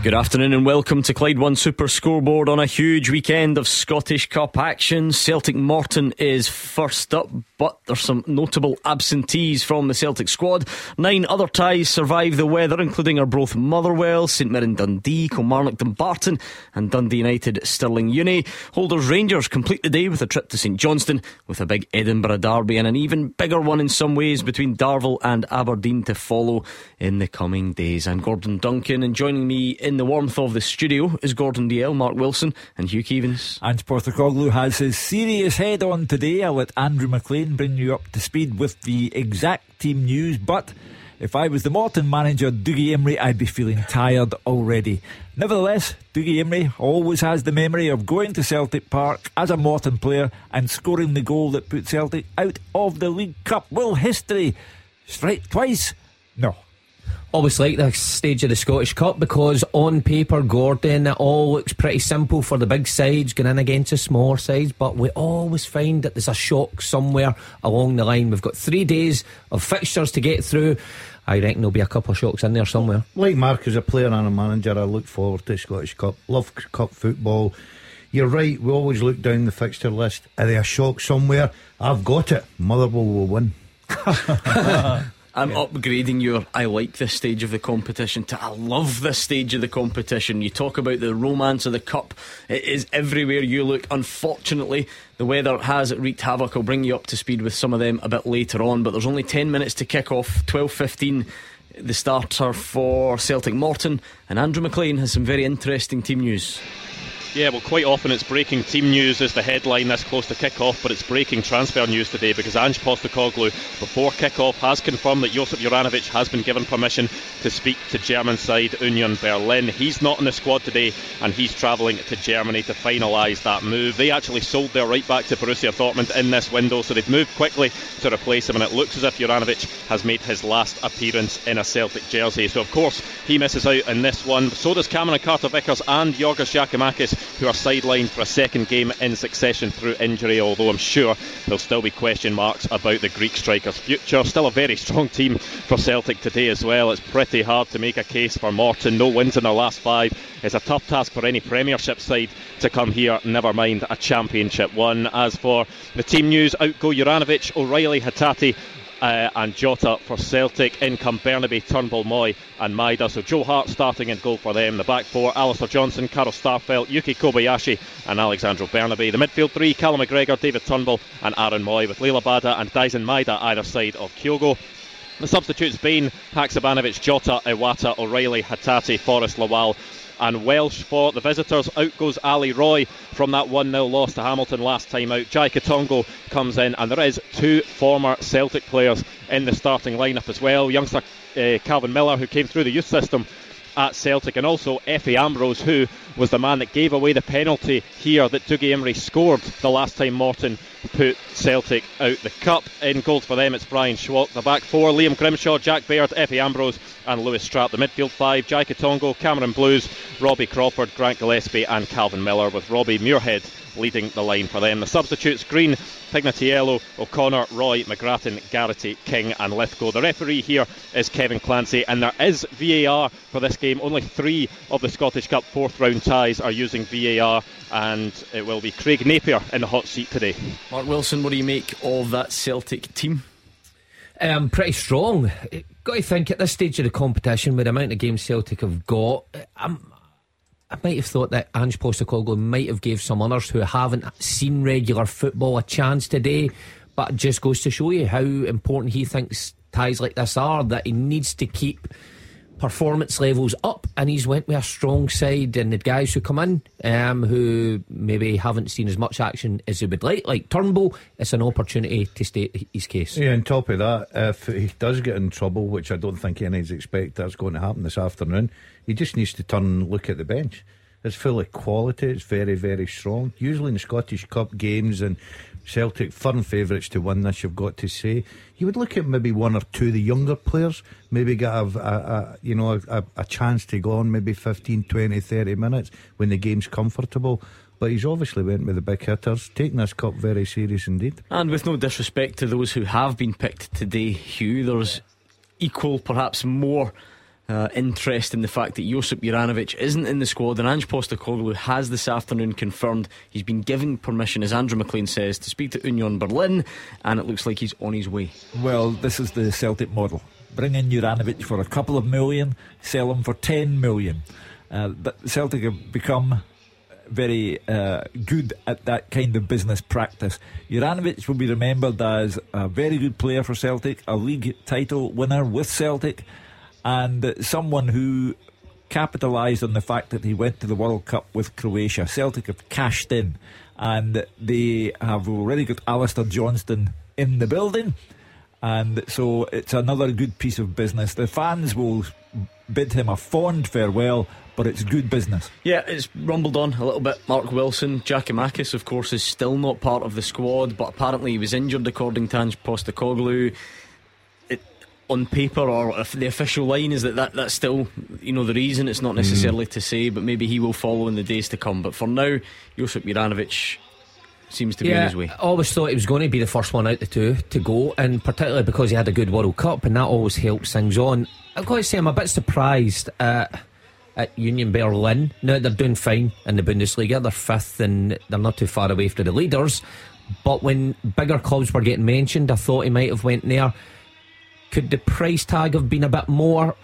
Good afternoon and welcome to Clyde One Super Scoreboard on a huge weekend of Scottish Cup action. Celtic Morton is first up, but there's some notable absentees from the Celtic squad. Nine other ties survive the weather, including Arbroath Motherwell, St Mirren Dundee, Kilmarnock Dumbarton, and Dundee United Stirling Uni. Holders Rangers complete the day with a trip to St Johnstone, with a big Edinburgh derby and an even bigger one in some ways between Darvel and Aberdeen to follow in the coming days. I'm Gordon Duncan, and joining me in the warmth of the studio is Gordon Dalziel, Mark Wilson, and Hugh Keevins. Ange Postecoglou has his serious head on today. I'll let Andrew McLean bring you up to speed with the exact team news, but if I was the Morton manager, Dougie Imrie, I'd be feeling tired already. Nevertheless, Dougie Imrie always has the memory of going to Celtic Park as a Morton player and scoring the goal that put Celtic out of the League Cup. Will history strike twice? No. Always like the stage of the Scottish Cup because on paper, Gordon, it all looks pretty simple for the big sides going in against the smaller sides, but we always find that there's a shock somewhere along the line. We've got three days of fixtures to get through. I reckon there'll be a couple of shocks in there somewhere. Like Mark, as a player and a manager, I look forward to Scottish Cup. Love Cup football. You're right, we always look down the fixture list. Are there a shock somewhere? I've got it. Motherwell will win. I'm upgrading your I like this stage of the competition to I love this stage of the competition. You talk about the romance of the cup. It is everywhere you look. Unfortunately, the weather has wreaked havoc. I'll bring you up to speed with some of them a bit later on, but there's only 10 minutes to kick off. 12:15 the starter for Celtic Morton and Andrew McLean has some very interesting team news. Yeah, well, quite often it's breaking team news as the headline this close to kick-off, but it's breaking transfer news today because Ange Postecoglou, before kick-off, has confirmed that Josip Juranovic has been given permission to speak to German side Union Berlin. He's not in the squad today, and he's travelling to Germany to finalise that move. They actually sold their right back to Borussia Dortmund in this window, so they've moved quickly to replace him, and it looks as if Juranovic has made his last appearance in a Celtic jersey. So, of course, he misses out in this one. So does Cameron Carter Vickers and Giorgos Giakoumakis who are sidelined for a second game in succession through injury, although I'm sure there'll still be question marks about the Greek striker's future. Still a very strong team for Celtic today as well. It's pretty hard to make a case for Morton. No wins in their last five. It's a tough task for any Premiership side to come here, never mind a Championship one. As for the team news, out go Juranovic, O'Reilly, Hatate, uh, and Jota for Celtic. In come Bernabei, Turnbull, Mooy, and Maeda. So Joe Hart starting in goal for them. The back four: Alistair Johnston, Carl Starfelt, Yuki Kobayashi, and Alexandro Bernabei. The midfield three: Callum McGregor, David Turnbull, and Aaron Mooy, with Liel Abada and Daizen Maeda either side of Kyogo. The substitutes being Haksabanovic, Jota, Iwata, O'Reilly, Hatate, Forrest, Lawal, and Welsh for the visitors. Out goes Ali Roy from that 1 0 loss to Hamilton last time out. Jai Quitongo comes in, and there is two former Celtic players in the starting lineup as well. Youngster uh, Calvin Miller, who came through the youth system at Celtic, and also Efe Ambrose, who was the man that gave away the penalty here that Dougie Imrie scored the last time Morton put Celtic out the cup. In goals for them, it's Brian Schwake. The back four: Liam Grimshaw, Jack Baird, Efe Ambrose, and Lewis Strapp. The midfield five: Jai Quitongo, Cameron Blues, Robbie Crawford, Grant Gillespie, and Calvin Miller, with Robbie Muirhead leading the line for them. The substitutes Green, Pignatiello, O'Connor, Roy, McGrattan, Garrity, King, and Lithgow. The referee here is Kevin Clancy, and there is VAR for this game. Only three of the Scottish Cup fourth round ties are using VAR, and it will be Craig Napier in the hot seat today. Mark Wilson, what do you make of that Celtic team? Um, pretty strong. Got to think at this stage of the competition, with the amount of games Celtic have got, I'm, I might have thought that Ange Postecoglou might have gave some others who haven't seen regular football a chance today, but it just goes to show you how important he thinks ties like this are. That he needs to keep performance levels up, and he's went with a strong side. And the guys who come in, um, who maybe haven't seen as much action as they would like, like Turnbull, it's an opportunity to state his case. Yeah, on top of that, if he does get in trouble, which I don't think anybody's expect that's going to happen this afternoon, he just needs to turn and look at the bench. It's full of quality. It's very, very strong. Usually in the Scottish Cup games and Celtic firm favourites to win this. You've got to say you would look at maybe one or two of the younger players, maybe get a, a, a you know a, a, chance to go on maybe 15, 20, 30 minutes when the game's comfortable. But he's obviously went with the big hitters, taking this cup very serious indeed. And with no disrespect to those who have been picked today, Hugh, there's equal, perhaps more uh, interest in the fact that Josip Juranovic isn't in the squad and Ange Postecoglou has this afternoon confirmed he's been given permission, as Andrew McLean says, to speak to Union Berlin and it looks like he's on his way. Well, this is the Celtic model. Bring in Juranovic for a couple of million, sell him for 10 million. Uh, Celtic have become very uh, good at that kind of business practice. Juranovic will be remembered as a very good player for Celtic, a league title winner with Celtic and someone who capitalised on the fact that he went to the World Cup with Croatia. Celtic have cashed in, and they have already got Alistair Johnston in the building. And so it's another good piece of business. The fans will bid him a fond farewell, but it's good business. Yeah, it's rumbled on a little bit. Mark Wilson, Giakoumakis, of course, is still not part of the squad, but apparently he was injured, according to Ange Postecoglou on paper or if the official line is that, that that's still you know the reason. It's not necessarily mm. to say but maybe he will follow in the days to come. But for now Josip Juranovic seems to yeah, be on his way. I always thought he was going to be the first one out the two to go and particularly because he had a good World Cup and that always helps things on. I've got to say I'm a bit surprised at, at Union Berlin. Now they're doing fine in the Bundesliga. They're fifth and they're not too far away from the leaders. But when bigger clubs were getting mentioned I thought he might have went there could the price tag have been a bit more?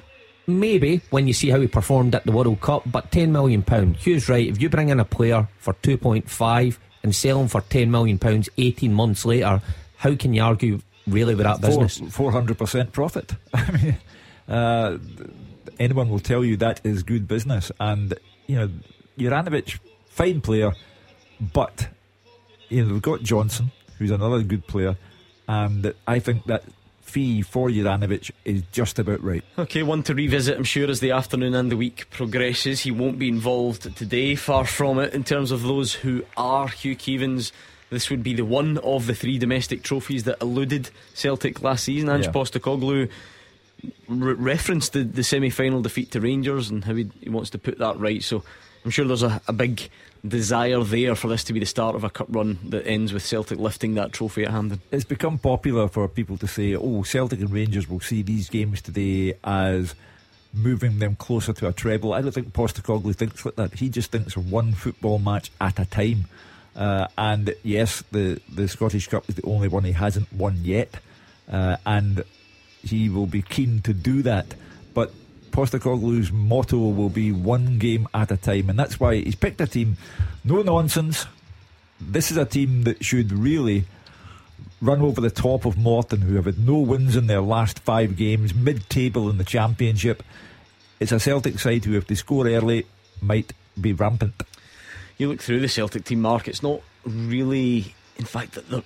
Maybe when you see how he performed at the World Cup, but £10 million. Hugh's right. If you bring in a player for 2.5 and sell him for £10 million 18 months later, how can you argue really with that business? 400% profit. I mean, uh, anyone will tell you that is good business. And, you know, Juranovic, fine player, but, you know, we've got Johnston, who's another good player. And I think that fee for Juranovic is just about right. Okay, one to revisit, I'm sure, as the afternoon and the week progresses. He won't be involved today, far from it. In terms of those who are Hugh Keevins, this would be the one of the three domestic trophies that eluded Celtic last season. Ange yeah. Postecoglou re- referenced the, the semi final defeat to Rangers and how he, he, wants to put that right. So I'm sure there's a, a big desire there for this to be the start of a cup run that ends with Celtic lifting that trophy at Hampden? It's become popular for people to say, oh, Celtic and Rangers will see these games today as moving them closer to a treble. I don't think Postecoglou thinks like that. He just thinks of one football match at a time. Uh, and yes, the, the Scottish Cup is the only one he hasn't won yet. Uh, and he will be keen to do that. But Postecoglou's motto will be one game at a time, and that's why he's picked a team. No nonsense. This is a team that should really run over the top of Morton, who have had no wins in their last five games, mid table in the Championship. It's a Celtic side who, if they score early, might be rampant. You look through the Celtic team, Mark, it's not really. In fact, that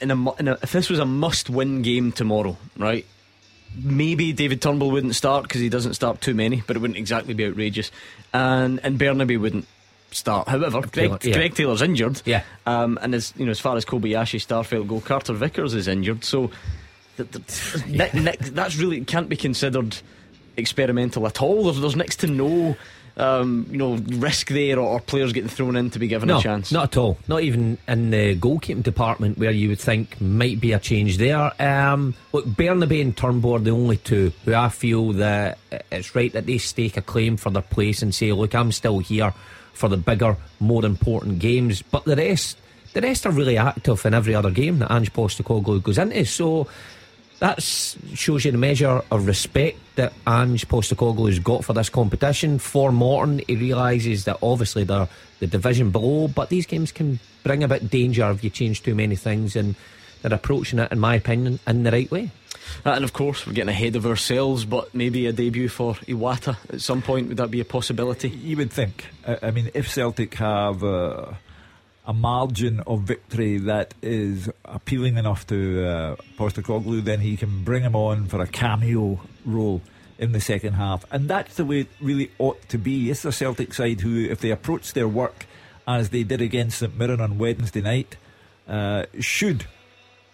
in a, in a, if this was a must win game tomorrow, right? Maybe David Turnbull wouldn't start because he doesn't start too many, but it wouldn't exactly be outrageous. And and Bernabei wouldn't start. However, Greg, Taylor, yeah. Greg Taylor's injured. Yeah. Um, and as you know, as far as Kobayashi Starfelt go, Carter Vickers is injured. So the, the, Nick, Nick, that's really can't be considered experimental at all. There's, there's next to no um, you know, risk there or, or, players getting thrown in to be given no, a chance? Not at all. Not even in the goalkeeping department where you would think might be a change there. Um, look, Bernabei and Turnbull are the only two who I feel that it's right that they stake a claim for their place and say, look, I'm still here for the bigger, more important games. But the rest, the rest are really active in every other game that Ange Postecoglou goes into. So that shows you the measure of respect that Ange Postecoglou has got for this competition. For Morton, he realises that obviously they're the division below, but these games can bring a bit danger if you change too many things, and they're approaching it, in my opinion, in the right way. Uh, and of course, we're getting ahead of ourselves, but maybe a debut for Iwata at some point would that be a possibility? You would think. I mean, if Celtic have. Uh a margin of victory that is appealing enough to uh, Postecoglou, then he can bring him on for a cameo role in the second half. And that's the way it really ought to be. It's the Celtic side who, if they approach their work as they did against St Mirren on Wednesday night, uh, should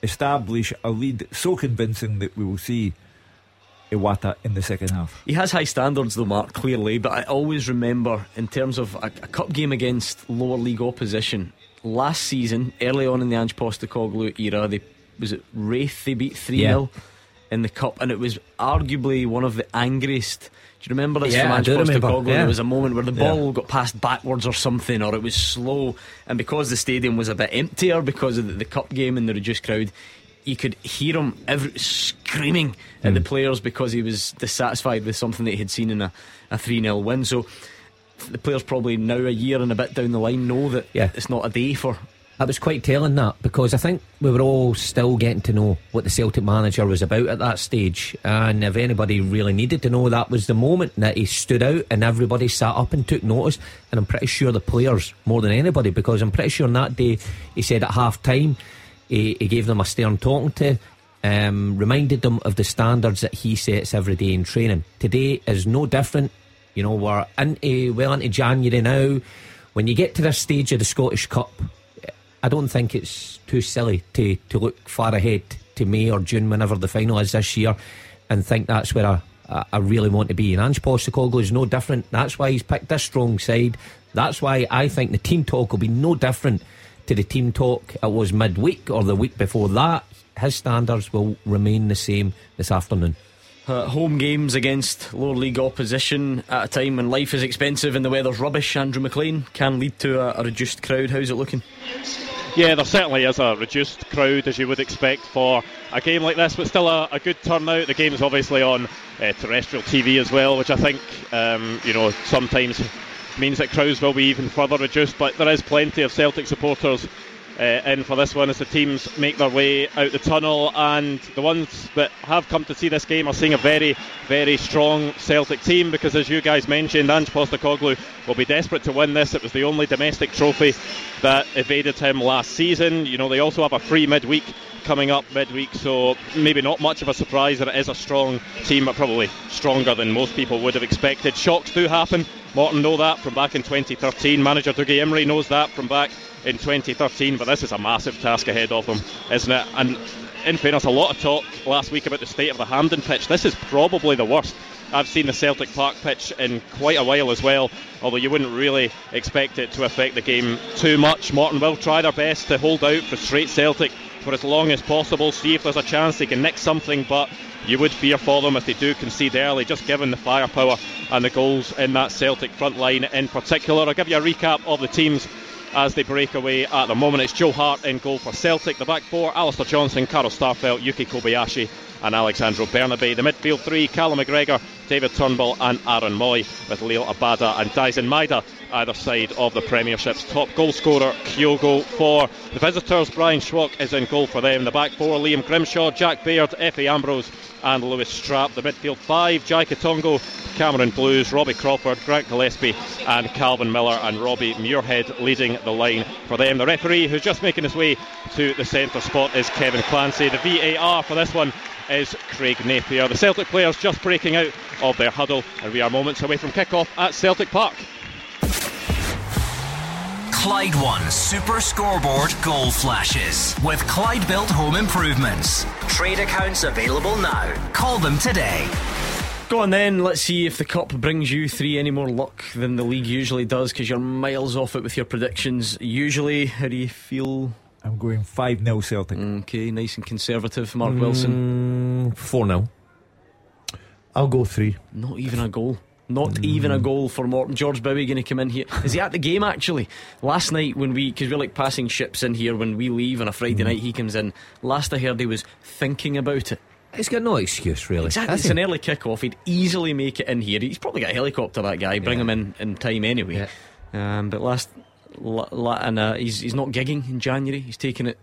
establish a lead so convincing that we will see Iwata in the second half. He has high standards, though, Mark, clearly. But I always remember, in terms of a, a cup game against lower league opposition, last season, early on in the Ange Postecoglou era, they was it Raith they beat 3 0 yeah. in the cup, and it was arguably one of the angriest. Do you remember this yeah, from Ange Postecoglou? Yeah. There was a moment where the ball yeah. got passed backwards or something, or it was slow, and because the stadium was a bit emptier because of the, the cup game and the reduced crowd, you could hear him every, screaming mm. at the hmm. players because he was dissatisfied with something that he had seen in a, a 3 0 win. So the players probably now a year and a bit down the line know that yeah. it's not a day for. I was quite telling that because I think we were all still getting to know what the Celtic manager was about at that stage. And if anybody really needed to know, that was the moment that he stood out and everybody sat up and took notice. And I'm pretty sure the players, more than anybody, because I'm pretty sure on that day he said at half time he, he gave them a stern talking to, um, reminded them of the standards that he sets every day in training. Today is no different. You know, we're into, well into January now. When you get to this stage of the Scottish Cup, I don't think it's too silly to, to look far ahead to May or June, whenever the final is this year, and think that's where I, I really want to be. And Ange Postecoglou is no different. That's why he's picked this strong side. That's why I think the team talk will be no different to the team talk it was midweek or the week before that, his standards will remain the same this afternoon. Uh, home games against lower league opposition at a time when life is expensive and the weather's rubbish, Andrew McLean, can lead to a, a reduced crowd. How's it looking? Yeah, there certainly is a reduced crowd as you would expect for a game like this, but still a, a good turnout. The game is obviously on uh, terrestrial TV as well, which I think um, you know sometimes means that crowds will be even further reduced. But there is plenty of Celtic supporters uh, in for this one as the teams make their way out the tunnel. And the ones that have come to see this game are seeing a very, very strong Celtic team because, as you guys mentioned, Ange Postecoglou will be desperate to win this. It was the only domestic trophy that evaded him last season. You know, they also have a free midweek coming up midweek, so maybe not much of a surprise that it is a strong team, but probably stronger than most people would have expected. Shocks do happen. Morton know that from back in 2013. Manager Dougie Imrie knows that from back in 2013. But this is a massive task ahead of them, isn't it? And in fairness, a lot of talk last week about the state of the Hampden pitch. This is probably the worst. I've seen the Celtic Park pitch in quite a while as well, although you wouldn't really expect it to affect the game too much. Morton will try their best to hold out, frustrate Celtic for as long as possible, see if there's a chance they can nick something, but you would fear for them if they do concede early, just given the firepower and the goals in that Celtic front line in particular. I'll give you a recap of the teams as they break away at the moment. It's Joe Hart in goal for Celtic. The back four, Alistair Johnston, Carl Starfelt, Yuki Kobayashi, and Alexandro Bernabei. The midfield three, Callum McGregor, David Turnbull, and Aaron Mooy with Liel Abada and Daizen Maeda either side of the Premiership's top goal scorer, Kyogo for the visitors. Brian Schwake is in goal for them. The back four, Liam Grimshaw, Jack Baird, Efe Ambrose, and Lewis Strapp. The midfield five, Jai Quitongo, Cameron Blues, Robbie Crawford, Grant Gillespie, and Calvin Miller and Robbie Muirhead leading the line for them. The referee who's just making his way to the centre spot is Kevin Clancy. The VAR for this one is Craig Napier. The Celtic players just breaking out of their huddle, and we are moments away from kick-off at Celtic Park. Clyde One Super Scoreboard Goal Flashes with Clyde Built Home Improvements. Trade accounts available now. Call them today. Go on then, let's see if the Cup brings you three any more luck than the league usually does because you're miles off it with your predictions. Usually, how do you feel? I'm going 5 0 Celtic. Okay, nice and conservative. Mark mm, Wilson? 4 0. I'll go 3. Not even a goal. Not mm. even a goal for Morton. George Bowie going to come in here. Is he at the game actually? Last night when we, because we're like passing ships in here when we leave on a Friday mm. night, he comes in. Last I heard, he was thinking about it. He's got no excuse, really. Exactly. It's an early kick-off. He'd easily make it in here. He's probably got a helicopter, that guy. Bring yeah. him in in time anyway. Yeah. Um, but last, la, la, and uh, he's he's not gigging in January. He's taking it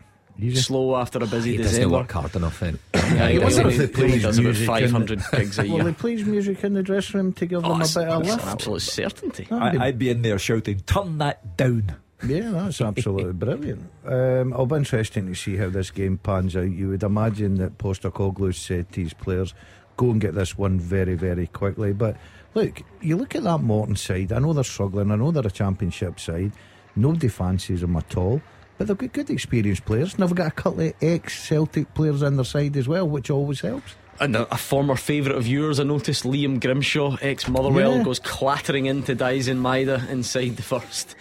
slow after a busy he December. Doesn't work hard enough then. yeah, he, does, he, he, he does about 500 gigs a year. Well, he plays music in the dressing room to give oh, them a bit of lift. absolute certainty. I, would be in there shouting, "Turn that down." Yeah, that's absolutely brilliant. Um, it'll be interesting to see how this game pans out. You would imagine that Postecoglou said to his players, go and get this one very, very quickly. But look, you look at that Morton side. I know they're struggling. I know they're a championship side. Nobody fancies them at all. But they've got good experienced players. And they've got a couple of ex Celtic players on their side as well, which always helps. And a, a former favourite of yours, I noticed Liam Grimshaw, ex Motherwell, Yeah. goes clattering into Daizen Maeda inside the first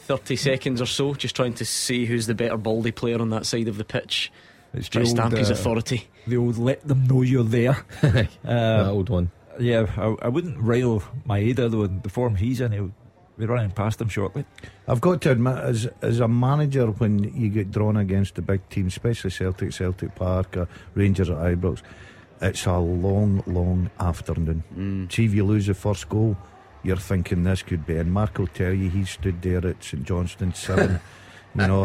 30 seconds or so, just trying to see who's the better baldy player on that side of the pitch. It's Try to stamp his uh, authority. The old let them know you're there. that uh, old one. yeah, I, I wouldn't rail Maeda though. In the form he's in, he'll be running past them shortly. I've got to admit, as as a manager, when you get drawn against the big teams, especially Celtic, Celtic Park, or Rangers at Ibrox, it's a long, long afternoon. Mm. See, if you lose the first goal, you're thinking this could be. And Mark will tell you he stood there at St Johnstone seven. you know,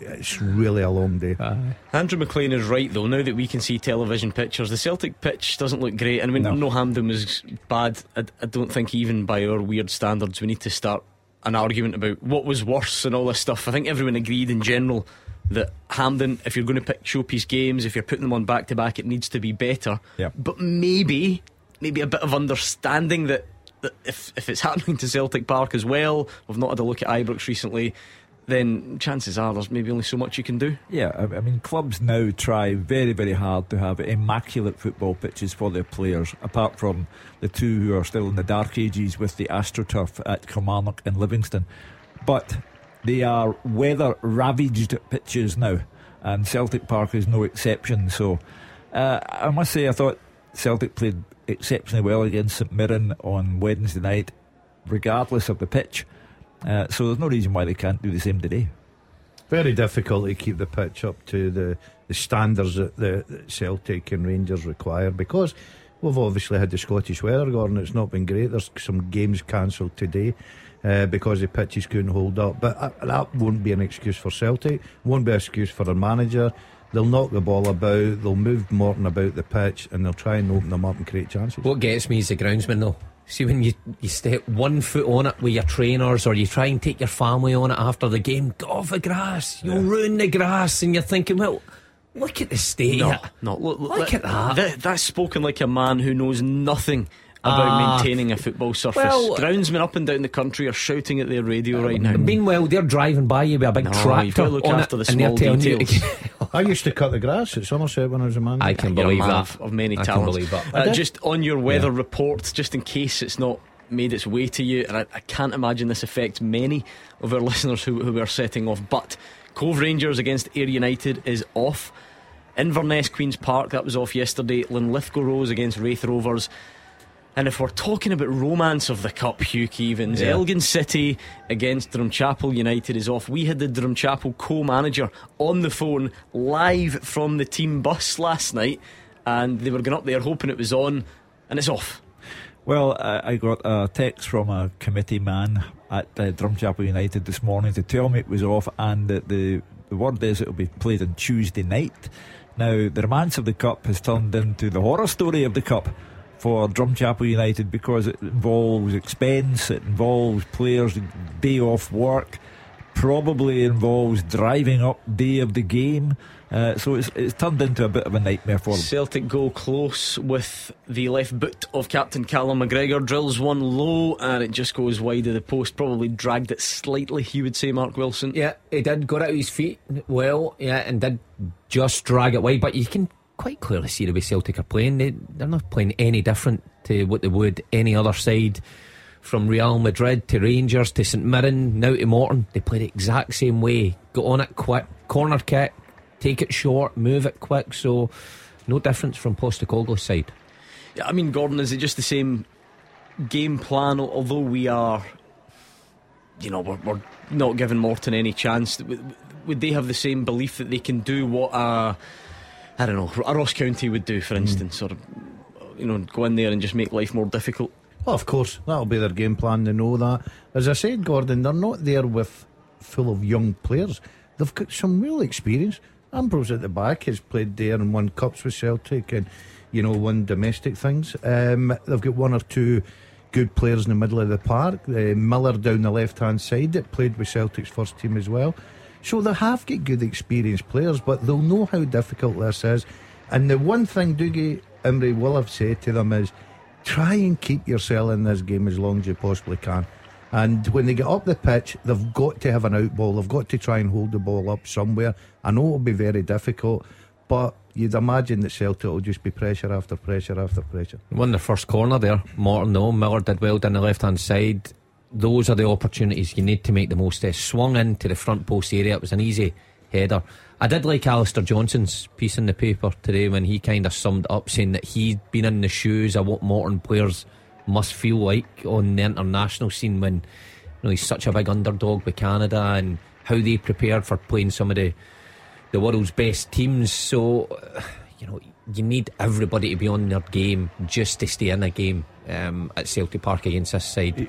it's really a long day. Andrew McLean is right, though. Now that we can see television pictures, the Celtic pitch doesn't look great. And I mean, No. no. Hampden was bad. I, I don't think, even by our weird standards, we need to start an argument about what was worse and all this stuff. I think everyone agreed in general that Hampden, if you're going to pick showpiece games, if you're putting them on back to back, it needs to be better. Yeah. But maybe, maybe a bit of understanding that, that if, if it's happening to Celtic Park as well, we've not had a look at Ibrox recently, then chances are there's maybe only so much you can do. Yeah, I, mean, clubs now try very, very hard to have immaculate football pitches for their players, apart from the two who are still in the dark ages with the AstroTurf at Kilmarnock and Livingston. But they are weather ravaged pitches now, and Celtic Park is no exception. So uh, I must say, I thought Celtic played exceptionally well against St Mirren on Wednesday night, regardless of the pitch. Uh, so there's no reason why they can't do the same today. Very difficult to keep the pitch up to the, the standards that the that Celtic and Rangers require because we've obviously had the Scottish weather, Gordon. It's not been great. There's some games cancelled today uh, because the pitches couldn't hold up. But uh, that won't be an excuse for Celtic, won't be an excuse for their manager. They'll knock the ball about, they'll move Morton about the pitch, and they'll try and open them up and create chances. What gets me is the groundsman, though. See, when you, you step one foot on it with your trainers, or you try and take your family on it after the game, get off the grass. You'll ruin the grass, and you're thinking, well, look at the state. No, no. Look, Look at that. that. That's spoken like a man who knows nothing about Ah. maintaining a football surface. Well- Groundsmen up and down the country are shouting at their radio right now. Meanwhile, they're driving by you with a big No, tractor you've got to look on after it, the and they're small telling you to details. get- I used to cut the grass at Somerset when I was a man. I can You're a believe man that. Of, of many I can talents. believe that. Uh, just on your weather Yeah. report, just in case it's not made its way to you, and I, I can't imagine this affects many of our listeners who, who are setting off. But Cove Rangers against Ayr United is off. Inverness Queens Park that was off yesterday. Linlithgow Rose against Raith Rovers. And if we're talking about romance of the cup, Hugh Keevins, Yeah. Elgin City against Drumchapel United is off. We had the Drumchapel co-manager on the phone live from the team bus last night, and they were going up there hoping it was on, and it's off. Well, I, I got a text from a committee man at uh, Drumchapel United this morning to tell me it was off, and that the the word is it will be played on Tuesday night. Now, the romance of the cup has turned into the horror story of the cup for Drumchapel United because it involves expense, it involves players' day off work, probably involves driving up day of the game. Uh, so it's, it's turned into a bit of a nightmare for them. Celtic go close with the left boot of Captain Callum McGregor, drills one low, and it just goes wide of the post. Probably dragged it slightly, you would say, Mark Wilson. Yeah, he did got out of his feet well, yeah, and did just drag it wide. But you can quite clearly see the way Celtic are playing. They, they're not playing any different to what they would any other side. From Real Madrid to Rangers to St Mirren, now to Morton, they play the exact same way. Go on it quick, corner kick, take it short, move it quick. So, no difference from Postecoglou's side. Yeah, I mean, Gordon, is it just the same game plan? Although we are, you know, we're, we're not giving Morton any chance. Would, they have the same belief that they can do what a, I don't know, a Ross County would do, for instance, or you know, go in there and just make life more difficult? Well, of course, that'll be their game plan. They know that. As I said, Gordon, they're not there with full of young players. They've got some real experience. Ambrose at the back has played there and won cups with Celtic and, you know, won domestic things. Um, they've got one or two good players in the middle of the park. Uh, Miller down the left hand side that played with Celtic's first team as well. So they have got good experienced players, but they'll know how difficult this is. And the one thing, Dougie, Imrie will have said to them is try and keep yourself in this game as long as you possibly can. And when they get up the pitch, they've got to have an out ball. They've got to try and hold the ball up somewhere. I know it'll be very difficult, but you'd imagine that Celtic will just be pressure after pressure after pressure. Won the first corner there. Morton, though. Miller did well down the left hand side. Those are the opportunities you need to make the most of. Swung into the front post area. It was an easy header. I did like Alistair Johnston's piece in the paper today when he kind of summed up saying that he'd been in the shoes of what Morton players must feel like on the international scene when you know, he's such a big underdog with Canada and how they prepared for playing some of the the world's best teams. So, you know, you need everybody to be on their game just to stay in a game um, at Celtic Park against this side.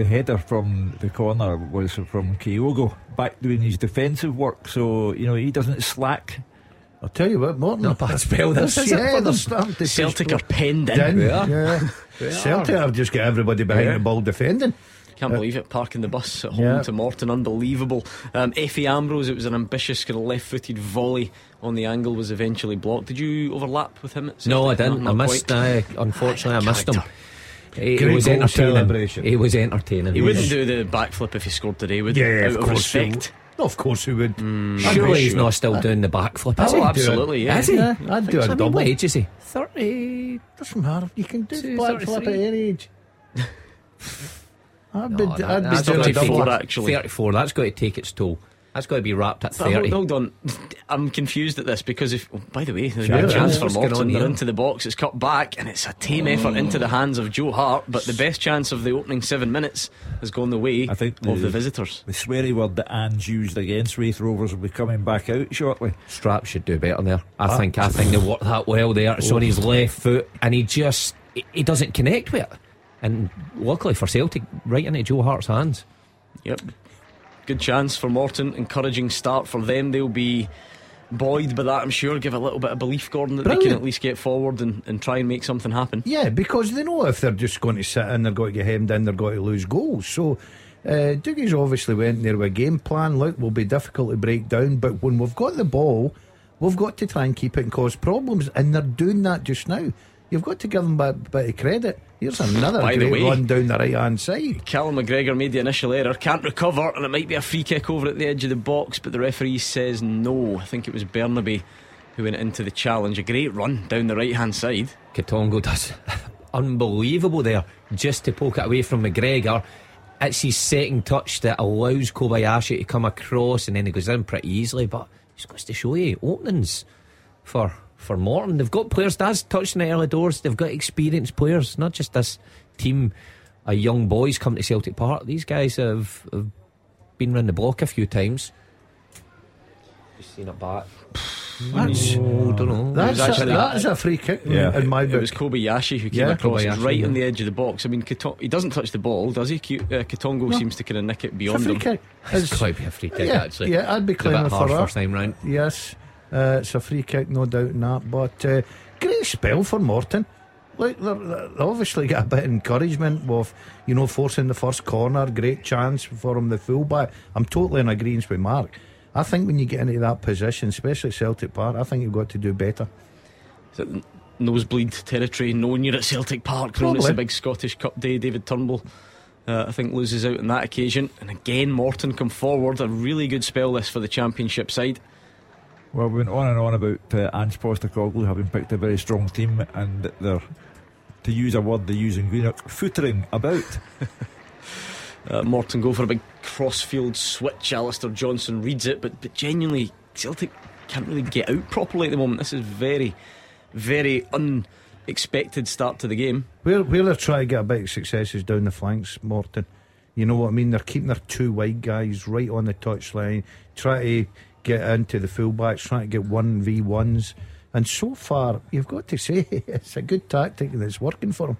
The header from the corner was from Kyogo back doing his defensive work, so you know he doesn't slack. I'll tell you what, Morton. Not a bad spell, this, is yeah, for they're starting to Celtic are penned in. down. Yeah. Yeah. Celtic have just got everybody behind Yeah. the ball defending. Can't believe it, parking the bus at home Yeah. to Morton, unbelievable. Um, Efe Ambrose, it was an ambitious kind of left-footed volley on the angle, was eventually blocked. Did you overlap with him? At No, I didn't. I not missed. Uh, unfortunately, I missed him. Character. He, he was entertaining. celebration. He was entertaining. He wouldn't do the backflip if he scored today, would he? Yeah, Out of course. respect. No, of course he would. Mm. I'd Surely be he's sure. not still doing the backflip, is Oh, he? absolutely, yeah. Is he? Yeah, I'd do I a mean, double. What age is he? 30. Doesn't matter. You can do Two, black flip at any age. I'd be, No, that- I'd be that's doing a double, actually. 34. That's got to take its toll. That's got to be wrapped at But hold, 30. hold on, I'm confused at this because if, oh, by the way, there's Sure, a chance yeah. for Morton. on They're into the box, it's cut back, and it's a tame effort mm. into the hands of Joe Hart. But the best chance of the opening seven minutes has gone the way I think of the- the visitors. The sweary word that Ange used against Raith Rovers will be coming back out shortly. Strap should do better there. I ah. think I think they worked that well there. It's on his left foot, and he just he, he doesn't connect with it. And luckily for Celtic, right into Joe Hart's hands. Yep. Good chance for Morton. Encouraging start for them. They'll be buoyed by that, I'm sure. Give a little bit of belief, Gordon, that they can at least get forward and, and try and make something happen. Yeah, because they know if they're just going to sit in, they're going to get hemmed in, they're going to lose goals. So uh, Dougie's obviously went there with a game plan. Look, will be difficult to break down, but when we've got the ball, we've got to try and keep it and cause problems, and they're doing that just now. You've got to give them a bit of credit. Here's another By the great way- run down the right hand side. Callum McGregor made the initial error, can't recover, and it might be a free kick over at the edge of the box, but the referee says no. I think it was Bernabei who went into the challenge. A great run down the right hand side. Quitongo does unbelievable there just to poke it away from McGregor. It's his second touch that allows Kobayashi to come across and then he goes in pretty easily. But just goes to show you openings for for Morton. They've got players that's touching the early doors. They've got experienced players, not just this team of young boys come to Celtic Park. These guys have, have been round the block a few times. Just seen it back. That's, Oh, don't know. that's, was a, actually- that's a free kick Yeah. in my book. It book. was Kobayashi who came Yeah, across Kobayashi, right yeah. on the edge of the box. I mean, Kato- he doesn't touch the ball, does he? Ki- uh, Quitongo seems to kind of nick it It's a beyond free him. kick. It's It's- quite be a free kick yeah, actually. yeah, I'd be It's a bit claiming for harsh that. first time round. Yes, uh, it's a free kick, no doubt in that. But uh, great spell for Morton. Like they're, obviously got a bit of encouragement with you know forcing the first corner. Great chance for him, the fullback. I'm totally in agreement with Mark. I think when you get into that position, especially Celtic Park, I think you've got to do better. Is it nosebleed territory, knowing you're at Celtic Park, knowing it's a big Scottish Cup day. David Turnbull, uh, I think, loses out on that occasion. And again, Morton come forward. A really good spell this for the Championship side. Well, we went on and on about uh, Ange Postecoglou having picked a very strong team, and they're, to use a word they use in Greenock, footering about. Uh, Morton go for a big crossfield switch. Alistair Johnston reads it, but, but genuinely, Celtic can't really get out properly at the moment. This is very, very unexpected start to the game. Where where they're trying to get a bit of successes down the flanks, Morton. You know what I mean? They're keeping their two wide guys right on the touchline, try to get into the fullbacks, trying to get one v ones. And so far, you've got to say it's a good tactic and it's working for them.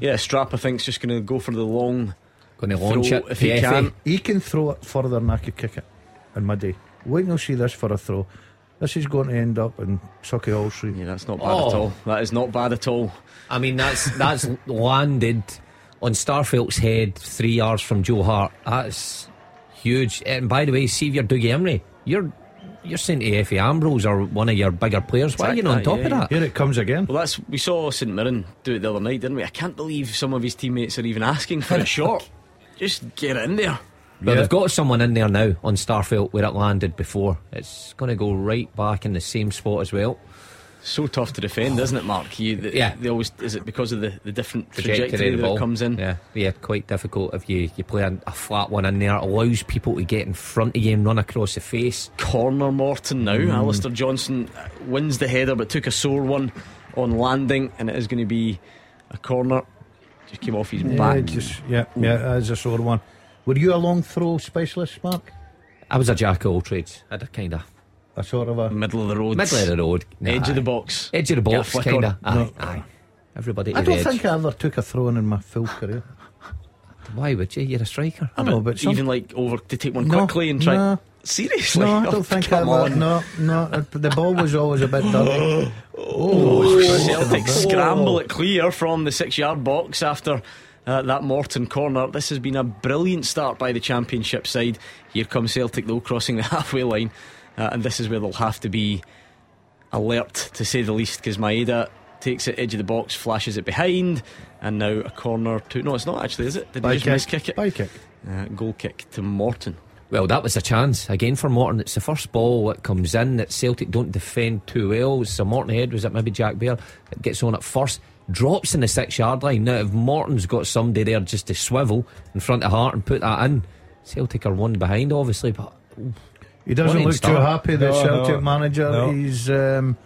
Yeah, Strap, I think, is just going to go for the long Going to launch it if he to can. He can throw it further than I could kick it in my day. Wait till you see this for a throw. This is going to end up in Sauchiehall Street. Yeah, that's not bad Oh. at all. That is not bad at all. I mean, that's that's landed on Starfelt's head three yards from Joe Hart. That's huge. And by the way, see if you're Dougie Imrie, you're you're saying to Efe Ambrose or one of your bigger players, why are you not on Exactly, top of that? Here it comes again. Well, that's we saw St Mirren do it the other night, didn't we? I can't believe some of his teammates are even asking for a shot. Just get in there. But Yeah. they've got someone in there now on Starfelt where it landed before. It's going to go right back in the same spot as well. So tough to defend, isn't it, Mark? You, the, Yeah. They always is it because of the, the different Trajectory, trajectory, of the that ball it comes in? Yeah, yeah, quite difficult if you, you play a, a flat one in there. It allows people to get in front of you and run across the face. Corner Morton now. Alistair Johnston uh, wins the header, but took a sore one on landing, and it is going to be a corner. Just came off his Yeah, back. just yeah, yeah, that's a sore one. Were you a long throw specialist, Mark? I was a jack of all trades. I had a kind of A sort of a. Middle of the road. middle of the road, Edge Nah, of the box. edge of the box, kind of. Aye, No. aye. Everybody. I don't edge. think I ever took a throw in in my full career. Why would you? You're a striker. I know, but some, Even like over to take one No, quickly and try. no. Seriously? no, I Oh, don't think I ever. No, no, the ball was always a bit dirty. Oh, Celtic scramble it clear from the six yard box after uh, that Morton corner. This has been a brilliant start by the Championship side. Here comes Celtic, though, crossing the halfway line. Uh, and this is where they'll have to be alert, to say the least, because Maeda takes it edge of the box, flashes it behind, and now a corner to. No, it's not actually, is it? Did By he just kick. miss kick it? By kick. Uh, goal kick to Morton. Well, that was a chance again for Morton. It's the first ball that comes in that Celtic don't defend too well. So Morton head was it maybe Jack Baird that gets on at first, drops in the six yard line. Now if Morton's got somebody there just to swivel in front of Hart and put that in, Celtic are one behind obviously, but He doesn't look too happy. The No, Celtic no, manager. no. He's um,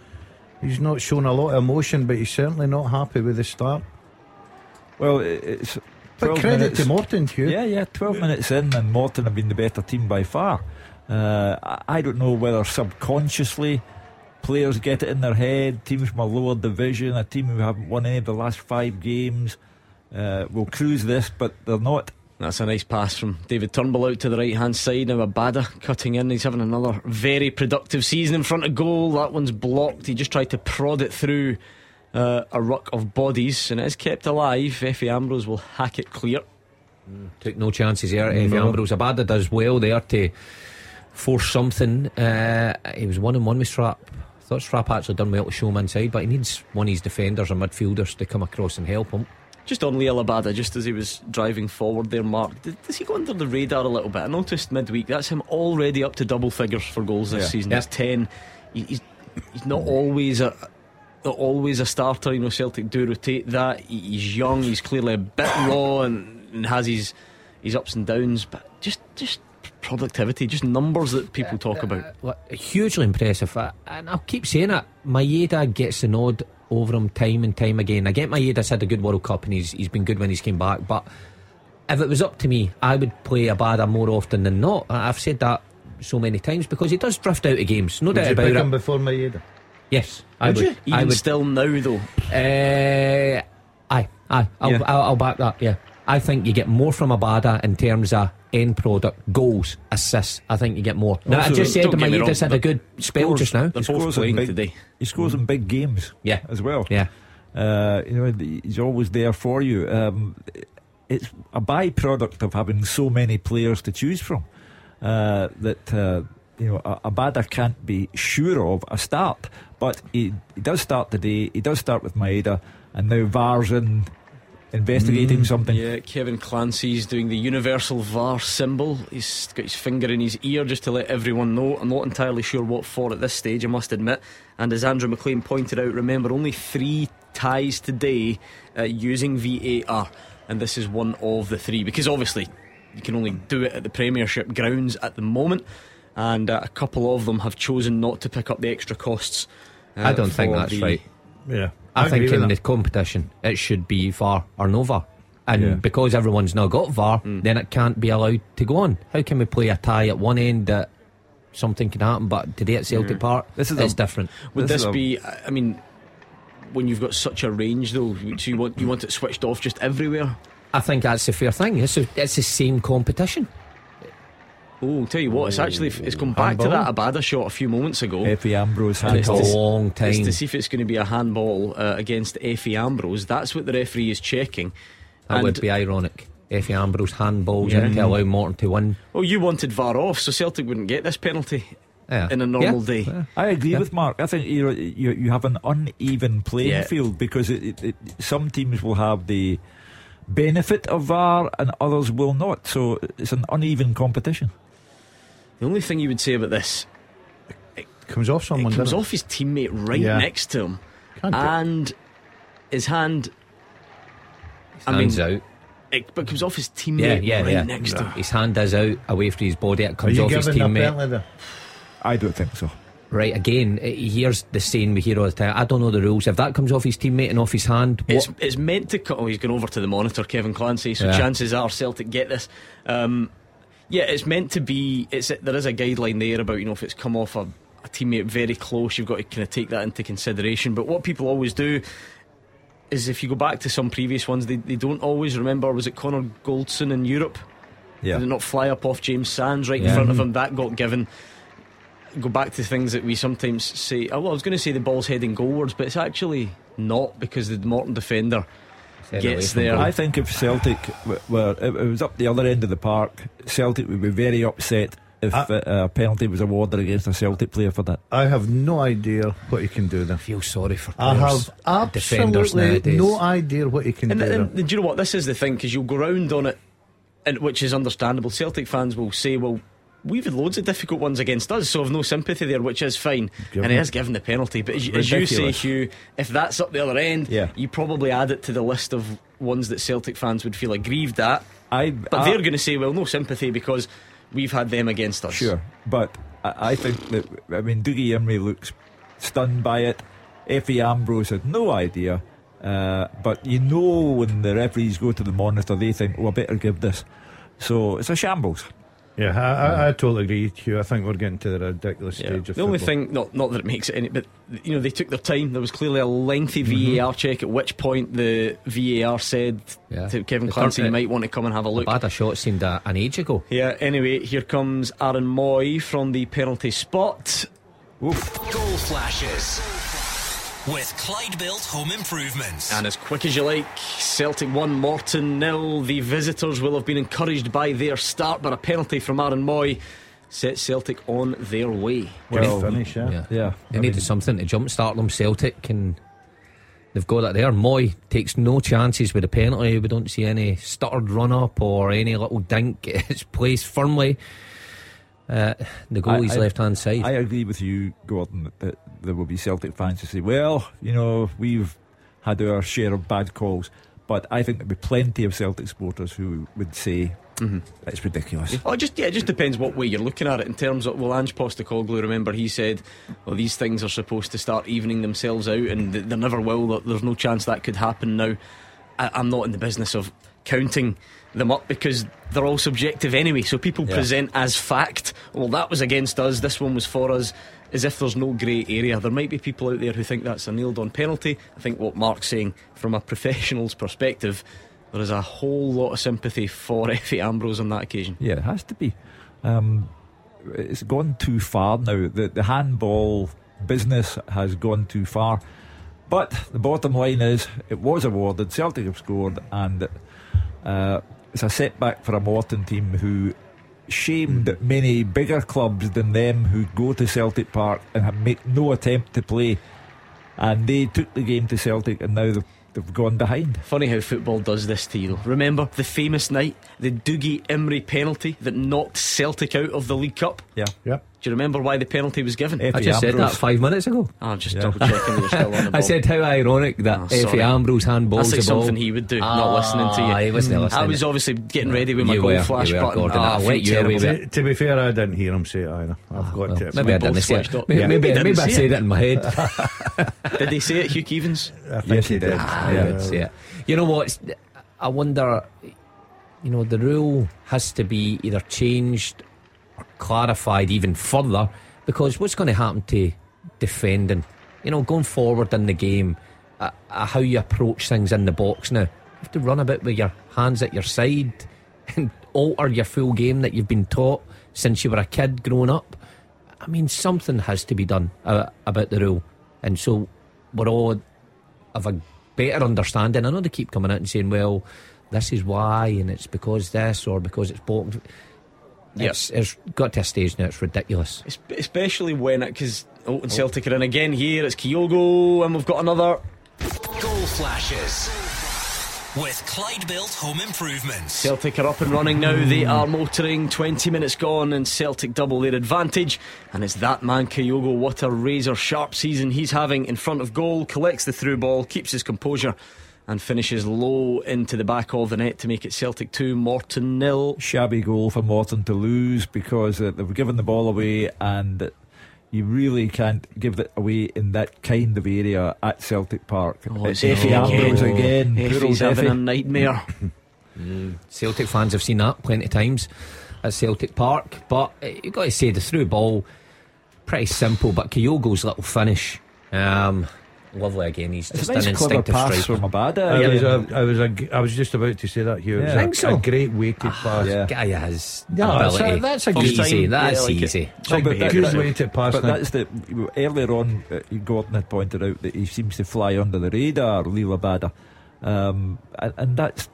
he's not shown a lot of emotion, but he's certainly not happy with the start. Well, it's. But credit minutes. to Morton, Hugh. Yeah, yeah, 12 minutes in, and Morton have been the better team by far. Uh, I- I don't know whether subconsciously players get it in their head, teams from a lower division, a team who haven't won any of the last five games, uh, will cruise this, but they're not. That's a nice pass from David Turnbull out to the right hand side. Now Abada cutting in. He's having another very productive season in front of goal. That one's blocked. He just tried to prod it through uh, a ruck of bodies and it is kept alive. Efe Ambrose will hack it clear. took no chances there. Eddie No. Ambrose Abada does well there to force something. Uh, he was one on one with Strap. I thought Strap actually done well to show him inside, but he needs one of his defenders or midfielders to come across and help him. Just on Liel Abada, just as he was driving forward there, Mark. Did, does he go under the radar a little bit? I noticed midweek that's him already up to double figures for goals this Yeah. season. Yeah. It's 10. He, he's, he's not always a. not Always a starter, you know. Celtic do rotate that. He, he's young, he's clearly a bit raw, and, and has his his ups and downs. But just just productivity, just numbers that people talk about. Well, hugely impressive, uh, and I'll keep saying it. Maeda gets the nod over him time and time again. I get Maeda's had a good World Cup and he's he's been good when he's came back. But if it was up to me, I would play Abada more often than not. I- I've said that so many times because he does drift out of games, no Would doubt you about pick it. him before my Maeda? Yes, I Would would. you? Even I would. still now, though, Uh, aye, aye. I'll, Yeah. I'll, I'll back that. Yeah, I think you get more from Abada in terms of end product, goals, assists. I think you get more. Now, I just said don't get me Maeda's wrong, had a good spell scores- just now. they're He both scores in playing big- today. He scores in big games Yeah, as well. yeah. Uh, you know, he's always there for you. Um, it's a byproduct of having so many players to choose from uh, that uh, you know a, a Abada can't be sure of a start. But he, he does start today. He does start with Maeda, and now VAR's in investigating something. Yeah, Kevin Clancy's doing the universal VAR symbol. He's got his finger in his ear just to let everyone know. I'm not entirely sure what for at this stage, I must admit. And as Andrew McLean pointed out, remember only three ties today uh, using VAR, and this is one of the three because obviously you can only do it at the Premiership grounds at the moment. And uh, a couple of them have chosen not to pick up the extra costs. uh, I don't think that's the- right. Yeah, I, think in with the competition it should be VAR or no VAR. And Yeah. because everyone's now got VAR, Hmm. then it can't be allowed to go on. How can we play a tie at one end that something can happen, but today at Celtic Park, This is it's a- different. Would This this, be? I mean, when you've got such a range, though, so you want you want it switched off just everywhere. I think that's a fair thing. It's, a, it's the same competition. Oh, tell you what, it's actually it's come back to that Abada shot a few moments ago. Efe Ambrose And had it's It's a to s- long It's to see if it's going to be a handball uh, against Efe Ambrose. That's what the referee is checking. That And- would be ironic. Efe Ambrose handballs Yeah. in to allow Morton to win. Oh, you wanted VAR off, so Celtic wouldn't get this penalty. Yeah. in a normal Yeah. day. Yeah. I agree Yeah. with Mark. I think you you you have an uneven playing Yeah. field because it, it, it, some teams will have the benefit of VAR and others will not. So it's an uneven competition. The only thing you would say about this, it Comes off someone. it comes doesn't off his teammate right Yeah. next to him, Can't it? and his hand. I Hands mean, out. it, but it comes off his Yeah, teammate yeah, right yeah. next to him. His hand is out away from his body. It Are comes you off his teammate. I don't think so. Right, again, here's the saying we hear all the time. I don't know the rules. If that comes off his teammate and off his hand, It's, it's meant to cut. Oh, he's gone over to the monitor, Kevin Clancy. So Yeah. chances are Celtic get this. Um, yeah, it's meant to be. It's there is a guideline there about you know if it's come off a, a teammate very close, you've got to kind of take that into consideration. But what people always do is if you go back to some previous ones, they, they don't always remember. Was it Connor Goldson in Europe? Yeah. Did it not fly up off James Sands right in front of mm-hmm. him? That got given. Go back to things that we sometimes say. Oh, well, I was going to say the ball's heading goalwards, but it's actually not because the Morton defender gets there. goal. I think if Celtic w- were, if it was up the other end of the park, Celtic would be very upset if I- uh, a penalty was awarded against a Celtic player for that. I have no idea what he can do there. I feel sorry for I have defenders absolutely no idea what he can And, do and, there. do you know what? This is the thing because you'll go round on it, and which is understandable. Celtic fans will say, "Well, we've had loads of difficult ones against us, so I've no sympathy there," which is fine. Given and he has given the penalty, but as, as you say, Hugh, if that's up the other end, Yeah. you probably add it to the list of ones that Celtic fans would feel aggrieved at. I, But I- they're going to say, "Well, no sympathy because we've had them against us." Sure, but I, I think that I mean Dougie Imrie looks stunned by it. Efe Ambrose had no idea, uh, but you know when the referees go to the monitor, they think, "Oh, I better give this." So it's a shambles. Yeah, I, I, I totally agree, Hugh. I think we're getting to the ridiculous Yeah. stage of The only thing, not not that it makes it any, but you know they took their time. There was clearly a lengthy Mm-hmm. VAR check. At which point the VAR said Yeah. to Kevin The Clancy, "You might want to come and have a look." Bad a shot seemed a, an age ago. Yeah. Anyway, here comes Aaron Mooy from the penalty spot. Goal flashes with Clyde Built Home Improvements. And as quick as you like, Celtic 1, Morton nil. The visitors will have been encouraged by their start, but a penalty from Aaron Mooy set Celtic on their way. Well, Good finish, yeah. Yeah. Yeah, They I needed mean- something to jumpstart them. Celtic and they've got that there. Mooy takes no chances with a penalty. We don't see any stuttered run up or any little dink. It's placed firmly. Uh, the goalie's I- I- left hand side. I agree with you, Gordon, that, that there will be Celtic fans who say, well, you know, we've had our share of bad calls. But I think there'll be plenty of Celtic supporters who would say it's ridiculous. Oh, it just yeah, it just depends what way you're looking at it. In terms of well, Ange Postecoglou, remember he said, "Well, these things are supposed to start evening themselves out, and th- they never will. That There's no chance that could happen now." I'm not in the business of counting them up because they're all subjective anyway. So people Yeah. present as fact. Well, that was against us. This one was for us. As if there's no grey area. There might be people out there who think that's a nailed on penalty. I think what Mark's saying from a professional's perspective, there is a whole lot of sympathy for Efe Ambrose on that occasion. Yeah, it has to be. Um, it's gone too far now. The, the handball business has gone too far. But the bottom line is, it was awarded. Celtic have scored, and uh, it's a setback for a Morton team who shamed many bigger clubs than them who go to Celtic Park and have make no attempt to play. And they took the game to Celtic, and now they've, they've gone behind. Funny how football does this to you. Remember the famous night, the Dougie Imrie penalty that knocked Celtic out of the League Cup? Yeah. Yep. Do you remember why the penalty was given? Efe I just said that five minutes ago. I'm just Yeah. double checking that you're still on the ball. I said how ironic that Oh, Efe. Ambrose handballs That's like the ball. something he would do, not listening to you. Ah, he wasn't listening. I was obviously getting ready with my You goal were, flash you were, button. Gordon. Ah, I'll I let feel you terrible. away To, to be fair, I didn't hear him say it either. I've got Well, to. maybe I didn't say it. Maybe, Yeah. maybe, Maybe maybe, I said it. it in my head. Did he say it, Hugh Keevins? I think Yes, he he did. did. Yeah. would say it. You know what? I wonder. You know, the rule has to be either changed or clarified even further because what's going to happen to defending? You know, going forward in the game, uh, uh, how you approach things in the box now. You have to run a bit with your hands at your side and alter your full game that you've been taught since you were a kid growing up. I mean, something has to be done uh, about the rule, and so we're all of a better understanding. I know they keep coming out and saying, well, this is why, and it's because this or because it's box. Yep. It's, it's got to a stage now. It's ridiculous. Es- Especially when it, because oh, and Celtic are in again here. It's Kyogo, and we've got another. Goal flashes with Clyde Built Home Improvements. Celtic are up and running now. They hmm. are motoring. 20 minutes gone, and Celtic double their advantage. And it's that man, Kyogo. What a razor sharp season he's having in front of goal. Collects the through ball, keeps his composure, and finishes low into the back of the net to make it Celtic 2, Morton nil. Shabby goal for Morton to lose because uh, they've given the ball away and you really can't give it away in that kind of area at Celtic Park. Oh, it's Efe Efe Ambrose again. again. Poor Efe's old having a Efe. nightmare. Celtic fans have seen that plenty of times at Celtic Park. But uh, you've got to say the through ball, pretty simple. But Kyogo's little finish, um, lovely again. He's It's just a nice an clever instinctive pass striker. from Abada. I was, again. a, I was, a, I was just about to say that here. It was Yeah. a, Think so? a great weighted pass. yeah. Guy has Yeah, that's a- ability. that's a good easy. sign. That's Yeah, I like it. easy. No, but that- Good that- weighted pass. But now. that's the earlier on. Uh, Gordon had pointed out that he seems to fly under the radar, Liel Abada, um, and, and that's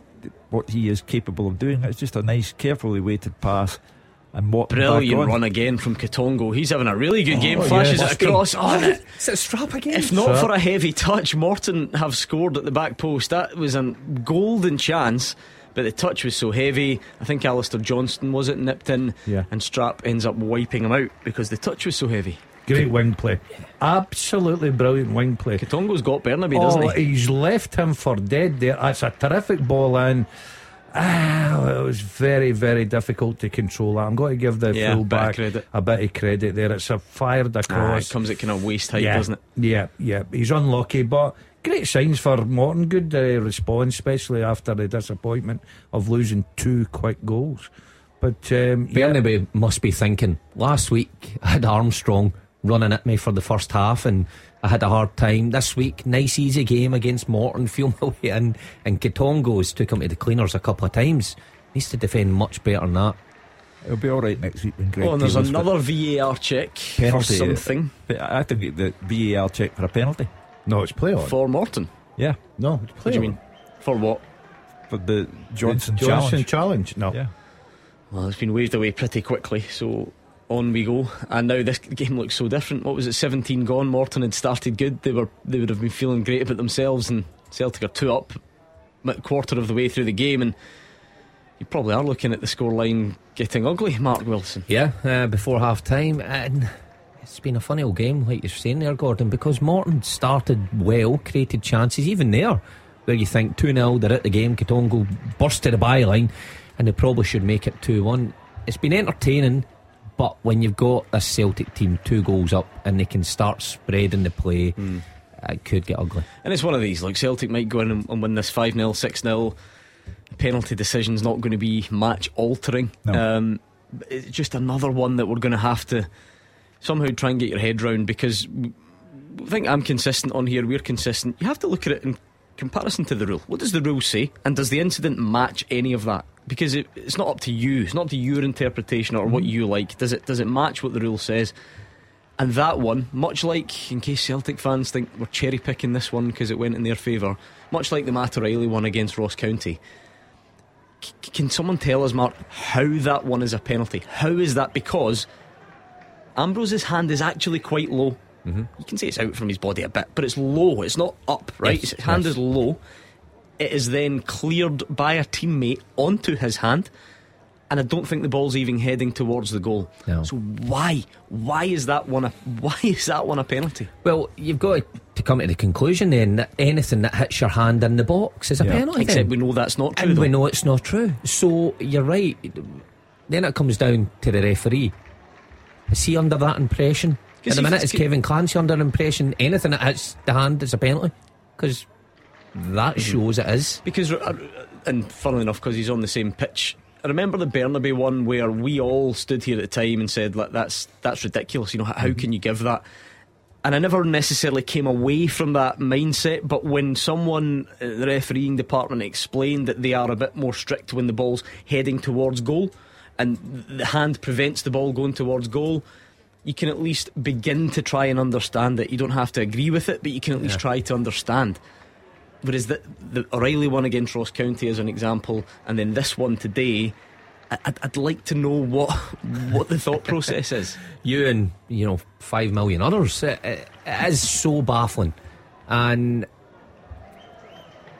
what he is capable of doing. It's just a nice, carefully weighted pass, and Morton back Brilliant on. run again from Quitongo. He's having a really good oh, game. Oh, Flashes yes. it across. Oh, and it- Is it Strapp again? if not Sir. for a heavy touch, Morton have scored at the back post. That was a golden chance. But the touch was so heavy. I think Alistair Johnston was it nipped in, Yeah. and Strapp ends up wiping him out because the touch was so heavy. Great wing play. Absolutely brilliant wing play. Quitongo's got Bernabei, oh, doesn't Oh, he? he's left him for dead there. That's a terrific ball in. Ah, it was very, very difficult to control that. I'm going to give the Yeah, full bit back credit. a bit of credit there. It's a fired across. Ah, across. it comes at kind of waist height, yeah, doesn't it? Yeah, yeah. He's unlucky, but great signs for Morton. Good uh, response, especially after the disappointment of losing two quick goals. But um, yeah, must be thinking last week I had Armstrong running at me for the first half and I had a hard time. This week, nice easy game against Morton, feel my way in. And Quitongo's took him to the cleaners a couple of times. Needs to defend much better than that. It'll be all right next week when Greg. Oh, and there's another VAR check Penalty. for something I think the VAR check for a penalty. no, it's play on. for Morton. Yeah, no, it's play What do you mean? For what? for the Johnston, Johnston challenge. challenge. No, Yeah. Well, it's been waved away pretty quickly, so on we go. And now this game looks so different. What was it? 17 gone. Morton had started good. They were they would have been feeling great about themselves, and Celtic are two up, quarter of the way through the game, and you probably are looking at the scoreline getting ugly. Mark Wilson. Yeah, uh, before half time. And it's been a funny old game, like you're saying there, Gordon, because Morton started well, created chances, even there, where you think 2 0, they're at the game, Quitongo burst to the byline, and they probably should make it 2 1. It's been entertaining, but when you've got a Celtic team two goals up and they can start spreading the play, it could get ugly. And it's one of these. Like Celtic might go in and, and win this five 0 six 0 Penalty decision's not going to be match altering. No. Um, it's just another one that we're going to have to somehow try and get your head round because I think I'm consistent on here. We're consistent. You have to look at it in comparison to the rule. What does the rule say? And does the incident match any of that? Because it, it's not up to you. It's not up to your interpretation or what mm-hmm. you like. Does it? Does it match what the rule says? And that one, much like, in case Celtic fans think we're cherry picking this one because it went in their favour, much like the Matt O'Reilly one against Ross County, c- can someone tell us, Mark, how that one is a penalty? How is that? Because Ambrose's hand is actually quite low. Mm-hmm. You can say it's out from his body a bit, but it's low. It's not up, right? Yes, his hand yes. is low. It is then cleared by a teammate onto his hand, and I don't think the ball's even heading towards the goal. No. So why, why is that one a why is that one a penalty? Well, you've got to come to the conclusion then that anything that hits your hand in the box is a Yeah. penalty. Except we know that's not true. and though. we know it's not true. So you're right. Then it comes down to the referee. Is he under that impression? At the minute, it's is Kevin Clancy under impression anything that hits the hand is a penalty? Because that Mm-hmm. shows it is. Because, uh, and funnily enough, because he's on the same pitch. I remember the Bernabei one where we all stood here at the time and said, "Like that's that's ridiculous." You know, how, how can you give that? And I never necessarily came away from that mindset. But when someone in the refereeing department explained that they are a bit more strict when the ball's heading towards goal, and the hand prevents the ball going towards goal. You can at least begin to try and understand it. You don't have to agree with it, but you can at least try to understand. Whereas the, the O'Reilly one against Ross County, as an example, and then this one today, I'd, I'd like to know what what the thought process is. You and you know five million others. It, it, it is so baffling, and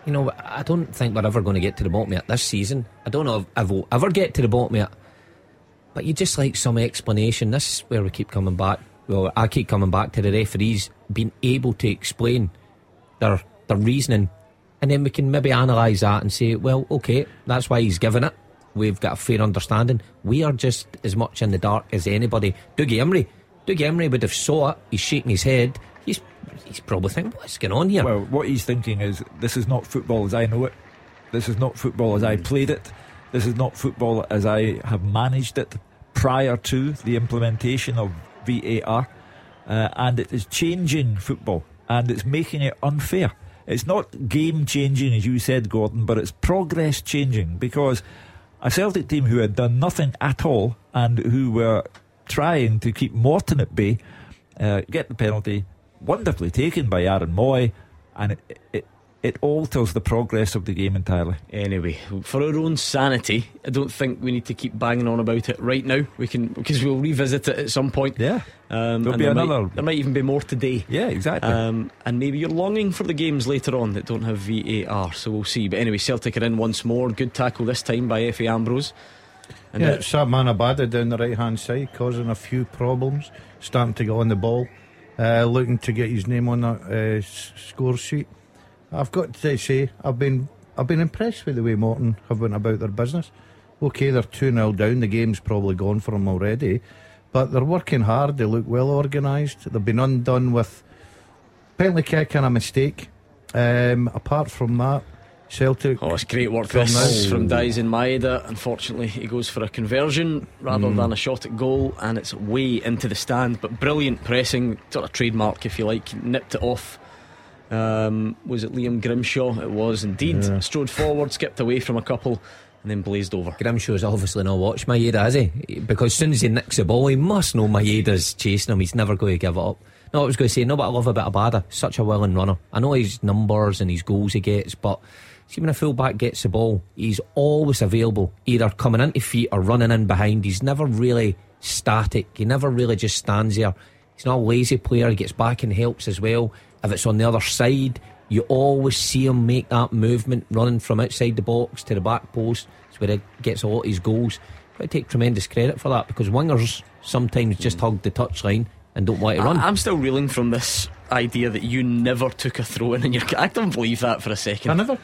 you know I don't think we're ever going to get to the bottom of it this season. I don't know if, if we'll ever get to the bottom of it. But you just like some explanation. This is where we keep coming back. Well, I keep coming back to the referees being able to explain their their reasoning, and then we can maybe analyse that and say, well, okay, that's why he's given it. We've got a fair understanding. We are just as much in the dark as anybody. Dougie Imrie, Dougie Imrie would have saw it. He's shaking his head. He's he's probably thinking, what's going on here? Well, what he's thinking is this is not football as I know it. This is not football as I played it. This is not football as I have managed it prior to the implementation of VAR. Uh, and it is changing football and it's making it unfair. It's not game changing, as you said, Gordon, but it's progress changing because a Celtic team who had done nothing at all and who were trying to keep Morton at bay uh, get the penalty, wonderfully taken by Aaron Mooy, and it, it, it alters the progress of the game entirely. Anyway, for our own sanity, I don't think we need to keep banging on about it right now. We can because we'll revisit it at some point. Yeah, um, there'll be there another. Might, there might even be more today. Yeah, exactly. Um, and maybe you're longing for the games later on that don't have VAR. So we'll see. But anyway, Celtic are in once more. Good tackle this time by Efe Ambrose. And yeah, Sam Abada down the right hand side, causing a few problems, starting to go on the ball, uh, looking to get his name on that uh, score sheet. I've got to say, I've been I've been impressed with the way Morton have went about their business. Okay, they're 2 0 down, the game's probably gone for them already, but they're working hard, they look well organised, they've been undone with penalty kick and a mistake. Um, apart from that, Celtic. Oh, it's great work this from Daizen Maeda. Unfortunately, he goes for a conversion rather mm. than a shot at goal, and it's way into the stand. But brilliant pressing, sort of trademark, if you like, nipped it off um, was it Liam Grimshaw? It was indeed. Yeah. Strode forward, skipped away from a couple, and then blazed over. Grimshaw's obviously not watched Maeda, has he? Because as soon as he nicks the ball, he must know Maeda's chasing him. He's never going to give it up. No, I was going to say, no, but I love a bit of Bada. Such a willing runner. I know his numbers and his goals he gets, but see when a fullback gets the ball, he's always available, either coming into feet or running in behind. He's never really static. He never really just stands there. He's not a lazy player. He gets back and helps as well. If it's on the other side, you always see him make that movement, running from outside the box to the back post. It's where he gets a lot of his goals. I take tremendous credit for that because wingers sometimes just hug the touchline and don't want to run. I'm still reeling from this idea that you never took a throw in, and you I don't believe that for a second. I never.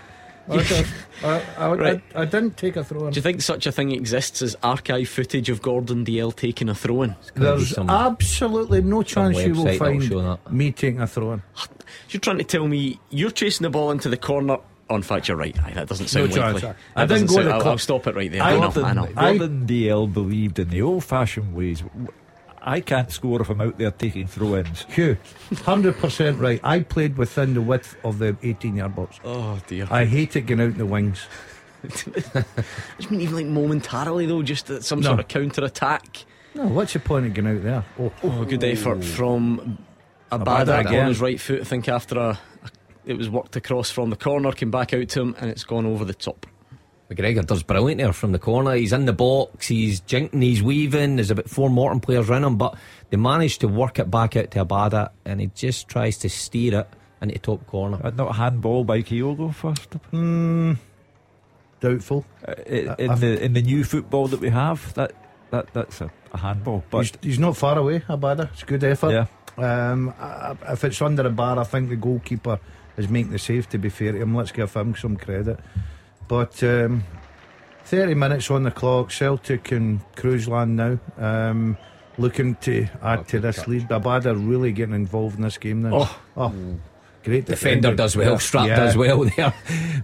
I, I, I, right. I, didn't take a throw in. Do you think such a thing exists as archive footage of Gordon Dalziel taking a throw in? There's absolutely no chance you will find me taking a throw in. You're trying to tell me you're chasing the ball into the corner. Oh, in fact, you're right. Aye, that doesn't sound no likely. Chance, I didn't go. I'll, I'll, stop it right there. I, I know. Gordon, I know. Gordon Dalziel believed in the old-fashioned ways. I can't score if I'm out there taking throw ins. Hugh, 100% right. I played within the width of the 18 yard box. Oh, dear. I hate it getting out in the wings. I mean, even like momentarily, though, just some no. sort of counter attack. No, what's the point of getting out there? Oh, oh good effort oh. from Abada, Abada on his right foot. I think after a, a, it was worked across from the corner, came back out to him, and it's gone over the top. McGregor does brilliant there from the corner. He's in the box, he's jinking, he's weaving. There's about four Morton players around him, but they manage to work it back out to Abada, and he just tries to steer it into top corner. Uh, not handball by Kyogo first. Mm, doubtful. Uh, in, in the in the new football that we have, that that that's a, a handball. But he's, he's, not far away, Abada. It's good effort. Yeah. Um, if it's under a bar, I think the goalkeeper is making the save. To be fair to him, let's give him some credit. But um, 30 minutes on the clock, Celtic and cruise land now. Um, looking to add to this lead. Abada really getting involved in this game now. Oh, oh. Mm. Great defender, defender does well, yeah. Strapp yeah. does well there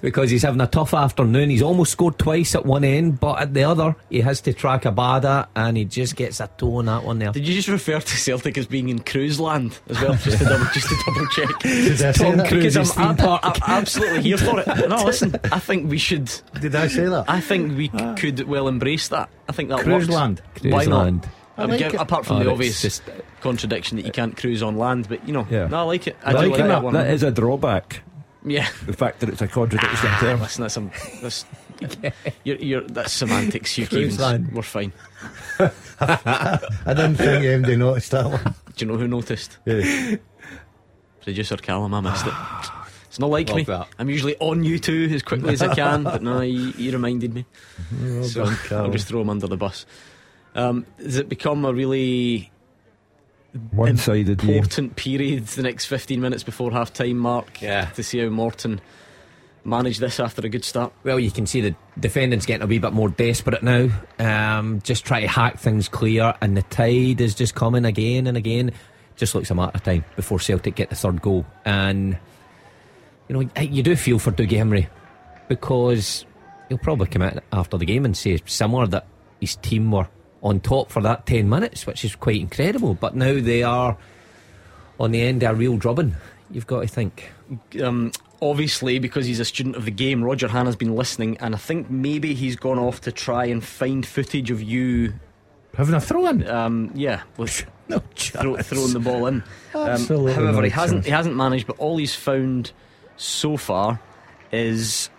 because he's having a tough afternoon. He's almost scored twice at one end, but at the other, he has to track Abada and he just gets a toe on that one there. Did you just refer to Celtic as being in cruise land as well? just to double, just to double check. Tom Cruise's theme park. I'm, I'm absolutely here for it. No, listen, I think we should. Did I say that? I think we ah. could well embrace that. I think that cruise works. land. Cruise Why land. not? I like give, apart from oh, the obvious just, contradiction that you can't cruise on land, but you know, yeah. no, I like it. I like, like that, that is a drawback. Yeah, the fact that it's a contradiction ah, Listen, that's, that's you're, you're, that's semantics, Hugh Cruise Keevins. line. We're fine. I didn't think MD noticed that one. Do you know who noticed? Yeah. Producer Callum, I missed it. It's not like Love me. that. I'm usually on you two as quickly as I can, but no, he, he reminded me. so done, I'll just throw him under the bus. Um, has it become a really One sided game. important period the next 15 minutes before half time, Mark? Yeah. To see how Morton manage this after a good start. Well, you can see the defendants getting a wee bit more desperate now. Um, just try to hack things clear, and the tide is just coming again and again. Just looks a matter of time before Celtic get the third goal. And, you know, you do feel for Dougie Imrie because he'll probably come out after the game and say similar that his team were on top for that 10 minutes, which is quite incredible. But now they are on the end of a real drubbing, you've got to think. um, obviously, because he's a student of the game, Roger Hanna's been listening, and I think maybe he's gone off to try and find footage of you. Having a throw in? Um, yeah, with No throw, throwing the ball in. Um, however, no he hasn't chance. he hasn't managed, but all he's found so far is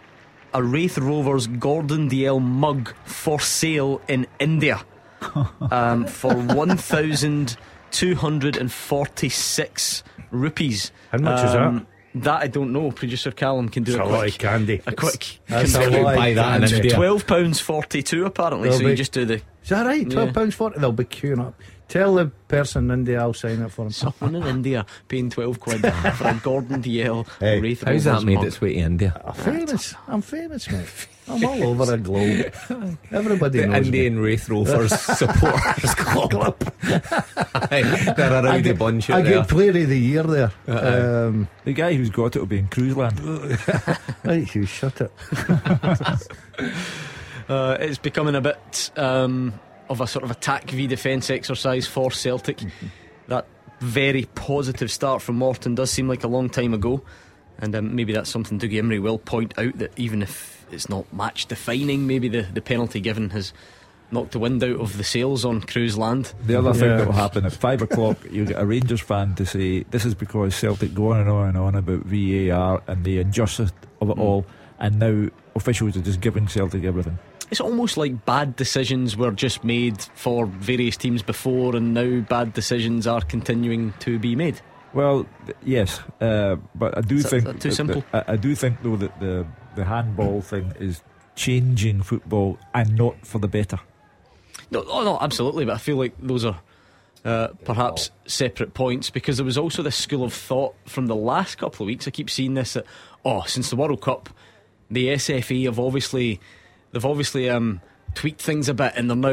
a Raith Rovers Gordon Dalziel mug for sale in India um, for one thousand two hundred and forty-six rupees. How much is that? That I don't know. Producer Callum can do It's a a lot quick, of candy. a quick. That's a lot buy that in. India. Twelve pounds forty-two apparently. Will so you just do the Is that right? Twelve pounds forty. They'll be queuing up. Tell the person in India I'll sign it for him. someone in India paying twelve quid for a Gordon Dalziel Hey, Raith How's that made its way to India? I'm famous. I'm famous, mate. I'm all over the globe. Everybody The knows Indian Raith Rovers supporters club. Aye, They're a. I rowdy get, bunch I out there. get player of the year there. Um, The guy who's got it will be in Cruise Land. right, you shut it. Uh, it's becoming a bit um, of a sort of attack v defence exercise for Celtic. That very positive start from Morton does seem like a long time ago, and um, maybe that's something Dougie Imrie will point out that even if it's not match defining, maybe the, the penalty given has knocked the wind out of the sails on Cruise Land. The other thing Yeah. that will happen at five o'clock, you'll get a Rangers fan to say this is because Celtic go on and on and on about VAR and the injustice of it Mm. all, and now officials are just giving Celtic everything. It's almost like bad decisions were just made for various teams before, and now bad decisions are continuing to be made. Well, yes, uh, but I do Is that- think that too simple? I, I do think though that the the handball thing is changing football and not for the better. No, oh no, absolutely. But I feel like those are uh, perhaps separate points because there was also this school of thought from the last couple of weeks. I keep seeing this that oh, since the World Cup, the SFA have obviously they've obviously um, tweaked things a bit, and they're now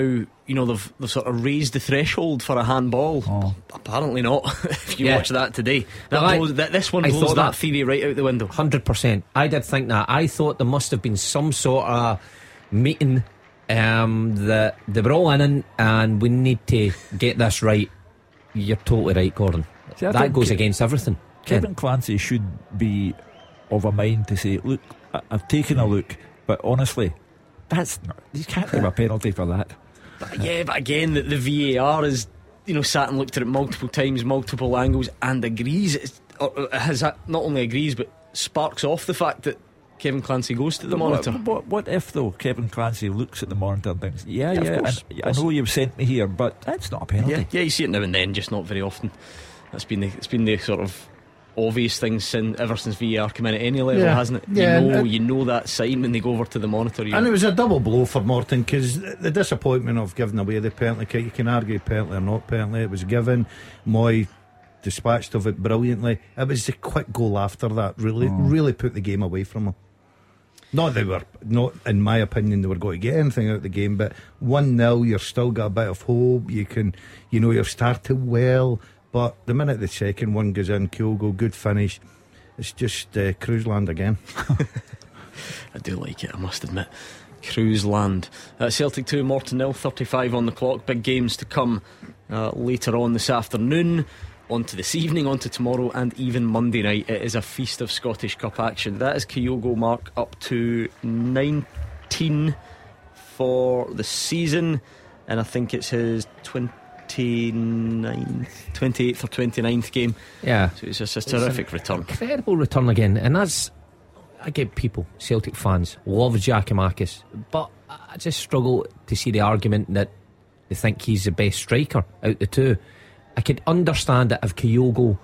you know they've they've sort of raised the threshold for a handball. Oh. Apparently not. if you Yeah. watch that today, that Well, I- that, this one I blows thought that, that. theory right out the window. Hundred percent. I did think that. I thought there must have been some sort of meeting um, that they were all in, and we need to get this right. You're totally right, Gordon. See, that goes Ke- against everything. Ken. Kevin Clancy should be of a mind to say, look, I- I've taken a look, but honestly, that's not, you can't give a penalty for that. But yeah, but again, the, the VAR is you know sat and looked at it multiple times, multiple angles, and agrees. It's, or, has that not only agrees but sparks off the fact that Kevin Clancy goes to the monitor. What, what, what if though Kevin Clancy looks at the monitor and thinks, yeah, Yeah, yeah, and I know you've sent me here, but that's not a penalty. Yeah, yeah, you see it now and then, just not very often. That's been the it's been the sort of obvious thing since ever since VAR came in at any level, Yeah. hasn't it? Yeah, you know, and- uh, you know that sign when they go over to the monitor. You And it was a double blow for Morton because the disappointment of giving away the penalty kick, you can argue penalty or not penalty, it was given. Mooy dispatched of it brilliantly. It was the quick goal after that, really, mm. really put the game away from him. Not they were, not in my opinion, they were going to get anything out of the game, but 1 0, you're still got a bit of hope. You can, you know, you've started well, but the minute the second one goes in, Kyogo, good finish. It's just uh, cruise land again. I do like it, I must admit. Cruise Land. Uh, Celtic 2, Morton nil, 35 on the clock. Big games to come uh, later on this afternoon. On to this evening, on to tomorrow, and even Monday night. It is a feast of Scottish Cup action. That is Kyogo Mark up to 19 for the season, and I think it's his 29th, 28th or 29th game. Yeah. So it's just a terrific return. Incredible return again, and that's I get people, Celtic fans, love Giakoumakis, but I just struggle to see the argument that they think he's the best striker out the two. I could understand it if Kyogo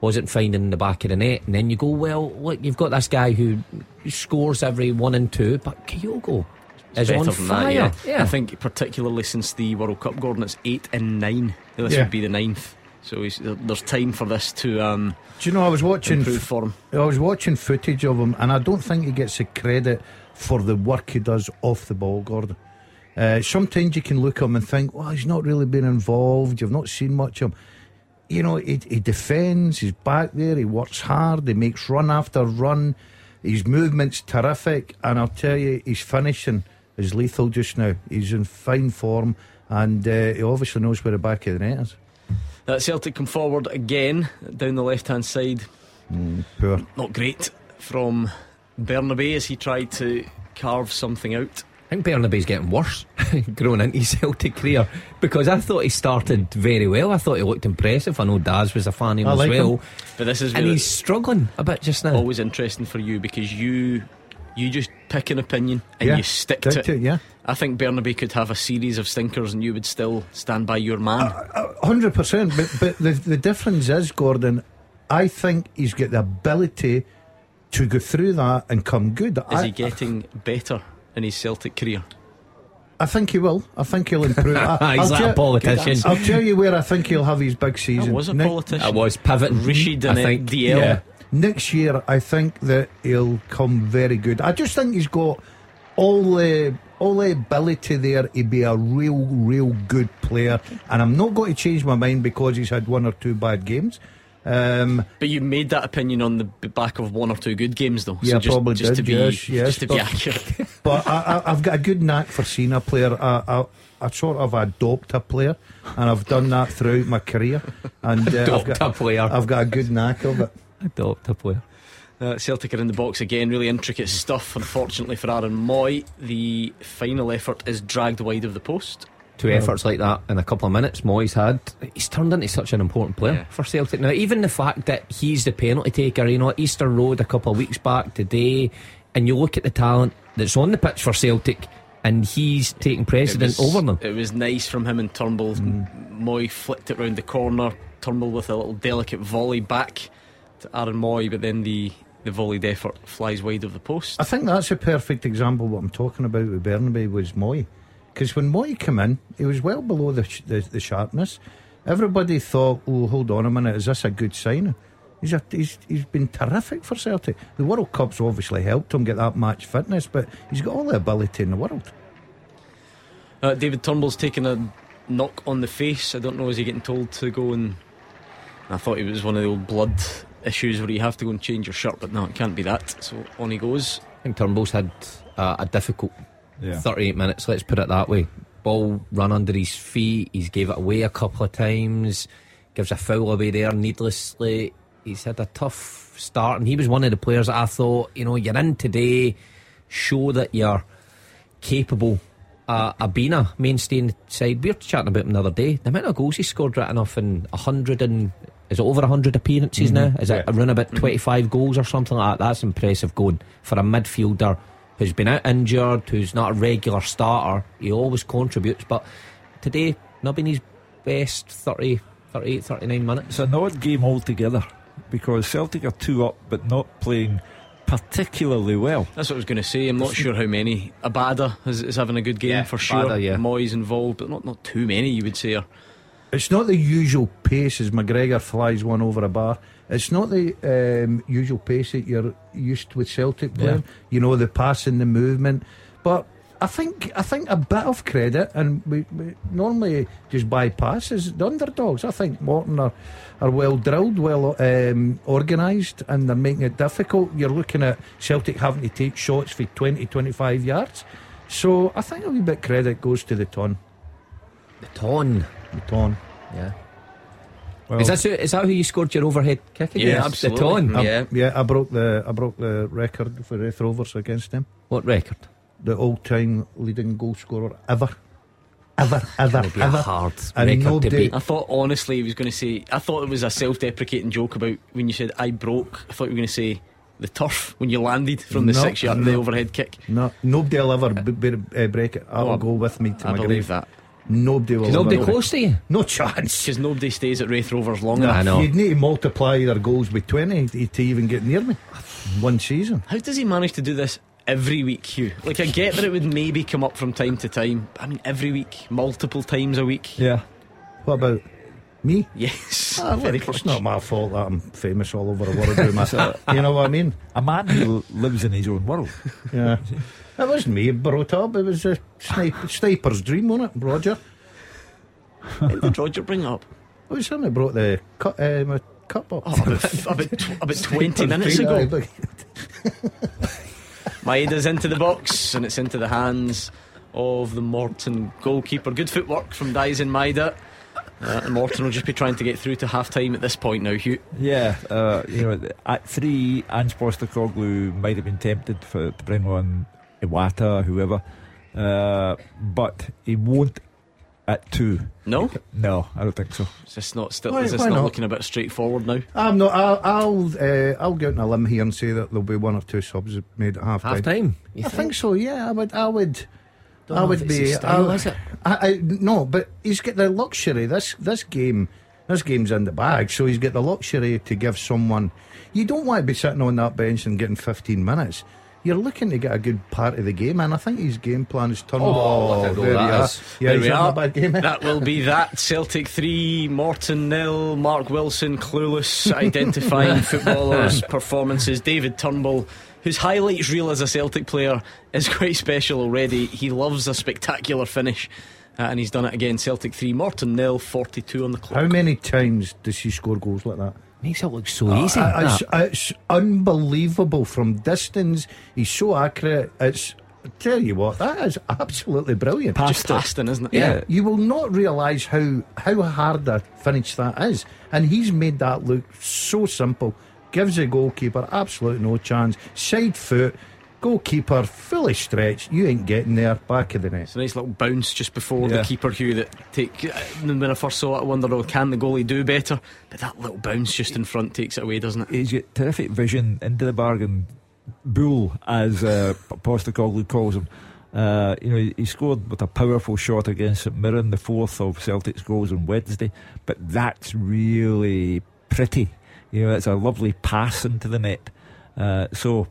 wasn't finding the back of the net, and then you go, well, look, you've got this guy who scores every one and two, but Kyogo is better on than fire. that. Yeah. I think particularly since the World Cup, Gordon, it's eight and nine. This Yeah. would be the ninth. So he's, there's time for this to um, Do you know I was watching improve form. I was watching footage of him, and I don't think he gets the credit for the work he does off the ball, Gordon. Uh, sometimes you can look at him and think, well, he's not really been involved. You've not seen much of him. You know, he, he defends, he's back there, he works hard, he makes run after run. His movement's terrific, and I'll tell you, he's finishing is lethal just now. He's in fine form, and uh, he obviously knows where the back of the net is. Uh, Celtic come forward again down the left hand side. Poor. Not great from Bernabei as he tried to carve something out. I think Bernabei's getting worse growing into his Celtic career because I thought he started very well. I thought he looked impressive. I know Daz was a fan of him I as like well. him. But this is And he's struggling a bit just now. always interesting for you because you you just pick an opinion and Yeah, you stick stick to it. to it, yeah. I think Bernabei could have a series of stinkers and you would still stand by your man. Uh, uh, hundred percent, but but the the difference is, Gordon. I think he's got the ability to go through that and come good. is I, he getting better in his Celtic career? I think he will. I think he'll improve. I, He's I'll like a tell- politician. I'll tell you where I think he'll have his big I season. was a Ne- politician. I was pivoting. Rishi I Dene- think. DL. Yeah. Next year, I think that he'll come very good. I just think he's got all the all the ability there to be a real, real good player. And I'm not going to change my mind because he's had one or two bad games. Um, But you made that opinion on the back of one or two good games, though. Yeah, so just, probably just did, to be, yes, yes, just to be accurate. But I, I, I've got a good knack for seeing a player. I, I, I sort of adopt a player, and I've done that throughout my career. And uh, I've, Adopt got, a player. I've got a good knack of it. Adopt a player. Uh, Celtic are in the box again. Really intricate stuff. Unfortunately for Aaron Mooy, the final effort is dragged wide of the post. Two efforts like that in a couple of minutes Mooy's had. He's turned into such an important player Yeah. for Celtic. Now, even the fact that he's the penalty taker, you know, at Easter Road a couple of weeks back today, and you look at the talent that's on the pitch for Celtic, and he's taking precedence over them. It was nice from him and Turnbull. Mooy flicked it round the corner. Turnbull with a little delicate volley back to Aaron Mooy, but then the, the volleyed effort flies wide of the post. I think that's a perfect example. What I'm talking about with Bernabei was Mooy, because when Mooy came in, he was well below the, sh- the the sharpness. Everybody thought, "Oh, hold on a minute, is this a good sign?" He's, a, he's he's been terrific for Celtic. The World Cup's obviously helped him get that match fitness, but he's got all the ability in the world. Uh, David Turnbull's taken a knock on the face. I don't know, is he getting told to go and. I thought he was one of the old blood issues where you have to go and change your shirt, but no, it can't be that. So on he goes. I think Turnbull's had uh, a difficult Yeah. 38 minutes, let's put it that way. Ball run under his feet, he's gave it away a couple of times, gives a foul away there needlessly. He's had a tough start, and he was one of the players that I thought, you know, you're in today, show that you're capable uh, of being a mainstay in the side. We were chatting about him the other day. The amount of goals he scored right enough in 100 and. Is it over 100 appearances mm-hmm. now? Is it Yeah. around about mm-hmm. 25 goals or something like that? That's impressive going for a midfielder who's been out injured, who's not a regular starter. He always contributes, but today, not been his best 30, 38, 39 minutes. It's an odd game altogether because Celtic are two up but not playing particularly well. That's what I was going to say. I'm not sure how many. Abada is, is having a good game Yeah, for sure. Abada, yeah. Mooy's involved, but not, not too many, you would say. Are. It's not the usual pace as McGregor flies one over a bar. It's not the um, usual pace that you're used to with Celtic playing. You know the passing, the movement. But I think I think a bit of credit, and we, we normally just bypass is the underdogs. I think Morton are, are well drilled, well um, organised, and they're making it difficult. You're looking at Celtic having to take shots for 20, 25 yards. So I think a wee bit of credit goes to the ton. The ton. The ton. Yeah. Well, is, that, that who you scored your overhead kick against? The ton. I- Yeah. yeah, I broke the I broke the record for Raith Rovers against them. What record? The all-time leading goal scorer ever, ever, ever, It'll be a ever. hard And record to nobody- beat. I thought honestly he was going to say. I thought it was a self-deprecating joke about when you said I broke. I thought you were going to say the turf when you landed from the No, six yard, the overhead kick. No, nobody will ever b- b- uh, break it. I'll Oh, go with me to I my believe grave. that Nobody will. Nobody close to you. No chance. because nobody stays at Raith Rovers long No, enough. I know. You'd need to multiply their goals by 20 to, to even get near me. One season. How does he manage to do this every week, Hugh? Like, I get that it would maybe come up from time to time. but I mean, every week, multiple times a week. Yeah. What about me? Yes, Ah, very look, it's not my fault that I'm famous all over the world. doing my- you know what I mean? A man who lives in his own world. Yeah. It wasn't me who brought up. It was a sniper, sniper's dream, wasn't it, Roger? How did Roger bring up? It was him who brought the cup, uh, my cup up. Oh, about, about, about 20 minutes ago. Maeda's into the box and it's into the hands of the Morton goalkeeper. Good footwork from Daizen Maeda. Uh, and Morton will just be trying to get through to half time at this point now, Hugh. Yeah, uh, you know, at three, Ange Postecoglou might have been tempted for, to bring on Iwata, whoever, uh, but he won't at two. No? No, I don't think so. Is this not still Why- is this not, not? looking a bit straightforward now? I'm not. I'll I'll, uh, I'll go out on a limb here and say that there'll be one or two subs made at half time. Half time. You I think so. Yeah, I would. I would. Don't I would be. his style, I, is it? I, I, no, but he's got the luxury. This this game, this game's in the bag, so he's got the luxury to give someone. You don't want to be sitting on that bench and getting 15 minutes. You're looking to get a good part of the game, and I think his game plan is turned. Oh, oh what a there that are. is. Yeah, There we are. a bad game. That will be that. Celtic 3, Morton nil. Mark Wilson clueless, identifying footballers' performances. David Turnbull, whose highlights reel as a Celtic player is quite special already. He loves a spectacular finish. Uh, and he's done it again. Celtic 3, Morton nil, 42 on the clock. How many times does he score goals like that? Makes it look so easy. Uh, it's, it's unbelievable from distance. He's so accurate. It's I tell you what, that is absolutely brilliant. Just Aston, isn't it? Yeah, you will not realise how how hard a finish that is, and he's made that look so simple. Gives the goalkeeper absolute no chance. Side foot, goalkeeper fully stretched. You ain't getting there. Back of the net. It's a nice little bounce just before the keeper Hugh that take. uh, When I first saw it, I wondered, oh, can the goalie do better? But that little bounce just in front takes it away, doesn't it? He's got terrific vision into the bargain. Bull, as uh, Postecoglou calls him. Uh, you know, he, he scored with a powerful shot against St Mirren, the fourth of Celtic's goals on Wednesday. But that's really pretty. You know, it's a lovely pass into the net. Uh, so,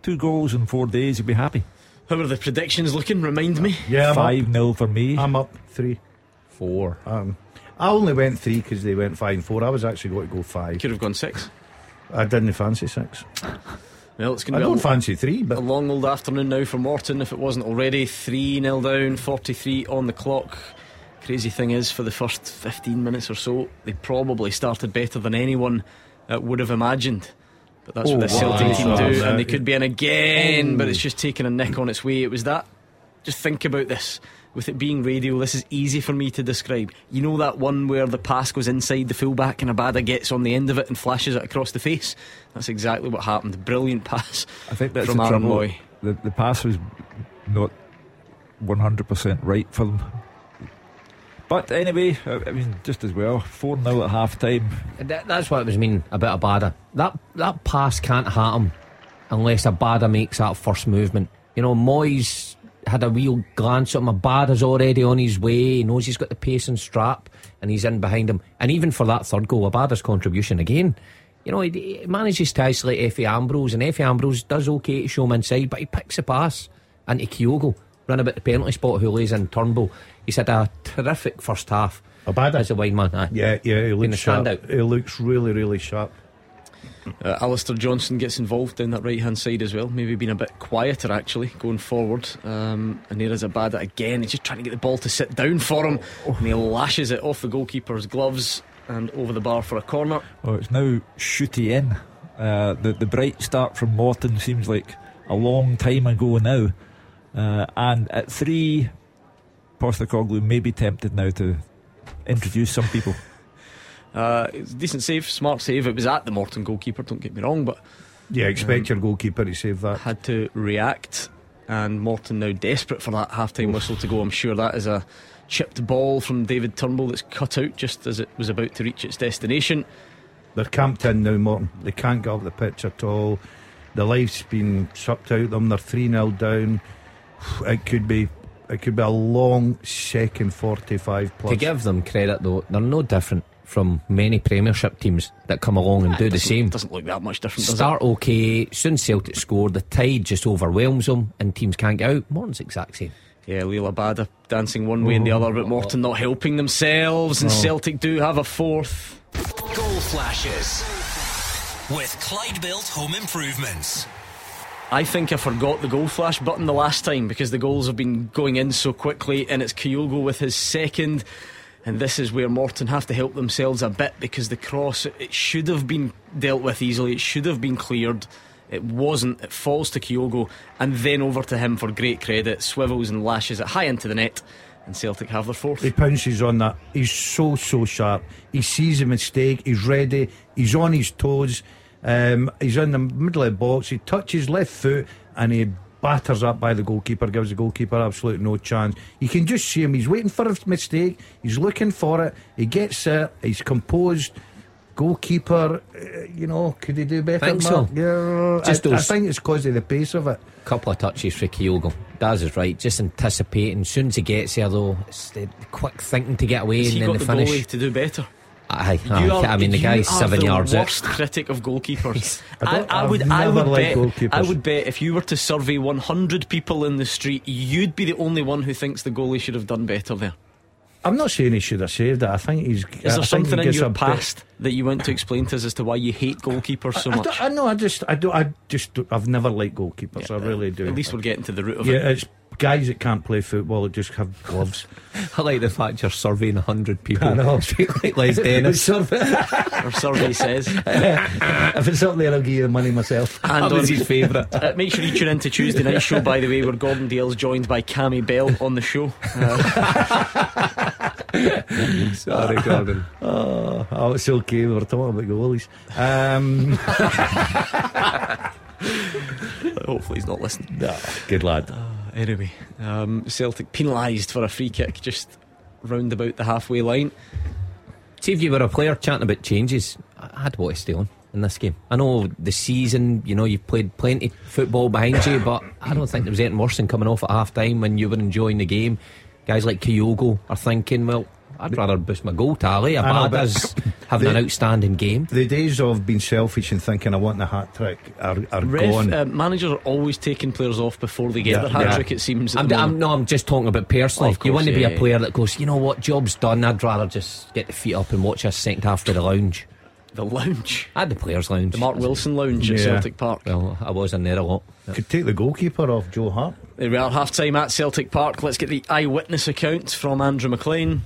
two goals in four days, you'll be happy. How are the predictions looking? Remind me. Yeah, I'm Five 0 for me. I'm up three. Four. Um, I only went three because they went five and four. I was actually going to go five. Could have gone six. I didn't fancy six. Well, it's going I to be don't a, fancy three, but a but long old afternoon now for Morton if it wasn't already. 3 0 down, 43 on the clock. Crazy thing is, for the first 15 minutes or so, they probably started better than anyone uh, would have imagined. But that's what the Oh, Celtic wow. team do, Oh. and they could be in again, but it's just taking a nick on its way. It was that. Just think about this. With it being radio, this is easy for me to describe. You know that one where the pass goes inside the fullback and Abada gets on the end of it and flashes it across the face? That's exactly what happened. Brilliant pass I think that's from Aaron. Mooy. The, the pass was not 100% right for them. But anyway, I, I mean, just as well. 4 0 at half time. That, that's what it was mean about Abada. That that pass can't hit him unless Abada makes that first movement. You know, Moyes had a real glance at him. Abada's already on his way. He knows he's got the pace and Strapp, and he's in behind him. And even for that third goal, Abada's contribution again. You know, he, he manages to isolate Efe Ambrose, and Efe Ambrose does okay to show him inside, but he picks a pass into Kyogo, run about the penalty spot, who lays in Turnbull. He's had a terrific first half. Abada? as a wide man. Aye. yeah, yeah, he Been looks a sharp. standout. He looks really, really sharp. Uh, Alistair Johnston gets involved down that right hand side as well. Maybe being a bit quieter actually going forward. Um, and there is Abada again. He's just trying to get the ball to sit down for him. And he lashes it off the goalkeeper's gloves and over the bar for a corner. Oh, it's now shooty in. Uh, the the bright start from Morton seems like a long time ago now. Uh, and at three, Postecoglou may be tempted now to introduce some people. Uh, it's a decent save, smart save. It was at the Morton goalkeeper, don't get me wrong, but Yeah, expect your goalkeeper to save that. had to react. And Morton now desperate for that half time whistle to go. I'm sure that is a chipped ball from David Turnbull that's cut out just as it was about to reach its destination. They're camped in now, Morton. They can't get off the pitch at all. the life's been sucked out of them. They're 3 0 down. It could be. It could be a long second 45 plus. To give them credit though, they're no different from many Premiership teams that come along and do the same. Doesn't look that much different. Does Start okay, soon Celtic score, the tide just overwhelms them, and teams can't get out. Morton's exact same. Yeah, Liel Abada dancing one way and the mm-hmm. other, but Morton not helping themselves, and Celtic do have a fourth. Goal flashes with Clyde Built Home Improvements. I think I forgot the goal flash button the last time because the goals have been going in so quickly, and it's Kyogo with his second. And this is where Morton have to help themselves a bit because the cross, it should have been dealt with easily, it should have been cleared. It wasn't. It falls to Kyogo and then over to him for great credit. Swivels and lashes it high into the net, and Celtic have their fourth. He pounces on that. He's so so sharp. He sees a mistake. He's ready. He's on his toes. Um, he's in the middle of the box. He touches left foot and he batters up by the goalkeeper. Gives the goalkeeper absolute no chance. You can just see him. He's waiting for a mistake. He's looking for it. He gets it. He's composed. Goalkeeper, uh, you know, could he do better? Think so. Yeah, Just I, I think it's because of the pace of it. Couple of touches for Kyogo. Daz is right, just anticipating. As soon as he gets there, though, it's the quick thinking to get away Has and he then got the the finish. to do better? Aye, You are- I mean, the you guy's are seven the yards out. worst critic of goalkeepers. I I, I would, I never would bet, goalkeepers. I would bet if you were to survey 100 people in the street, you'd be the only one who thinks the goalie should have done better there. I'm not saying he should have saved it. I think he's. Is there think something he in gets your a bit- past that you want to explain to us as to why you hate goalkeepers so I, much? don't- I know. I just. I don't. I just. I've never liked goalkeepers. I really uh, do. At least we're getting to the root of Yeah, it. it's guys that can't play football that just have gloves. I like the fact you're surveying 100 people. I know. Straight like Les Dennis. if Our survey says. it's up there, I'll give you the money myself. And That was his favourite. Uh, make sure you tune in to Tuesday night show, by the way, where Gordon Dalziel's joined by Cammy Bell on the show. Uh, Sorry, Gordon. Oh, oh, it's okay. We were talking about goalies. Um, hopefully, he's not listening. nah, good lad. Anyway, um, Celtic penalised for a free kick just round about the halfway line. See, if you were a player chatting about changes, I'd want to stay on in this game. I know the season, you know, you've played plenty of football behind you, but I don't think there was anything worse than coming off at half time when you were enjoying the game. Guys like Kyogo are thinking, well, I'd rather boost my goal tally. I know, Abada's but having an outstanding game. The days of being selfish and thinking I want the hat trick are, are Ref, gone. uh, managers are always taking players off before they get Yeah, their hat yeah. trick, it seems. I'm, I'm, no, I'm just talking about personally. Of you course, want to be a player that goes, you know what, job's done. I'd rather just get the feet up and watch this second half to the lounge. The lounge. I had the players' lounge. The Mark Wilson lounge at Celtic Park. Well, I was in there a lot. Could take the goalkeeper off Joe Hart. There we are, half time at Celtic Park. Let's get the eyewitness account from Andrew McLean.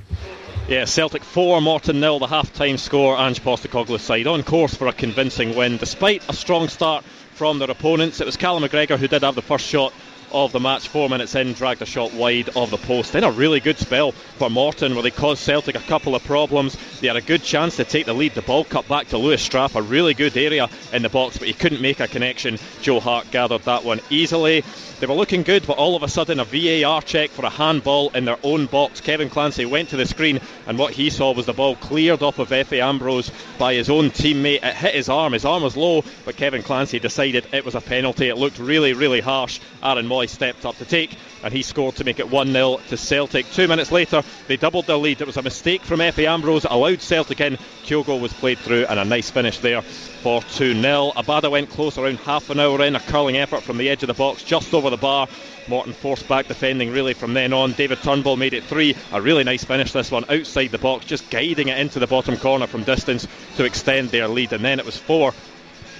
Yeah, Celtic 4, Morton nil, the half time score. Ange Postecoglou's side on course for a convincing win. Despite a strong start from their opponents, it was Callum McGregor who did have the first shot of the match. Four minutes in, dragged a shot wide of the post. Then a really good spell for Morton where they caused Celtic a couple of problems. They had a good chance to take the lead. The ball cut back to Lewis Strapp, a really good area in the box, but he couldn't make a connection. Joe Hart gathered that one easily. They were looking good, but all of a sudden, a VAR check for a handball in their own box. Kevin Clancy went to the screen, and what he saw was the ball cleared off of Efe Ambrose by his own teammate. It hit his arm. His arm was low, but Kevin Clancy decided it was a penalty. It looked really, really harsh. Aaron Mooy stepped up to take, and he scored to make it 1 0 to Celtic. Two minutes later, they doubled their lead. It was a mistake from Efe Ambrose, allowed Celtic in. Kyogo was played through, and a nice finish there for 2 0. Abada went close around half an hour in, a curling effort from the edge of the box just over the bar. Morton forced back defending really from then on. David Turnbull made it three. A really nice finish this one outside the box, just guiding it into the bottom corner from distance to extend their lead. And then it was four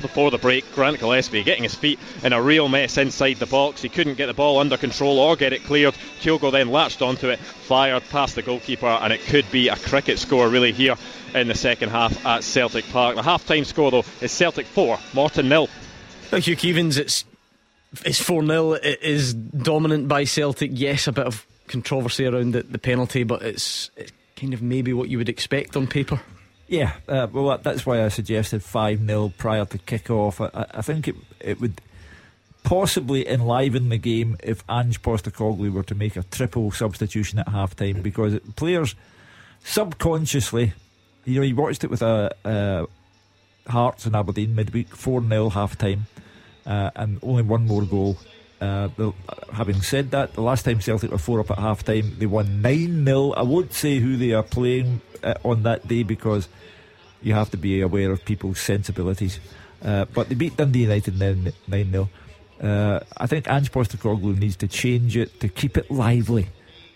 before the break. Grant Gillespie getting his feet in a real mess inside the box. He couldn't get the ball under control or get it cleared. Kyogo then latched onto it, fired past the goalkeeper, and it could be a cricket score really here in the second half at Celtic Park. The half time score though is Celtic 4, Morton nil. Hugh Keevins, it's it's 4 0. It is dominant by Celtic. Yes, a bit of controversy around the, the penalty, but it's, it's kind of maybe what you would expect on paper. Yeah, uh, well, that's why I suggested 5 0 prior to kick off. I, I- think it, it would possibly enliven the game if Ange Postecoglou were to make a triple substitution at half time because it, players subconsciously, you know, he watched it with a, uh Hearts and Aberdeen midweek, 4 0 half time. Uh, and only one more goal. Uh, having said that, the last time Celtic were four up at half time, they won 9 0. I won't say who they are playing uh, on that day because you have to be aware of people's sensibilities. Uh, but they beat Dundee United 9 0. Uh, I think Ange Postecoglou needs to change it to keep it lively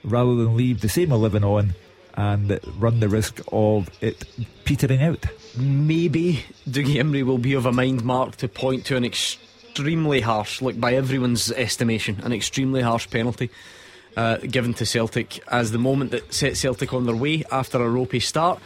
rather than leave the same 11 on and run the risk of it petering out. Maybe Dougie Imrie will be of a mind mark to point to an extremely harsh, like by everyone's estimation, an extremely harsh penalty uh, given to Celtic as the moment that set Celtic on their way after a ropey start.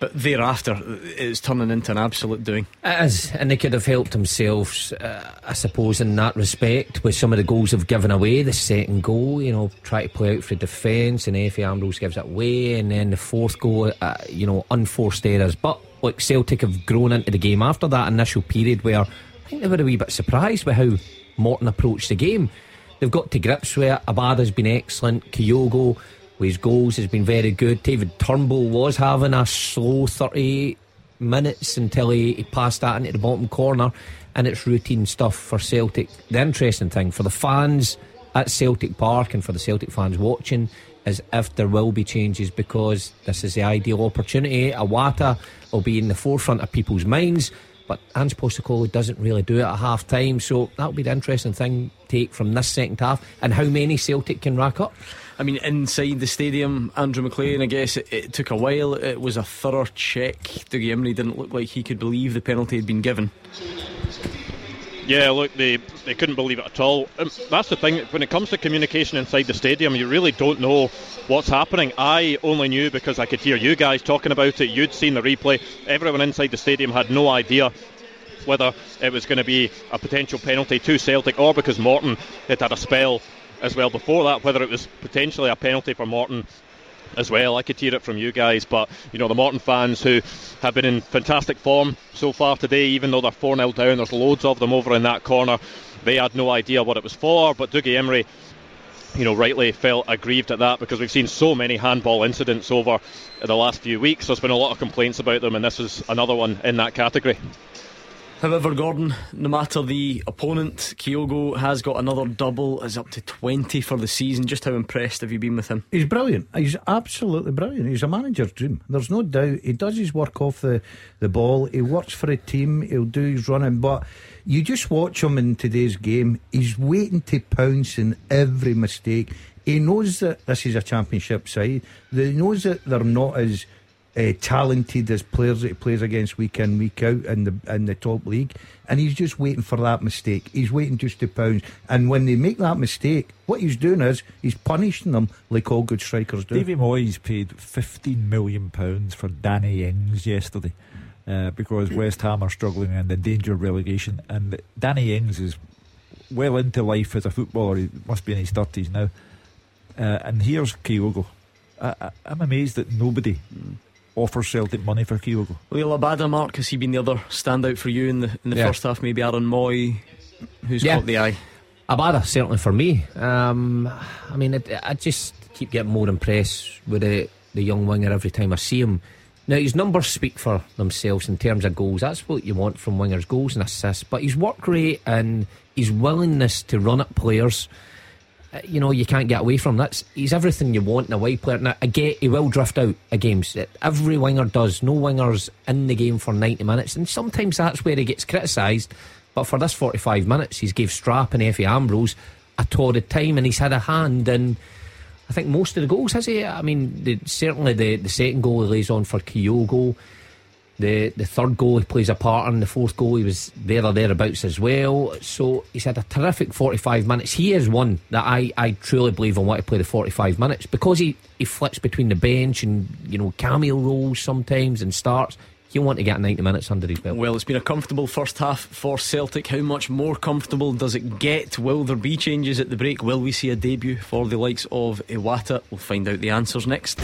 But thereafter, it's turning into an absolute doing. It is, and they could have helped themselves, uh, I suppose, in that respect, with some of the goals they've given away. The second goal, you know, try to play out for defence, and Efe Ambrose gives it away, and then the fourth goal, uh, you know, unforced errors. But like Celtic have grown into the game after that initial period where think they were a wee bit surprised with how Morton approached the game. They've got to grips with it. Abada's been excellent. Kyogo with his goals has been very good. David Turnbull was having a slow 30 minutes until he, he passed that into the bottom corner, and it's routine stuff for Celtic. The interesting thing for the fans at Celtic Park and for the Celtic fans watching is if there will be changes because this is the ideal opportunity. Iwata will be in the forefront of people's minds. But Ange Postecoglou doesn't really do it at half time, so that'll be the interesting thing take from this second half and how many Celtic can rack up. I mean, inside the stadium, Andrew McLean, I guess it, it, took a while. It was a thorough check. Dougie Imrie didn't look like he could believe the penalty had been given. Yeah, look, they, they couldn't believe it at all. Um, that's the thing, when it comes to communication inside the stadium, you really don't know what's happening. I only knew because I could hear you guys talking about it. You'd seen the replay. Everyone inside the stadium had no idea whether it was going to be a potential penalty to Celtic or because Morton had had a spell as well before that, whether it was potentially a penalty for Morton as well. I could hear it from you guys, but you know the Morton fans who have been in fantastic form so far today, even though they're 4 0 down, there's loads of them over in that corner. They had no idea what it was for, but Dougie Imrie. You know, rightly felt aggrieved at that because we've seen so many handball incidents over the last few weeks. There's been a lot of complaints about them, and this is another one in that category. However, Gordon, no matter the opponent, Kyogo has got another double, is up to 20 for the season. Just how impressed have you been with him? He's brilliant. He's absolutely brilliant. He's a manager's dream. There's no doubt. He does his work off the, the ball, he works for a team, he'll do his running, but you just watch him in today's game. He's waiting to pounce in every mistake. He knows that this is a championship side, he knows that they're not as uh, talented as players that he plays against week in week out in the in the top league, and he's just waiting for that mistake. He's waiting just to pounce, and when they make that mistake, what he's doing is he's punishing them like all good strikers do. Davy Moyes paid fifteen million pounds for Danny Ings yesterday. Uh, because West Ham are struggling and in danger of relegation, and Danny Ings is well into life as a footballer. He must be in his thirties now. Uh, and here's Kyogo. I, am amazed that nobody mm offer Celtic money for Kyogo. Well, Abada, Mark, has he been the other standout for you in the in the yeah. first half? Maybe Aaron Mooy, who's yeah. caught the eye. Abada, certainly for me. Um, I mean, it, I just keep getting more impressed with the, the young winger every time I see him. Now, his numbers speak for themselves in terms of goals. That's what you want from wingers goals and assists. But his work rate and his willingness to run at players Uh, you know, you can't get away from. That's he's everything you want in a wide player. Now, I get he will drift out of games. Uh, every winger does. No wingers in the game for ninety minutes, and sometimes that's where he gets criticised. But for this forty-five minutes, he's gave Strapp and Efe Ambrose a torrid time, and he's had a hand in. I think most of the goals has he. I mean, the, certainly the the second goal he lays on for Kyogo. The the third goal he plays a part in. The fourth goal he was there or thereabouts as well. So he's had a terrific 45 minutes. He is one that I, I truly believe will want to play the 45 minutes because he, he flips between the bench and you know cameo roles sometimes and starts. He'll want to get 90 minutes under his belt. Well, it's been a comfortable first half for Celtic. How much more comfortable does it get? Will there be changes at the break? Will we see a debut for the likes of Iwata? We'll find out the answers next.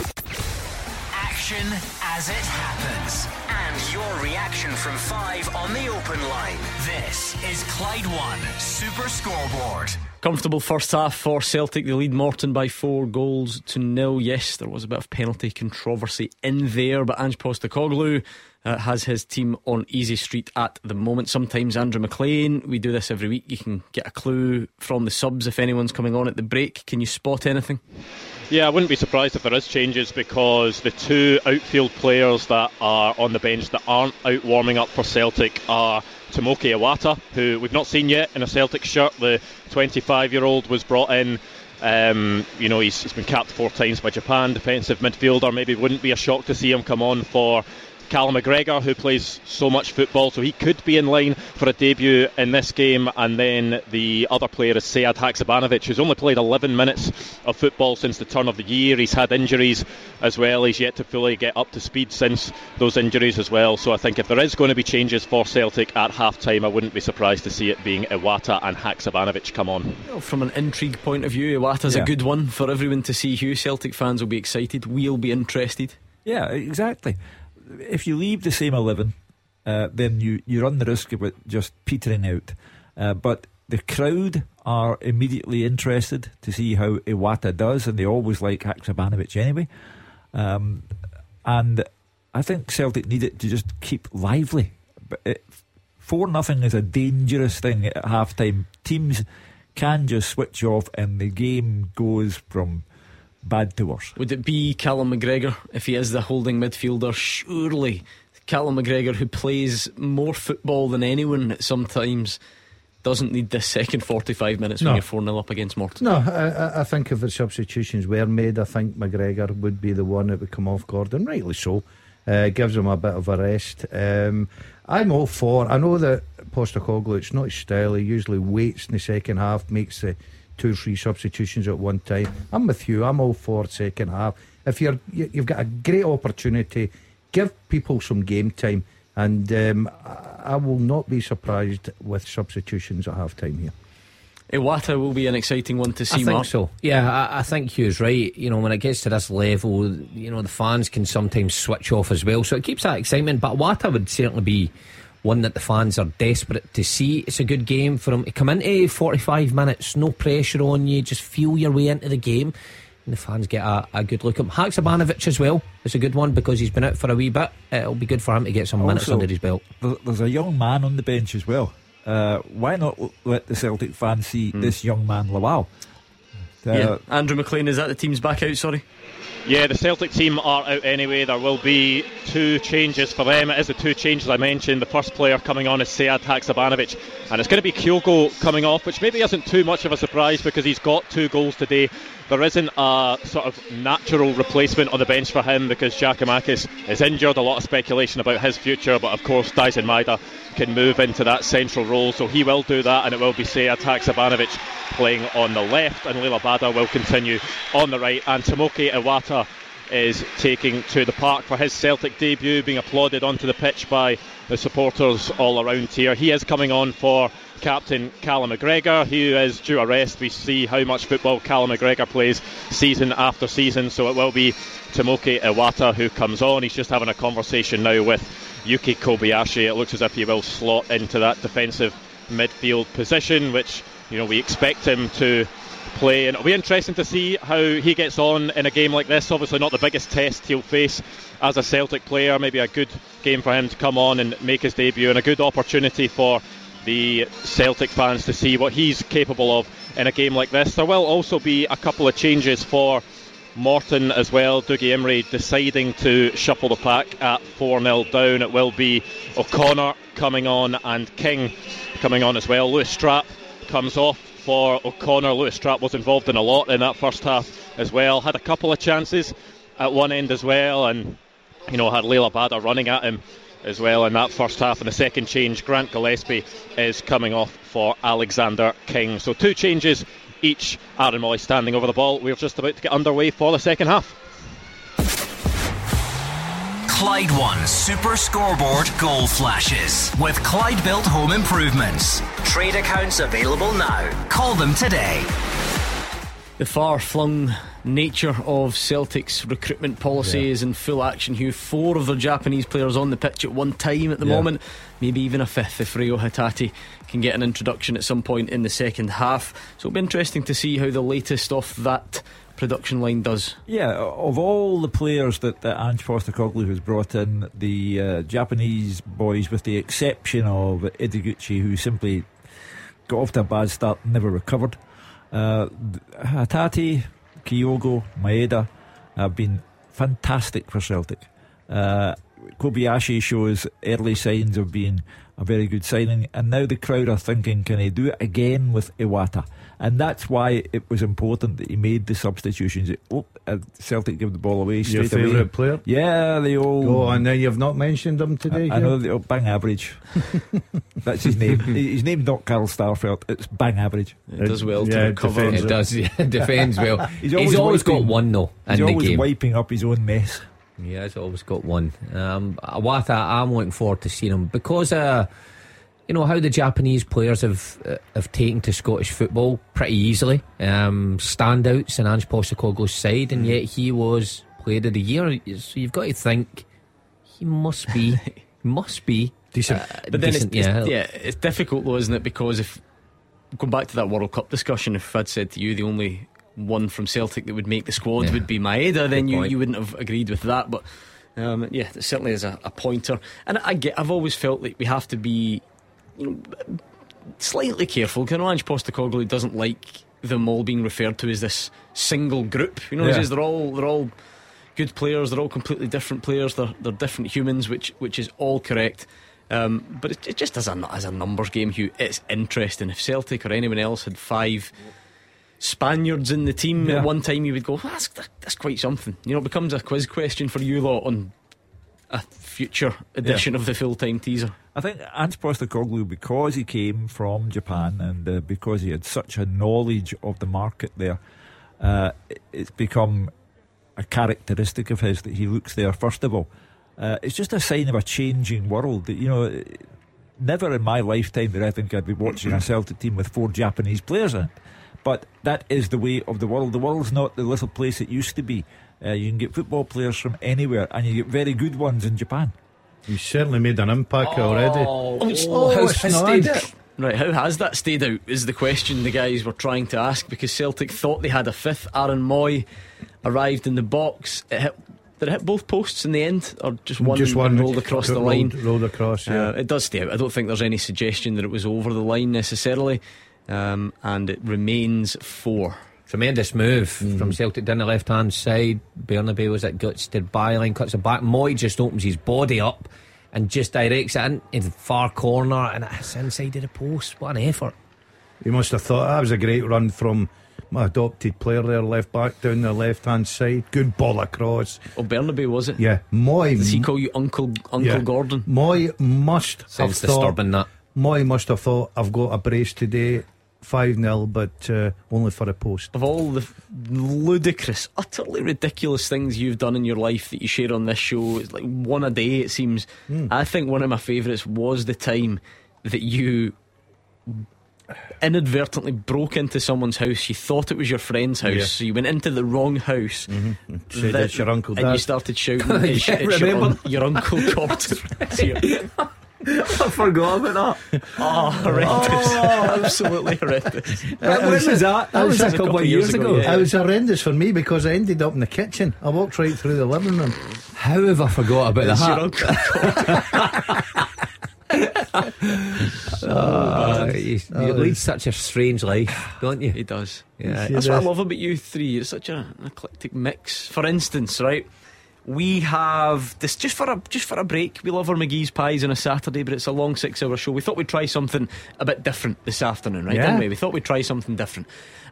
Action as it happens And your reaction from five on the open line. This is Clyde One Super Scoreboard. Comfortable first half for Celtic. They lead Morton by four goals to nil. Yes, there was a bit of penalty controversy in there, but Ange Postecoglou uh, has his team on easy street at the moment. Sometimes Andrew McLean, we do this every week. You can get a clue from the subs if anyone's coming on at the break. Can you spot anything? Yeah, I wouldn't be surprised if there is changes because the two outfield players that are on the bench that aren't out warming up for Celtic are Tomoki Iwata, who we've not seen yet in a Celtic shirt. The 25 year old was brought in. Um, you know, he's, he's been capped four times by Japan, defensive midfielder. Maybe wouldn't be a shock to see him come on for Callum McGregor, who plays so much football, so he could be in line for a debut in this game. And then the other player is Sead Haksabanovic, who's only played 11 minutes of football since the turn of the year. He's had injuries as well. He's yet to fully get up to speed since those injuries as well. So I think if there is going to be changes for Celtic at half time, I wouldn't be surprised to see it being Iwata and Haksabanovic come on. Well, from an intrigue point of view, Iwata's yeah. a good one for everyone to see. Hugh Celtic fans will be excited. We'll be interested. Yeah, exactly if you leave the same 11, uh, then you, you run the risk of it just petering out. Uh, but the crowd are immediately interested to see how Iwata does, and they always like Haksabanovic anyway. Um, and I think Celtic need it to just keep lively. But four nothing is a dangerous thing at half time. Teams can just switch off, and the game goes from bad to worse. Would it be Callum McGregor if he is the holding midfielder? Surely Callum McGregor, who plays more football than anyone sometimes, doesn't need the second 45 minutes no. when you're 4 0 up against Morton. No, I, I, think if the substitutions were made, I think McGregor would be the one that would come off Gordon, rightly so. Uh, gives him a bit of a rest. Um, I'm all for. I know that Postecoglou, it's not his style. He usually waits in the second half, makes the two or three substitutions at one time. I'm with you. I'm all for second half. If you're you've got a great opportunity, give people some game time, and um, I will not be surprised with substitutions at half time here. Iwata will be an exciting one to see. I think Mark. so. Yeah, I, I, think Hugh's right. You know, when it gets to this level, you know, the fans can sometimes switch off as well, so it keeps that excitement. But Iwata would certainly be one that the fans are desperate to see. It's a good game for him to come into 45 minutes, no pressure on you, just feel your way into the game. And the fans get a, a good look at him. Haksabanovic as well is a good one because he's been out for a wee bit. It'll be good for him to get some also, minutes under his belt. There's a young man on the bench as well. Uh, why not let the Celtic fans see mm. this young man Lawal? Uh, yeah, Andrew McLean is that the team's back out? Sorry. Yeah, the Celtic team are out anyway. There will be two changes for them. It is the two changes I mentioned. The first player coming on is Sead Haksabanovic, and it's going to be Kyogo coming off, which maybe isn't too much of a surprise because he's got two goals today. There isn't a sort of natural replacement on the bench for him because Giakoumakis is injured. A lot of speculation about his future, but of course Daizen Maeda can move into that central role, so he will do that, and it will be Sead Haksabanovic playing on the left, and Liel Abada will continue on the right, and Tomoki Iwata is taking to the park for his Celtic debut, being applauded onto the pitch by the supporters all around here. He is coming on for captain Callum McGregor, who is due a rest. We see how much football Callum McGregor plays season after season, so it will be Tomoki Iwata who comes on. He's just having a conversation now with Yuki Kobayashi. It looks as if he will slot into that defensive midfield position, which you know we expect him to play. And it'll be interesting to see how he gets on in a game like this. Obviously, not the biggest test he'll face as a Celtic player. Maybe a good game for him to come on and make his debut, and a good opportunity for the Celtic fans to see what he's capable of in a game like this. There will also be a couple of changes for Morton as well. Dougie Imrie deciding to shuffle the pack at 4 0 down. It will be O'Connor coming on and King coming on as well. Lewis Strapp comes off for O'Connor. Lewis Strapp was involved in a lot in that first half as well. Had a couple of chances at one end as well, and you know had Liel Abada running at him as well in that first half. And the second change, Grant Gillespie is coming off for Alexander King. So two changes each. Aaron Mooy standing over the ball. We're just about to get underway for the second half. Clyde One Super Scoreboard Goal Flashes with Clyde Built Home Improvements. Trade accounts available now. Call them today. The far flung nature of Celtic's recruitment policy is in full action. Hugh, four of their Japanese players on the pitch at one time at the Yeah. moment, maybe even a fifth if Reo Hatate can get an introduction at some point in the second half. So it'll be interesting to see how the latest of that production line does. Yeah, of all the players that, that Ange Postecoglou has brought in, the uh, Japanese boys, with the exception of Ideguchi, who simply got off to a bad start and never recovered, uh, Kyogo, Maeda have been fantastic for Celtic. Uh, Kobayashi shows early signs of being a very good signing, and now the crowd are thinking, can he do it again with Iwata? And that's why it was important that he made the substitutions. Oh, uh, Celtic give the ball away Your straight away. favourite player? Yeah, the old. Go on, now you've not mentioned him today. I, I know the old bang average. That's his name. His name's not Carl Starfelt. It's bang average. It does well to yeah, recover. defends It does, yeah, defends well. He's he's always always, got wiping- one though He's in the always game. wiping up his own mess. Yeah, he's always got one. Um, Iwata, I'm looking forward to seeing him because, uh, you know, how the Japanese players have uh, have taken to Scottish football pretty easily. Um, standouts in Ange Postecoglou's side, and yet he was Player of the Year. So you've got to think he must be, must be Decent. uh, But then decent, it's, yeah. it's, yeah, it's difficult though, isn't it? Because if going back to that World Cup discussion, if I'd said to you the only one from Celtic that would make the squad Yeah. would be Maeda, then you, you wouldn't have agreed with that. But um, yeah, it certainly is a, a pointer. And I get, I've always felt that we have to be, you know, slightly careful. Because Ange Postecoglou doesn't like them all being referred to as this single group. You know, he Yeah. says they're all they're all good players. They're all completely different players. They're they're different humans, which which is all correct. Um, but it, it just as a as a numbers game, Hugh, it's interesting. If Celtic or anyone else had five Spaniards in the team Yeah. at one time, you would go, that's that's quite something. You know, it becomes a quiz question for you lot on a future edition of the full time teaser. I think Ange Postecoglou, because he came from Japan and uh, because he had such a knowledge of the market there, uh, it's become a characteristic of his that he looks there first of all. Uh, it's just a sign of a changing world. That you know, never in my lifetime did I think I'd be watching a Celtic team with four Japanese players in it. But that is the way of the world. The world's not the little place it used to be. Uh, you can get football players from anywhere, and you get very good ones in Japan. You certainly made an impact already. Oh, oh, how's it's his not. Right, how has that stayed out? Is the question the guys were trying to ask because Celtic thought they had a fifth. Aaron Mooy arrived in the box. It hit, did it hit both posts in the end, or just one? Just one rolled across the line. Rolled, rolled across, yeah. Uh, it does stay out. I don't think there's any suggestion that it was over the line necessarily, um, and it remains four. Tremendous move from mm-hmm. Celtic down the left hand side. Bernabei was at guts, did byline, cuts it back. Mooy just opens his body up and just directs it in, into the far corner and it's inside of the post. What an effort. You must have thought that was a great run from my adopted player there, left back down the left hand side. Good ball across. Oh, Bernabei was it? Yeah, Mooy. Does he call you Uncle Uncle yeah. Gordon? Mooy must have Sounds thought. disturbing that. Mooy must have thought I've got a brace today, five 0 but uh, only for a post. Of all the ludicrous, utterly ridiculous things you've done in your life that you share on this show, it's like one a day, it seems. I think one of my favourites was the time that you inadvertently broke into someone's house. You thought it was your friend's house, Yeah. so you went into the wrong house. Said That- it's your uncle and you started shouting, Yeah, it's your, remember? un- your uncle Gordon. It's your- I forgot about that. oh, horrendous. Absolutely horrendous. when was that? That was a couple of years ago. yeah. It was horrendous for me because I ended up in the kitchen. I walked right through the living room. How have I forgot about It's your that? uncle. Uh, you you lead such a strange life, don't you? He does. Yeah. That's what I love about you three. It's such a, an eclectic mix. For instance, right, we have this just for a just for a break. We love our McGee's pies on a Saturday, but it's a long six-hour show. We thought we'd try something a bit different this afternoon, right? Yeah. Didn't we? We thought we'd try something different,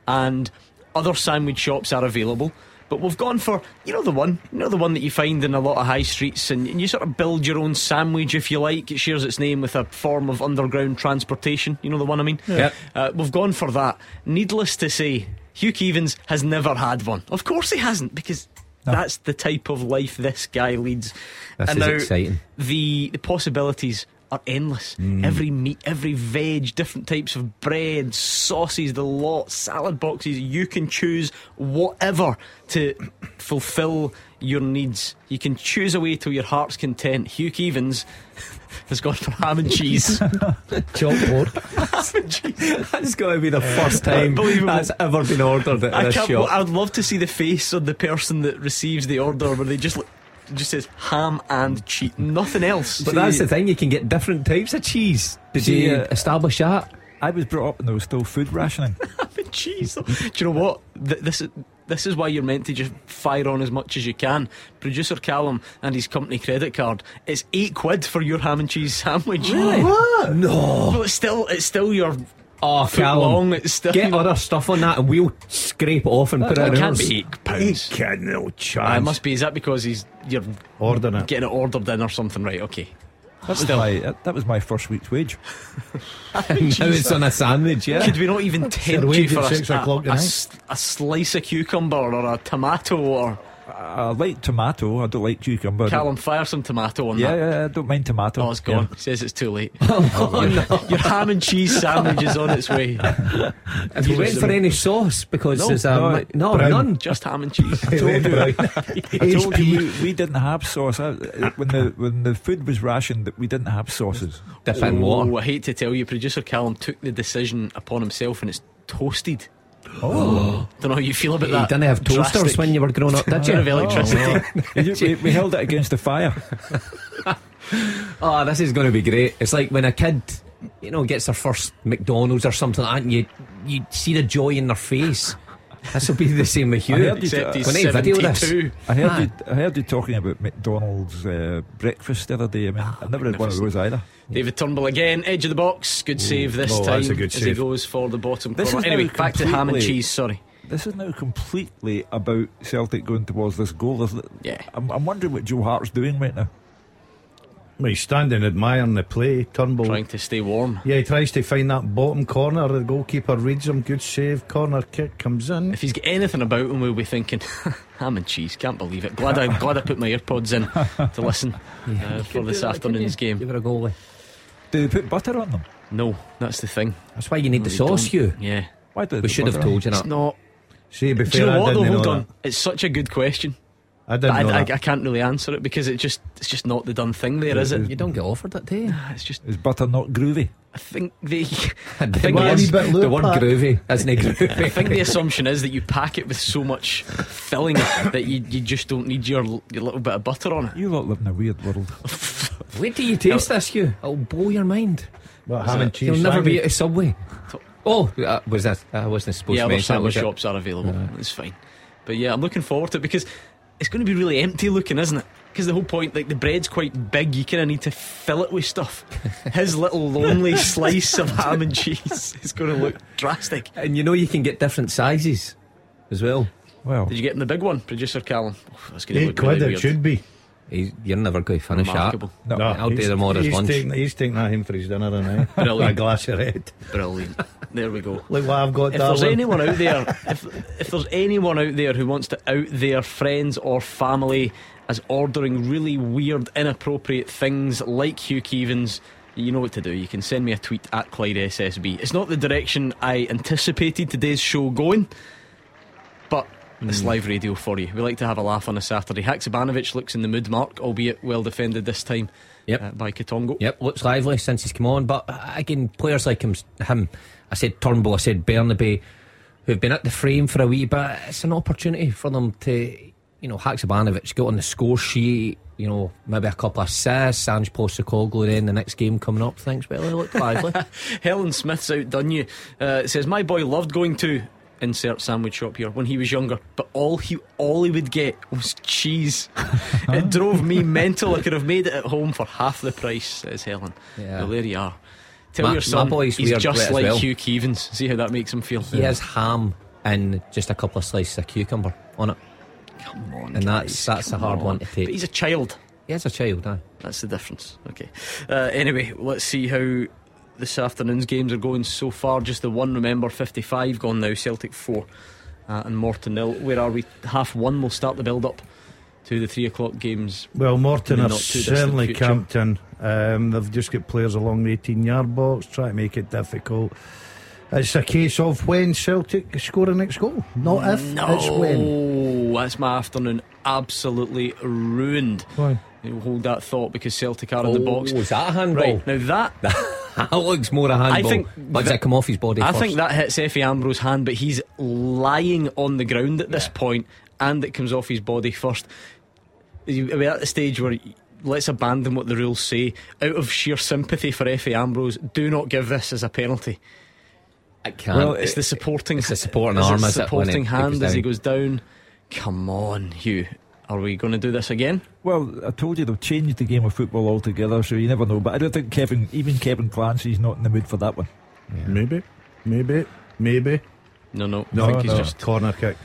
and other sandwich shops are available. But we've gone for you know the one, you know the one that you find in a lot of high streets, and, and you sort of build your own sandwich if you like. It shares its name with a form of underground transportation. You know the one I mean? Yep. Uh, we've gone for that. Needless to say, Hugh Keevins has never had one. Of course he hasn't, because that's the type of life this guy leads. This and is now exciting. The the possibilities are endless. Mm. Every meat, every veg, different types of bread, sauces, the lot, salad boxes. You can choose whatever to fulfill your needs. You can choose away to your heart's content. Hugh Keevins has gone for ham and cheese. Chalkboard. Ham and cheese. That's got to be the first time that's ever been ordered at I this shop. I would love to see the face of the person that receives the order where they just look, just says ham and cheese, nothing else. But that's the thing, you can get different types of cheese. Did See, you uh, establish that? I was brought up and there was still food rationing. ham and cheese. Do you know what? Th- This is. This is why you're meant to just fire on as much as you can. Producer Callum and his company credit card. It's eight quid for your ham and cheese sandwich. Really? No. Well, it's still it's still your Oh, Callum. long. It's still Get other stuff on that and we'll scrape it off and put it It in can't be eight pounds. Can't no Ah, chance. it must be. Is that because he's you're Ordering it. getting it ordered in or something? Right. Okay. That was, Still. my, that- that was my first week's wage. now it's on a sandwich, yeah. Could we not even tempt wage you for at a, six a, o'clock a tonight. s- a slice of cucumber or a tomato or I like tomato. I don't like cucumber. Callum fire some tomato on Yeah, that? yeah, I don't mind tomato. Oh, it's gone. He says it's too late. oh, no. Your ham and cheese sandwich is on its way. Have you went for any sauce? Because No, there's um, no, no, none. Just ham and cheese. I told you, I told you we, we didn't have sauce I, when the when the food was rationed. That we didn't have sauces. Dip Oh, water. I hate to tell you, producer Callum took the decision upon himself and it's toasted. Oh, Don't know how you feel about You that. didn't have toasters Drastic when you were growing up, did Bit of you? electricity. we, we held it against the fire. Oh, this is going to be great. It's like when a kid, you know, gets their first McDonald's or something like that, and you you see the joy in their face. This will be the same with I you. heard you- Except he's I video this. 72. I heard you. I heard you talking about McDonald's uh, breakfast the other day. I mean, I never had one of those either. David Turnbull again, edge of the box. Good save this oh, time that's a good as he goes for the bottom This corner. Anyway, back to ham and cheese. Sorry. This is now completely about Celtic going towards this goal. There's, Yeah. I'm, I'm wondering what Joe Hart's doing right now. Well, he's standing admiring the play. Turnbull. Trying to stay warm. Yeah, he tries to find that bottom corner. The goalkeeper reads him. Good save. Corner kick comes in. If he's got anything about him, we'll be thinking ham and cheese. Can't believe it. Glad I glad I put my earpods in to listen uh, for this afternoon's game. Give it a goalie. Do they put butter on them? No, that's the thing. That's why you need the sauce, don't. Hugh. Yeah. Why do they We should have butter on told you It's that. not. See, be Do you know I what didn't though? know Hold that. on. It's such a good question. I didn't I, know I, that. I can't really answer it because it just it's just not the done thing there, is it? You don't get offered it, do you? It's just Is butter not groovy? I think the I think Well, it a is- bit the loop word back. groovy isn't it I think the assumption is that you pack it with so much filling that you, you just don't need your, your little bit of butter on it. You lot live in a weird world. Wait till you taste this, you. It'll blow your mind. What, ham and cheese You'll never be at a Subway. Oh, uh, was that? I wasn't supposed yeah, to other mention that, sandwich shops are available. It's fine. But yeah, I'm looking forward to it because it's going to be really empty looking, isn't it? Because the whole point, like the bread's quite big, you kind of need to fill it with stuff. His little lonely slice of ham and cheese is going to look drastic. And you know you can get different sizes as well. Well, Did you get in the big one, producer Callum? Oh, that's going to Eight look quid really it weird. should be. He's, you're never going to finish Remarkable. no. I'll do he's- them all as he's lunch. Taking, he's taking that home for his dinner tonight. Brilliant. a glass of red. Brilliant. There we go. Look what I've got, If there's anyone out there, if if there's anyone out there who wants to out their friends or family as ordering really weird, inappropriate things like Hugh Keevins, you know what to do. You can send me a tweet at Clyde SSB. It's not the direction I anticipated today's show going, but it's live radio for you. We like to have a laugh on a Saturday. Haksabanovic looks in the mood, Mark, albeit well defended this time Yep. uh, by Quitongo. Yep, looks lively since he's come on. But uh, again, players like him, him I said Turnbull, I said Bernabei, who've been at the frame for a wee bit. It's an opportunity for them to, you know, Haksabanovic get on the score sheet. You know, maybe a couple of assists. Ange Postecoglou then the next game coming up. Thanks, Billy. Look lively. Helen Smith's outdone you. Uh, says my boy loved going to insert sandwich shop here when he was younger, but all he all he would get was cheese. it drove me mental. I could have made it at home for half the price. Says Helen. Yeah. Well, there you are. Tell My- your son boy's he's just like well. Hugh Keevins. See how that makes him feel. he has ham and just a couple of slices of cucumber on it. Come on, And guys, that's- that's a hard on. one to take. But he's a child. He has a child, aye. That's the difference. Okay. Uh, anyway, let's see how this afternoon's games are going so far. Just the one, remember, 55 gone now. Celtic 4 uh, and Morton nil. Where are we? Half one. We'll start the build up to the three o'clock games. Well, Morton are the not too distant certainly future. camped in. Um, they've just got players along the 18 yard box, try to make it difficult. It's a case of when Celtic score the next goal. Not if, it's when. No, that's my afternoon absolutely ruined. Why? You hold that thought because Celtic are in the box. Oh, is that a handball? Right now that that looks more a handball. I think but does that- it come off his body? I first? think that hits Efe Ambrose's hand, but he's lying on the ground at this point, and it comes off his body first. You- We're at the stage where let's abandon what the rules say. Out of sheer sympathy for Effie Ambrose, do not give this as a penalty. I can't. Well, It's the supporting. it's the supporting arm, is it, when supporting it hand as he goes down. Come on, Hugh. Are we going to do this again? Well, I told you they've changed the game of football altogether, so you never know. But I don't think Kevin, even Kevin Clancy's not in the mood for that one. Maybe, maybe, maybe. No, no. No, I think he's just. corner kick.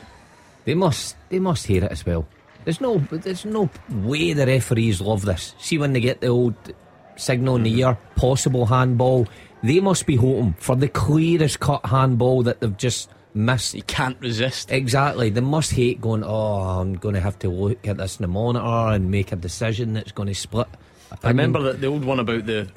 They must. They must hear it as well. There's no. There's no way the referees love this. See when they get the old signal in the mm-hmm. air, possible handball. They must be hoping for the clearest cut handball that they've just missed. He can't resist. Exactly. They must hate going. Oh, I'm going to have to look at this in the monitor and make a decision that's going to split. I remember that the old one about the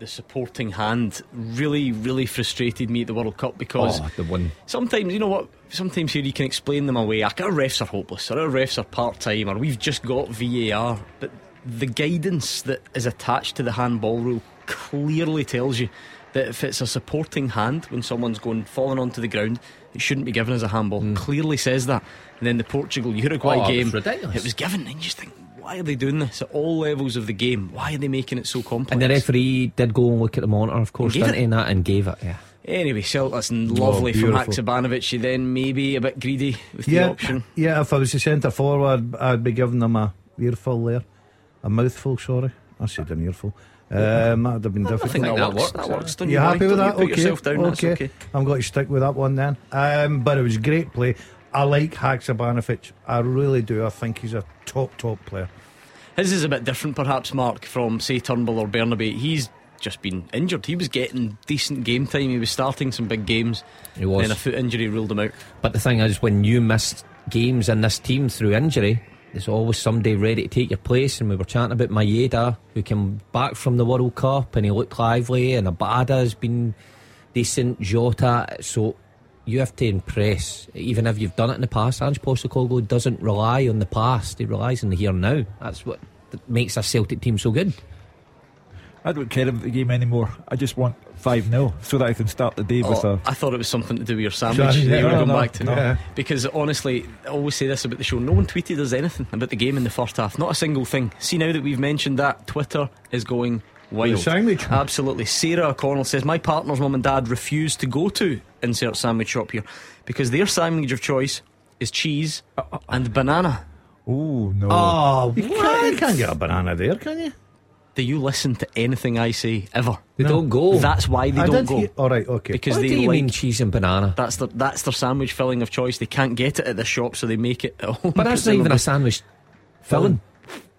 the supporting hand really, really frustrated me at the World Cup because Oh, the one. sometimes you know what sometimes here you can explain them away like our refs are hopeless or our refs are part-time or we've just got VAR but the guidance that is attached to the handball rule clearly tells you that if it's a supporting hand when someone's going falling onto the ground it shouldn't be given as a handball mm. clearly says that and then the Portugal Uruguay. Oh, game ridiculous. it was given and you just think why are they doing this at all levels of the game why are they making it so complex And the referee did go and look at the monitor, of course, Gave didn't he? And that and gave it. Yeah. Anyway, so that's oh, lovely from beautiful. Haksabanovic. You then maybe a bit greedy with the Yeah, option. yeah. If I was the centre forward, I'd be giving them a earful there, a mouthful. Sorry, I said an earful. Um, that would have been I think that, that works. works, That works. Don't You you happy with Don't that? You put okay. yourself down. That's okay. I'm going to stick with that one then. Um, but it was great play. I like Haksabanovic. I really do. I think he's a top, top player. His is a bit different, perhaps, Mark, from say Turnbull or Bernabei. He's just been injured. He was getting decent game time. He was starting some big games. He was. Then a foot injury ruled him out. But the thing is, when you miss games in this team through injury, there's always somebody ready to take your place. And we were chatting about Maeda, who came back from the World Cup and he looked lively, and Abada has been decent, Jota. So you have to impress, even if you've done it in the past. Ange Postecoglou doesn't rely on the past, he relies on the here and now. That's what makes a Celtic team so good. I don't care about the game anymore. I just want 5 0 so that I can start the day oh, with Oh, a. I thought it was something to do with your sandwich. Sorry, that you were no, going no, back to. no. Because honestly, I always say this about the show. No one tweeted us anything about the game in the first half. Not a single thing. See now that we've mentioned that, Twitter is going wild. The sandwich. Absolutely. Sarah O'Connell says my partner's mum and dad refuse to go to insert sandwich shop here because their sandwich of choice is cheese uh, uh, uh. and banana. Oh, no. Oh, You can't, you can't get a banana there, can you? Do you listen to anything I say ever? they don't go. That's why they I don't did go. hear- All right, okay. Because what they do you like mean cheese and banana? That's their that's their sandwich filling of choice. They can't get it at the shop, so they make it at home. But that's not even a sandwich filling.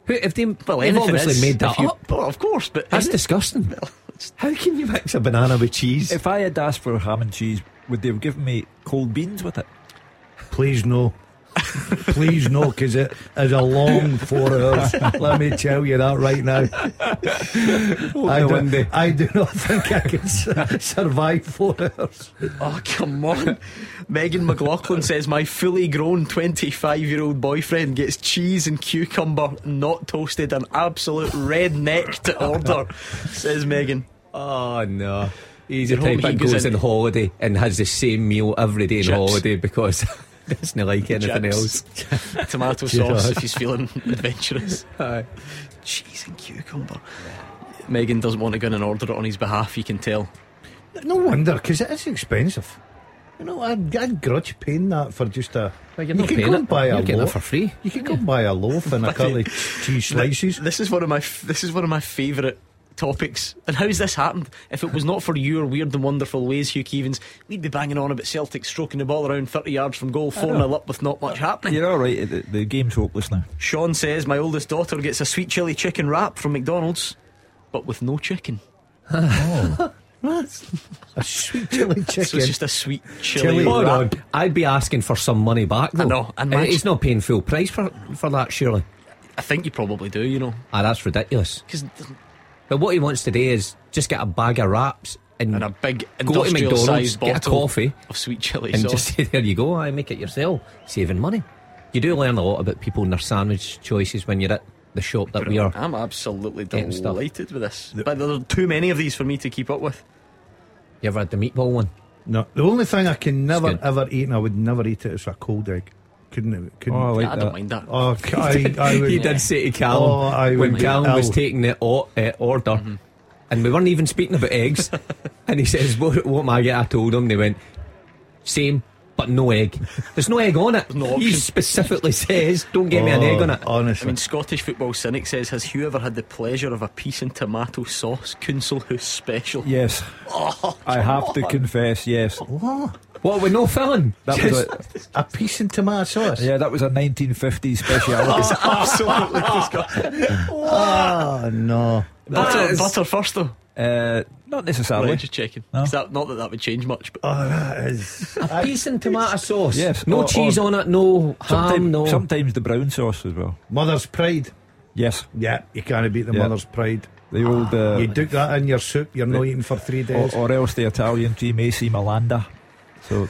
Who, if they, Well, they've obviously is, made that you- up. Well, of course, but That's disgusting. How can you mix a banana with cheese? If I had asked for ham and cheese, would they have given me cold beans with it? Please no. Please no, because it is a long four hours. Let me tell you that right now. I, do, one. I do not think I can survive four hours. Oh, come on. Megan McLaughlin says, My fully grown 25 year old boyfriend gets cheese and cucumber, not toasted, an absolute redneck to order, says Megan. Oh ah, no. He's the type that goes goes in- on holiday and has the same meal every day on Chips. holiday because doesn't like anything Chips. else. Tomato sauce if he's feeling adventurous. Aye. Cheese and cucumber. Megan doesn't want to go in and order it on his behalf, you can tell. No wonder, because it is expensive. You know, I'd, I'd grudge paying that for just a. Well, you're you not could paying go it. and buy You're a getting it loaf for free. You could go buy a loaf and a couple of cheese slices. This is one of my f- this is one of my favourite topics. And how's this happened? If it was not for your weird and wonderful ways, Hugh Keevins, we'd be banging on about Celtic stroking the ball around 30 yards from goal, 4 0 up with not much happening. You're all right. The, the game's hopeless now. Sean says my oldest daughter gets a sweet chili chicken wrap from McDonald's, but with no chicken. A sweet chili So chicken. it's just a sweet chili, Chili Hold wrap. on. I'd be asking for some money back though. I know, and he's not paying full price for for that surely. I think you probably do. You know, Ah, that's ridiculous. because But what he wants today is just get a bag of wraps and, and a big go to industrial McDonald's, sized get a bottle coffee, of sweet chili and sauce. just say, there you go, I make it yourself, saving money. You do learn a lot about people and their sandwich choices when you're at the shop that we are. I'm absolutely Getting stuff. delighted with this, but there are too many of these for me to keep up with. You ever had the meatball one? No, the only thing I can never ever eat, and I would never eat it, is a cold egg. Couldn't, couldn't. Oh, I like I don't mind that. Oh, I, I would. he did say to Callum Oh, I when would Callum was taking the o- uh, order, Mm-hmm. and we weren't even speaking about eggs, and he says, "What, what Maggot?" I told him. They went, "Same, but no egg. There's no egg on it. no he specifically says, "Don't give me an egg on it." Oh, Honestly, I mean, Scottish football cynic says, "Has Hugh ever had the pleasure of a piece in tomato sauce, Kunselhouse special?" Yes. Oh, I have to confess, yes. What with no filling? That was a, a piece in tomato sauce. yeah, that was a 1950s speciality. absolutely disgusting. Oh no. Butter, That is- butter first, though. uh, not necessarily. Right, just checking. No. 'Cause That, not that that would change much, but Oh, that is. A piece in tomato sauce. Yes, No or- cheese or- on it. No ham. Sometimes, No. sometimes the brown sauce as well. Mother's pride. Yes, Yeah, you can't beat the Yeah. mother's pride. the old. Uh, You duke that in your soup, you're not eating for three days. or else the Italian team AC Malanda. So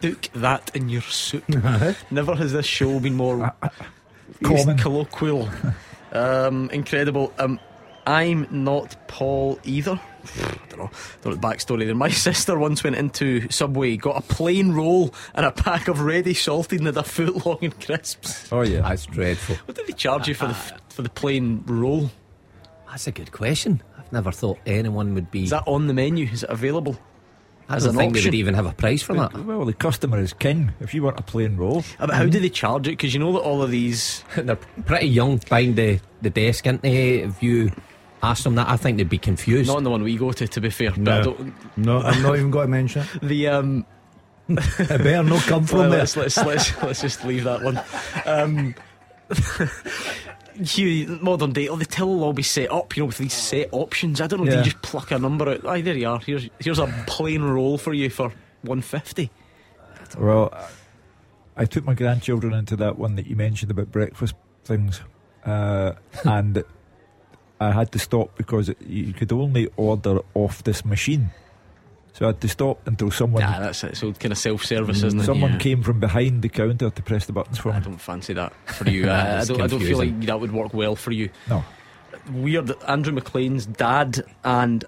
Duke that in your soup. Never has this show been more Common. colloquial. um, incredible. Um, I'm not Paul either. I don't know. Don't know the backstory there. My sister once went into Subway, got a plain roll and a pack of ready salted and had a foot long and crisps. oh yeah, That's dreadful. What did they charge you for the for the plain roll? That's a good question. I've never thought anyone would be. Is that on the menu? Is it available? I as don't an think they option? would even have a price for that. well the customer is king. If you want a plain roll, Uh, But how do they charge it? Because you know that all of these. They're pretty young behind the, the desk, aren't they? If you ask them that, I think they'd be confused. Not in the one we go to, to be fair. But I No. don't, No, I'm not even going to mention it. the um, It better not come from Well, there. let's, let's, let's, let's just leave that one. Um, you, modern day, oh, the till will all be set up, you know, with these set options. I don't know, do you just pluck a number out? Aye, there you are. Here's, here's a plain roll for you for 150. well, I took my grandchildren into that one that you mentioned about breakfast things, uh, and I had to stop because it, you could only order off this machine. So I had to stop until someone Yeah, that's it. So kind of self service, isn't it? someone Yeah. came from behind the counter to press the buttons for me. I don't fancy that for you. Uh, I, don't, I don't feel like that would work well for you. No. Weird Andrew McLean's dad and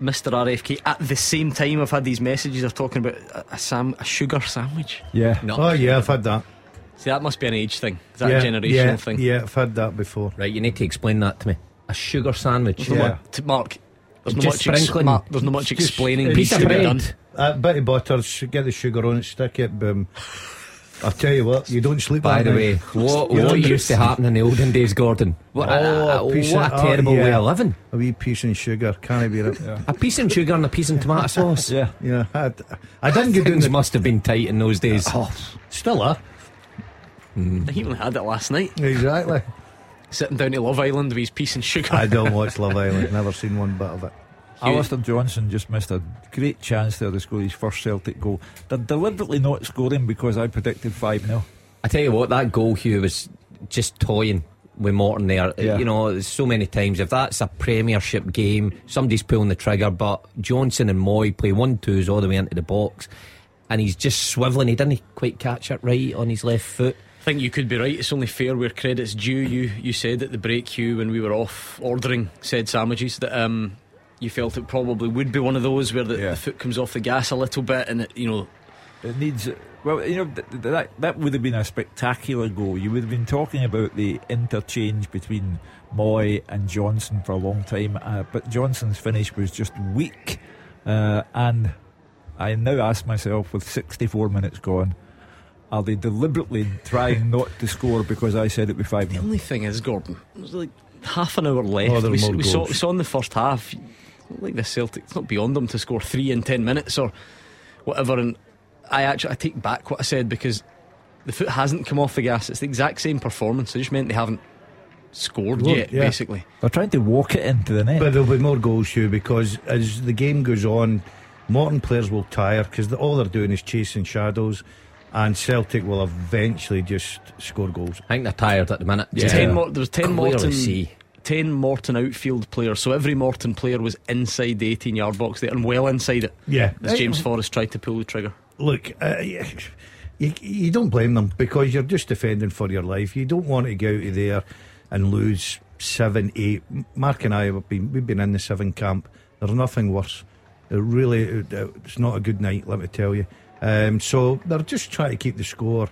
Mr. RFK at the same time I've had these messages. They're talking about a, a, sam, a sugar sandwich. Yeah. No. Oh, yeah, I've had that. See, that must be an age thing. Is that yeah, a generational yeah, thing? Yeah, I've had that before. Right, you need to explain that to me. A sugar sandwich. Yeah. To Mark, there's no Just much ex- sprinkling- Mark, there's no much Just- explaining. needs Piece of to be bread. done. A bit of butter, get the sugar on it, stick it, boom. I'll tell you what, you don't sleep By at the night. way, what, what used to happen in the olden days, Gordon? What, Oh, a, piece what of- a oh, terrible yeah. way of living. A wee piece of sugar, can't I be it? A piece of sugar and a piece of tomato sauce. Yeah. Yeah, I, I didn't get down Things the. must have been tight in those days. Oh, still are. He even had it last night, Exactly. Sitting down to Love Island with his piece and sugar. I don't watch Love Island, never seen one bit of it. Alistair Johnston just missed a great chance there to score his first Celtic goal. They're deliberately not scoring because I predicted 5 0. I tell you what, that goal, Hugh, was just toying with Morton there. Yeah. You know, so many times, if that's a Premiership game, somebody's pulling the trigger, but Johnston and Mooy play one twos all the way into the box, and he's just swivelling. He didn't quite catch it right on his left foot. I think you could be right. It's only fair where credit's due. You you said at the break, Hugh, when we were off ordering said sandwiches, that um, you felt it probably would be one of those where the, Yeah. the foot comes off the gas a little bit, and it, you know, It needs. Well, you know, th- th- that, that would have been a spectacular goal. You would have been talking about the interchange between Mooy and Johnston for a long time, uh, but Johnston's finish was just weak. Uh, and I now ask myself, with 64 minutes gone, are they deliberately trying not to score because I said it would be 5 the 0? only thing is, Gordon, there's like half an hour left. Oh, there we, s- more we saw goals. we saw in the first half. Like the Celtic, it's not beyond them to score three in ten minutes or whatever. And I actually I take back what I said because the foot hasn't come off the gas. It's the exact same performance. It just meant they haven't scored Well, yet, yeah. basically. They're trying to walk it into the net. But there'll be more goals, Hugh, because as the game goes on, Morton players will tire because all they're doing is chasing shadows. And Celtic will eventually just score goals. I think they're tired at the minute. There's ten, Mo- there's ten Clearly Morton, see. ten Morton outfield players. So every Morton player was inside the 18 yard box there and well inside it. Yeah. as James Forrest tried to pull the trigger. Look, uh, you, you don't blame them because you're just defending for your life. You don't want to go out of there and lose seven, eight. Mark and I have been we've been in the seven camp. There's nothing worse. It really, it's not a good night. Let me tell you. Um, so they're just trying to keep the score.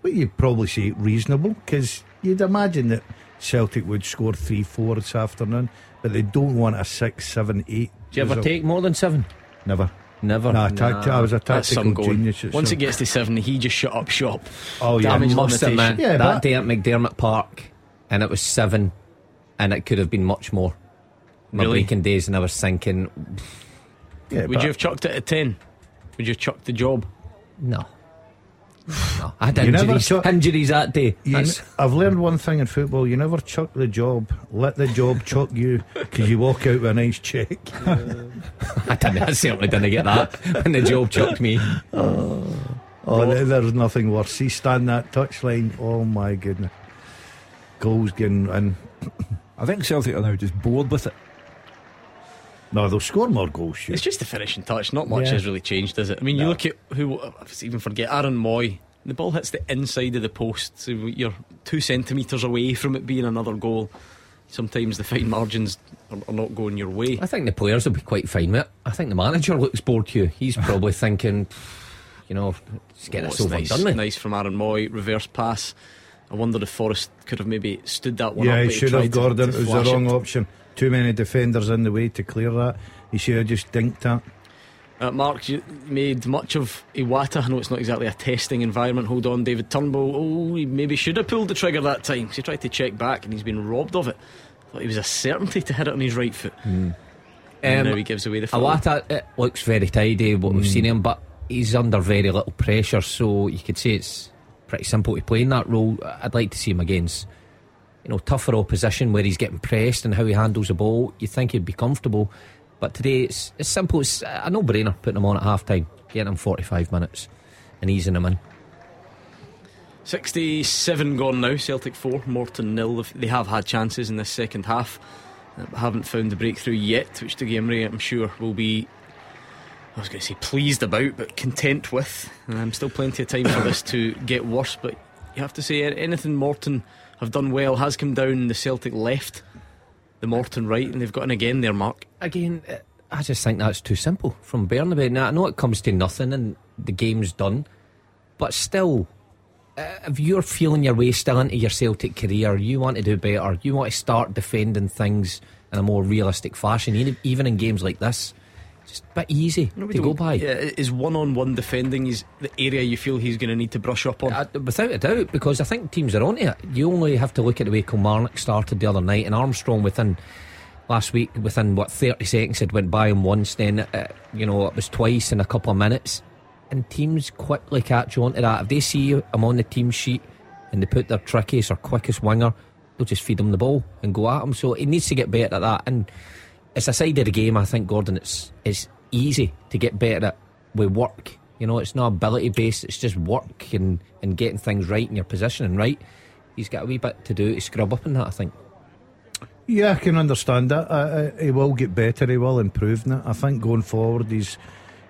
What you'd probably say reasonable because you'd imagine that Celtic would score three, four this afternoon, but they don't want a six, seven, eight. Do you ever take more than seven? Never. Never. Nah, tact- I was a tactical genius. at Once some- it gets to seven, he just shut up shop. oh yeah, I Damage must limitation. admit, Yeah, that but- day at McDiarmid Park, and it was seven, and it could have been much more. My Really? breaking days, and I was thinking, yeah, Would but- you have chucked it at 10? Would you have chucked the job? no. No, I had You never injuries. chuck- injuries that day. You That's- n- I've learned one thing in football: you never chuck the job. Let the job chuck you, because you walk out with a nice check. I, didn't, I certainly didn't get that when the job chucked me. Oh, oh, there- there's nothing worse. See, stand that touchline. Oh my goodness, goals getting in. I think Celtic are now just bored with it. No, they'll score more goals. Sure. It's just the finishing touch. Not much Yeah. has really changed, is it? I mean, you No. look at who, I even forget, Aaron Mooy. The ball hits the inside of the post, so you're two centimetres away from it being another goal. Sometimes the fine margins are, are not going your way. I think the players will be quite fine with it. I think the manager looks bored too. He's probably thinking, you know, just get Oh, this it's over nice, and done with. nice from Aaron Mooy, reverse pass. I wonder if Forrest could have maybe stood that one yeah, up. he should have. to- Gordon, it was the wrong it. option. Too many defenders in the way to clear that. He should have just dinked that. Uh, Mark, you made much of Iwata. I know it's not exactly a testing environment. Hold on, David Turnbull. Oh, he maybe should have pulled the trigger that time 'cause he tried to check back and he's been robbed of it. Thought he was a certainty to hit it on his right foot. And Um, now he gives away the foul. Iwata, it looks very tidy, what we've seen him, but he's under very little pressure, so you could say it's pretty simple to play in that role. I'd like to see him against, you know, tougher opposition where he's getting pressed and how he handles the ball. You think he'd be comfortable, but today it's, it's simple. It's a no brainer putting him on at half time, getting him 45 minutes and easing him in. 67 gone now. Celtic 4, Morton nil. They have had chances in this second half, uh, but haven't found the breakthrough yet, which the Imrie, I'm sure, will be. I was going to say pleased about, but content with. And I'm still plenty of time for this to get worse, but you have to say anything Morton have done well has come down the Celtic left, the Morton right, and they've got in again there, Mark. Again, uh, I just think that's too simple from Bernabei. Now, I know it comes to nothing and the game's done, but still, uh, if you're feeling your way still into your Celtic career, you want to do better, you want to start defending things in a more realistic fashion, even in games like this. Just a bit easy No, we to go by. Yeah, is one on one defending is the area you feel he's going to need to brush up on? Uh, without a doubt, because I think teams are onto it. You only have to look at the way Kilmarnock started the other night, and Armstrong within last week, within what thirty seconds, had went by him once. Then uh, you know it was twice in a couple of minutes, and teams quickly catch on to that. If they see him on the team sheet and they put their trickiest or quickest winger, they'll just feed him the ball and go at him. So he needs to get better at that. And it's a side of the game. I think Gordon, it's it's easy to get better at with work. You know, it's not ability based. It's just work and and getting things right in your positioning right. He's got a wee bit to do to scrub up in that. I think. Yeah, I can understand that. He will get better. He will improve it. I think going forward, he's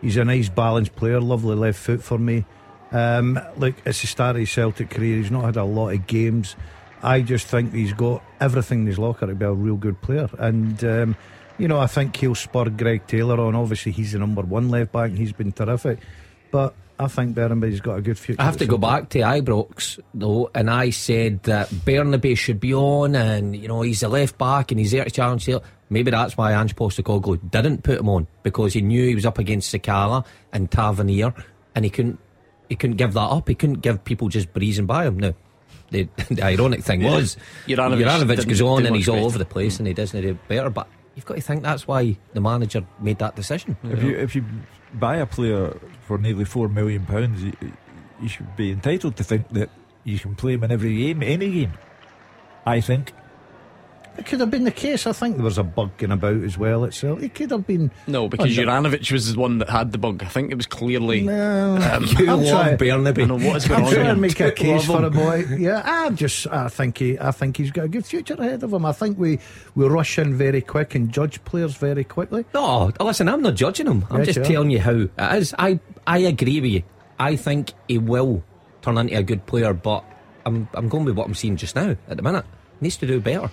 he's a nice balanced player. Lovely left foot for me. Um, it's the start of his Celtic career. He's not had a lot of games. I just think he's got everything in his locker to be a real good player. And um, you know, I think he'll spur Greg Taylor on. Obviously, he's the number one left back. and He's been terrific. But I think Bernabei's got a good future. I have to go back to Ibrox though, and I said that Bernabei should be on, and you know he's a left back and he's there to challenge. Taylor. Maybe that's why Ange Postecoglou didn't put him on because he knew he was up against Sakala and Tavernier, and he couldn't he couldn't give that up. He couldn't give people just breezing by him. Now, the, the ironic thing was Juranovic Juranovic didn't goes do on and he's all better. over the place, and he doesn't do better. But you've got to think that's why the manager made that decision. If you if you buy a player for nearly four million pounds, you, you should be entitled to think that you can play him in every game, any game. I think. It could have been the case. I think there was a bug going about as well itself. It could have been. No, because Under- Juranovic was the one that had the bug. I think it was clearly. No, um, You I'm love trying- Bernabei. I know what is going I'm on trying to make a case for a boy. Yeah, I just I think he I think he's got a good future ahead of him. I think we we rush in very quick and judge players very quickly. No, listen, I'm not judging him. I'm Yeah, just sure. telling you how it is. I I agree with you. I think he will turn into a good player, but I'm I'm going with what I'm seeing just now at the minute. Needs to do better.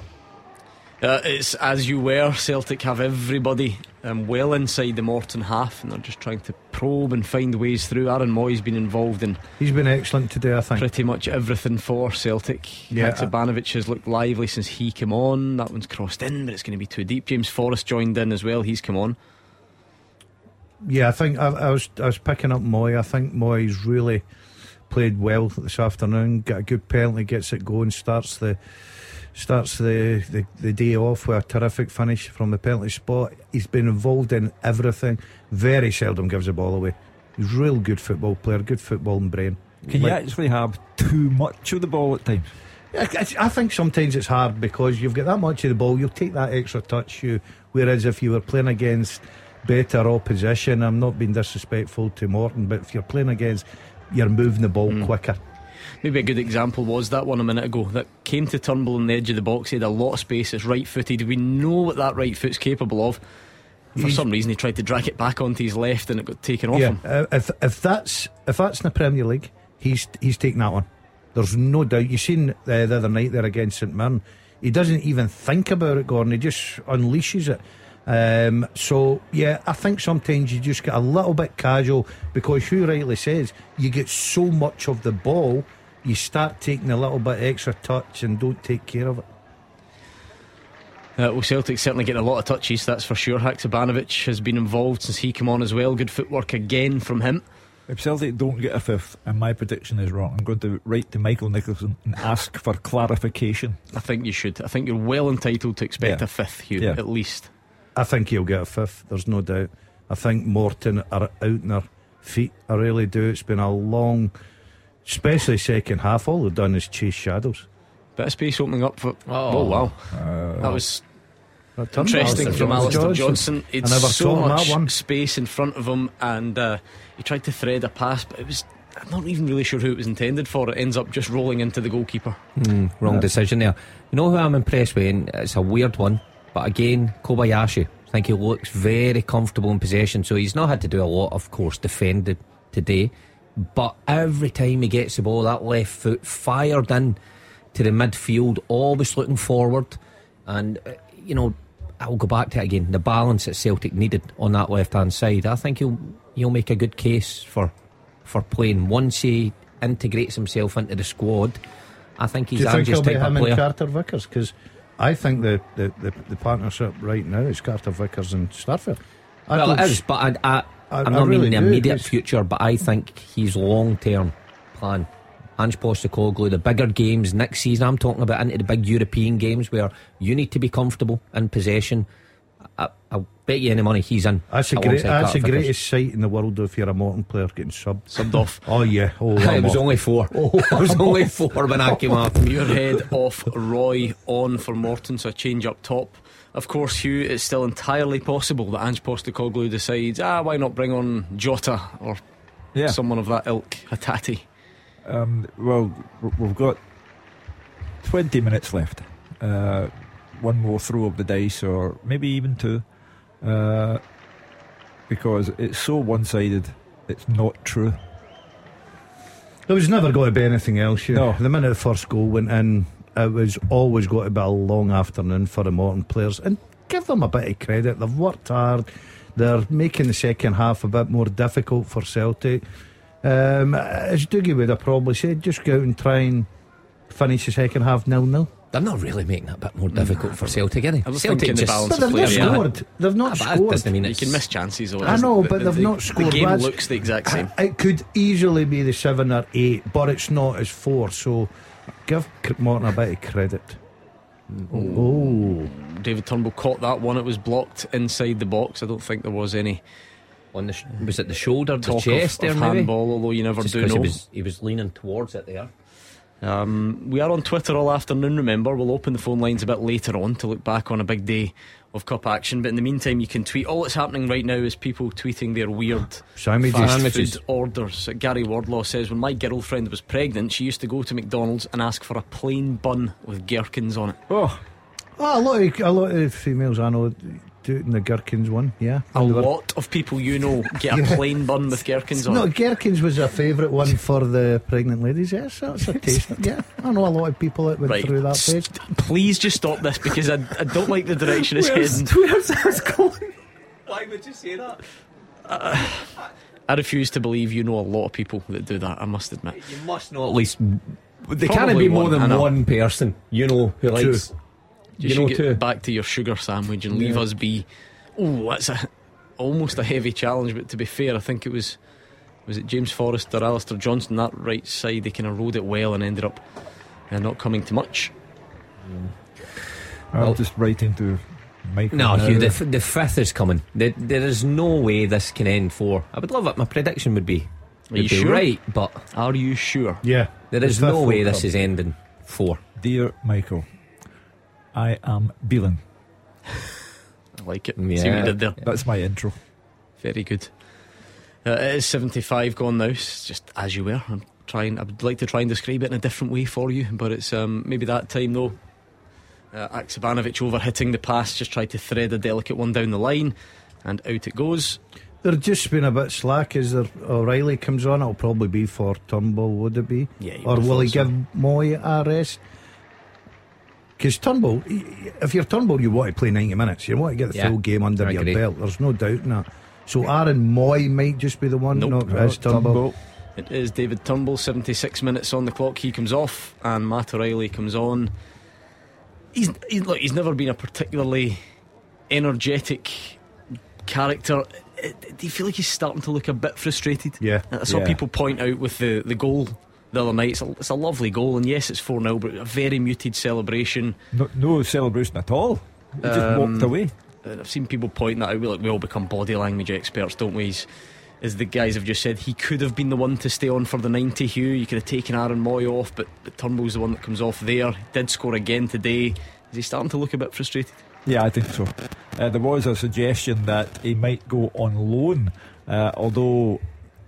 Uh, it's as you were. Celtic have everybody um, well inside the Morton half, and they're just trying to probe and find ways through. Aaron Mooy's been involved in He's been excellent today. I think. pretty much everything for Celtic. Yeah, Haksabanovic has looked lively since he came on. That one's crossed in, but it's going to be too deep. James Forrest joined in as well. He's come on. Yeah, I think I, I was I was picking up Mooy. I think Mooy's really played well this afternoon. Got a good penalty, gets it going, starts the starts the, the, the day off with a terrific finish from the penalty spot. He's been involved in everything. Very seldom gives the ball away. He's a real good football player, good footballing brain. Can you actually have too much of the ball at times? I, I- think sometimes it's hard because you've got that much of the ball, you'll take that extra touch. You, whereas if you were playing against better opposition, I'm not being disrespectful to Morton, but if you're playing against, you're moving the ball mm. quicker. Maybe a good example was that one a minute ago that came to Turnbull on the edge of the box. He had a lot of space. It's right footed. We know what that right foot's capable of. For He's- some reason, he tried to drag it back onto his left and it got taken off Yeah, him. uh, if if that's if that's in the Premier League, he's he's taking that one. There's no doubt. You seen uh, the other night there against St Mirren. He doesn't even think about it, Gordon. He just unleashes it. Um, so yeah, I think sometimes you just get a little bit casual because who rightly says you get so much of the ball, you start taking a little bit extra touch and don't take care of it. Uh, well, Celtic certainly getting a lot of touches, that's for sure. Haksabanovic has been involved since he came on as well. Good footwork again from him. If Celtic don't get a fifth, and my prediction is wrong, I'm going to write to Michael Nicholson and ask for clarification. I think you should. I think you're well entitled to expect Yeah. a fifth, Hugh, Yeah. at least. I think he'll get a fifth. There's no doubt. I think Morton are out in their feet. I really do. It's been a long, especially second half. All they've done is chase shadows. Bit of space opening up for. Oh. Oh, wow. Uh, That was interesting Alistair from Alistair Johnston. Johnston. It's I never so saw much that one. space in front of him, and uh, he tried to thread a pass, but it was. I'm not even really sure who it was intended for. It ends up just rolling into the goalkeeper. Hmm, wrong decision there. You know who I'm impressed with? And it's a weird one, but again, Kobayashi. I think he looks very comfortable in possession, so he's not had to do a lot, of course, defended today. But every time he gets the ball, that left foot fired in to the midfield, always looking forward. And, uh, you know, I'll go back to it again. The balance that Celtic needed on that left hand side, I think he'll he'll make a good case for for playing. Once he integrates himself into the squad, I think Do he's you think it'll be him and. Carter Vickers? Because I think the, the, the, the partnership right now is Carter Vickers and Starfelt. I well, it is, but I, I, I- I'm I not really meaning the do, immediate 'cause- future, but I think he's long term plan. Ange Postecoglou, the bigger games next season, I'm talking about into the big European games where you need to be comfortable in possession. I, I'll bet you any money he's in. That's the, alongside great, that's Carter the Vickers. greatest sight in the world if you're a Morton player getting subbed. Subbed off. Oh, yeah. Oh, it I'm was off. only four. Oh, it was only four when I came off. Muirhead off, Roy on for Morton, so a change up top. Of course, Hugh, it's still entirely possible that Ange Postecoglou decides, ah, why not bring on Jota or yeah. someone of that ilk, Hatate. Um, well, we've got 20 minutes left. Uh, one more throw of the dice, or maybe even two, uh, because it's so one sided, it's not true. There was never going to be anything else. You No. The minute the first goal went in, it was always going to be a long afternoon for the Morton players. And give them a bit of credit. They've worked hard. They're making the second half a bit more difficult for Celtic. Um, as Dougie would have probably said, just go out and try and finish the second half nil nil. They're not really making it a bit more difficult for Celtic, are they? I was Celtic thinking the just. balance But they've not play, yeah. scored. They've not Ah, but scored. doesn't mean You can miss chances. Though, I know, but The- they've the- not The scored. game That's- looks the exact same. It could easily be the seven or eight, but it's not as four. So give Morton a bit of credit. Oh, David Turnbull caught that one. It was blocked inside the box. I don't think there was any On the sh- was it the shoulder, the talk chest of, there, of maybe? handball, although you never Just do 'cause know. he was he was leaning towards it there. Um, we are on Twitter all afternoon, remember. We'll open the phone lines a bit later on to look back on a big day of Cup action. But in the meantime, you can tweet. All that's happening right now is people tweeting their weird Sandwiches. fast food orders. Gary Wardlaw says, When my girlfriend was pregnant, she used to go to McDonald's and ask for a plain bun with gherkins on it. Oh, Oh, a lot of a lot of females I know do it in the gherkins one. Yeah, A They were- lot of people you know get a plain bun with gherkins on No, it. gherkins was a favourite one for the pregnant ladies. Yes, that's a taste. yeah, I know a lot of people that went Right. through that phase. Please just stop this because I, I don't like the direction it's Where's, heading. where's this going? Why would you say that? Uh, I refuse to believe you know a lot of people that do that, I must admit. You must know at least. There Probably can't be more than one person you know who likes. You, You should know get too. back to your sugar sandwich and leave Yeah. us be. Oh, that's a almost a heavy challenge, but to be fair, I think it was was it James Forrest or Alistair Johnston that right side. They kind of rode it well and ended up uh, not coming to much. I'll Well- just writing to Michael. No, now. Hugh, the, f- the fifth is coming. There, there is no way this can end four. I would love it. My prediction would be, Are you be sure? right, but Are you sure? Yeah, there is The no way this come. is ending four. Dear Michael, I am Beelan. I like it. Yeah. See what you did there. That's my intro. Very good. Uh, it is 75 gone now. It's just as you were. I'm trying. I would like to try and describe it in a different way for you, but it's um, maybe that time though. Uh, Haksabanovic overhitting the pass, just tried to thread a delicate one down the line, and out it goes. they're just been a bit slack as O'Reilly comes on. It'll probably be for Turnbull, would it be? Yeah, or will he so. give Mooy a rest? Because Turnbull, if you're Turnbull, you want to play 90 minutes. You want to get the Yeah, full game under I your agree. belt. There's no doubt in that. So Aaron Mooy might just be the one, Nope. not as Turnbull. It is David Turnbull, 76 minutes on the clock. He comes off, and Matt O'Reilly comes on. He's, he's look, he's never been a particularly energetic character. Uh, Do you feel like he's starting to look a bit frustrated? Yeah. I saw Yeah. people point out with the, the goal the other night. It's a, it's a lovely goal, and yes, it's 4 0, but a very muted celebration. No, no celebration at all. He just Um, walked away. And I've seen people point that out. We, Like we all become body language experts, don't we? He's, as the guys have just said, he could have been the one to stay on for the 90 Hugh. You could have taken Aaron Mooy off, but, but Turnbull's the one that comes off there. He did score again today. Is he starting to look a bit frustrated? Yeah, I think so. Uh, there was a suggestion that he might go on loan, uh, although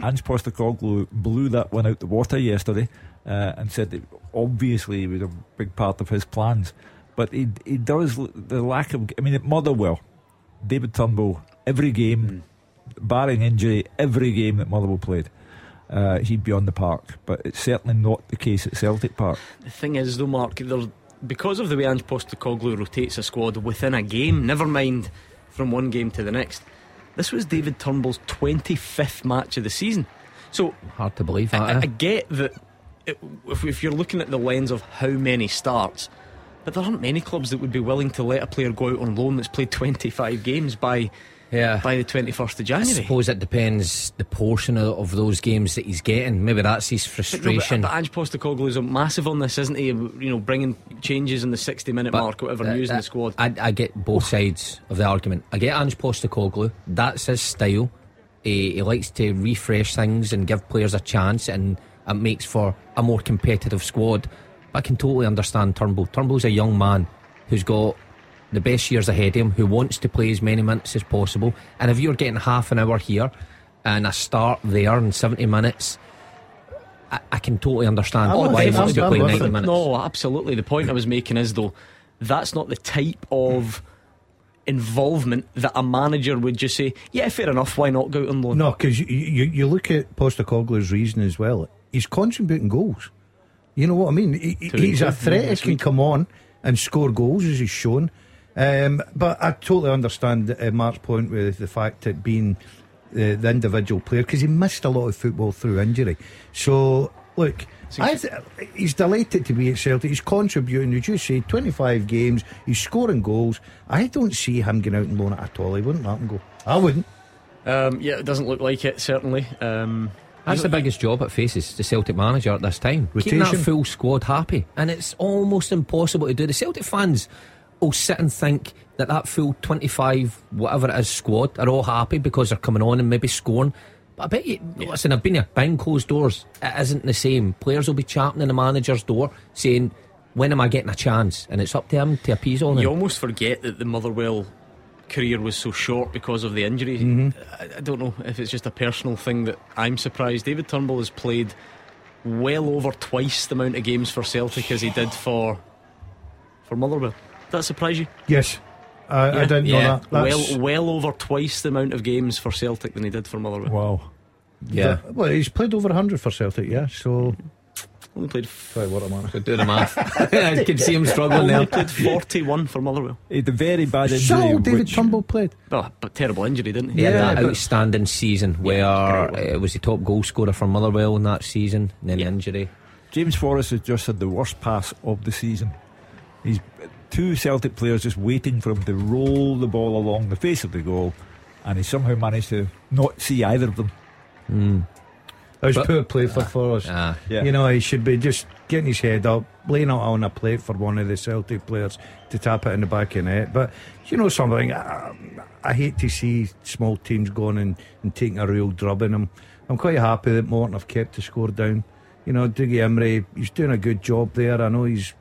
Ange Postecoglou blew that one out the water yesterday uh, and said that obviously it was a big part of his plans. But he he does the lack of. I mean, at Motherwell, David Turnbull every game, barring injury, every game that Motherwell played. Uh, he'd be on the park, but it's certainly not the case at Celtic Park. The thing is, though, Mark, because of the way Ange Postecoglou rotates a squad within a game, never mind from one game to the next, this was David Turnbull's 25th match of the season. So Hard to believe that. I, I eh? get that it, if, if you're looking at the lens of how many starts, but there aren't many clubs that would be willing to let a player go out on loan that's played 25 games by yeah. by the 21st of January. I suppose it depends the portion of, of those games that he's getting. Maybe that's his But no, but- frustration. But, Ange Postecoglou is massive on this, isn't he? You know, bringing changes in the 60 minute But, mark, whatever, uh, using uh, the squad. I, I get both sides of the argument. I get Ange Postecoglou. That's his style. He, he likes to refresh things and give players a chance, and it makes for a more competitive squad. But I can totally understand Turnbull. Turnbull's a young man who's got the best years ahead of him, who wants to play as many minutes as possible. And if you're getting half an hour here and a start there in 70 minutes, I, I can totally understand I'm why he wants to I'm play 90 it. minutes. No, absolutely. The point I was making is, though, that's not the type of involvement that a manager would just say, yeah, fair enough, why not go out on loan? No, because you, you, you look at Postecoglou's reason as well. He's contributing goals. You know what I mean? He, he- he's a threat. He can come on and score goals as he's shown. Um, but I totally understand uh, Mark's point with the fact that being uh, the individual player because he missed a lot of football through injury. So look. I th- he's delighted to be at Celtic. He's contributing, as you say, 25 games. He's scoring goals. I don't see him going out and loan it at all. He wouldn't let him go. I wouldn't. Um, yeah, it doesn't look like it, certainly. Um, That's the biggest job it faces the Celtic manager at this time. Keeping that Rotation. full squad happy. And it's almost impossible to do. The Celtic fans will sit and think that that full 25, whatever it is, squad are all happy because they're coming on and maybe scoring. But I bet you, listen, I've been here behind closed doors. It isn't the same. Players will be chapping in the manager's door saying, when am I getting a chance? And it's up to him to appease all You almost forget that the Motherwell career was so short because of the injury. Mm-hmm. I, I don't know if it's just a personal thing that I'm surprised. David Turnbull has played well over twice the amount of games for Celtic as he did for for Motherwell. Does that surprise you? Yes. I, I didn't know that. That's, Well, well over twice the amount of games for Celtic than he did for Motherwell. Wow. Yeah. Well, he's played over 100 for Celtic, yeah. So, Only played f- sorry, what am I? So do the math. I can see him struggling only there. played 41 for Motherwell. He had a very bad Is injury. that all David which- Turnbull played? Oh, but terrible injury, didn't he? He had Yeah, that outstanding season where great one. uh, was the top goal scorer for Motherwell in that season, and then Yeah. injury. James Forrest has just had the worst pass of the season. He's two Celtic players just waiting for him to roll the ball along the face of the goal, and he somehow managed to not see either of them. That was But- poor play for Forrest. Ah, Yeah. You know, he should be just getting his head up, laying it on a plate for one of the Celtic players to tap it in the back of the net. But you know something, I, I hate to see small teams going and, and taking a real drubbing them. I'm quite happy that Morton have kept the score down. You know, Dougie Imrie, he's doing a good job there. I know he's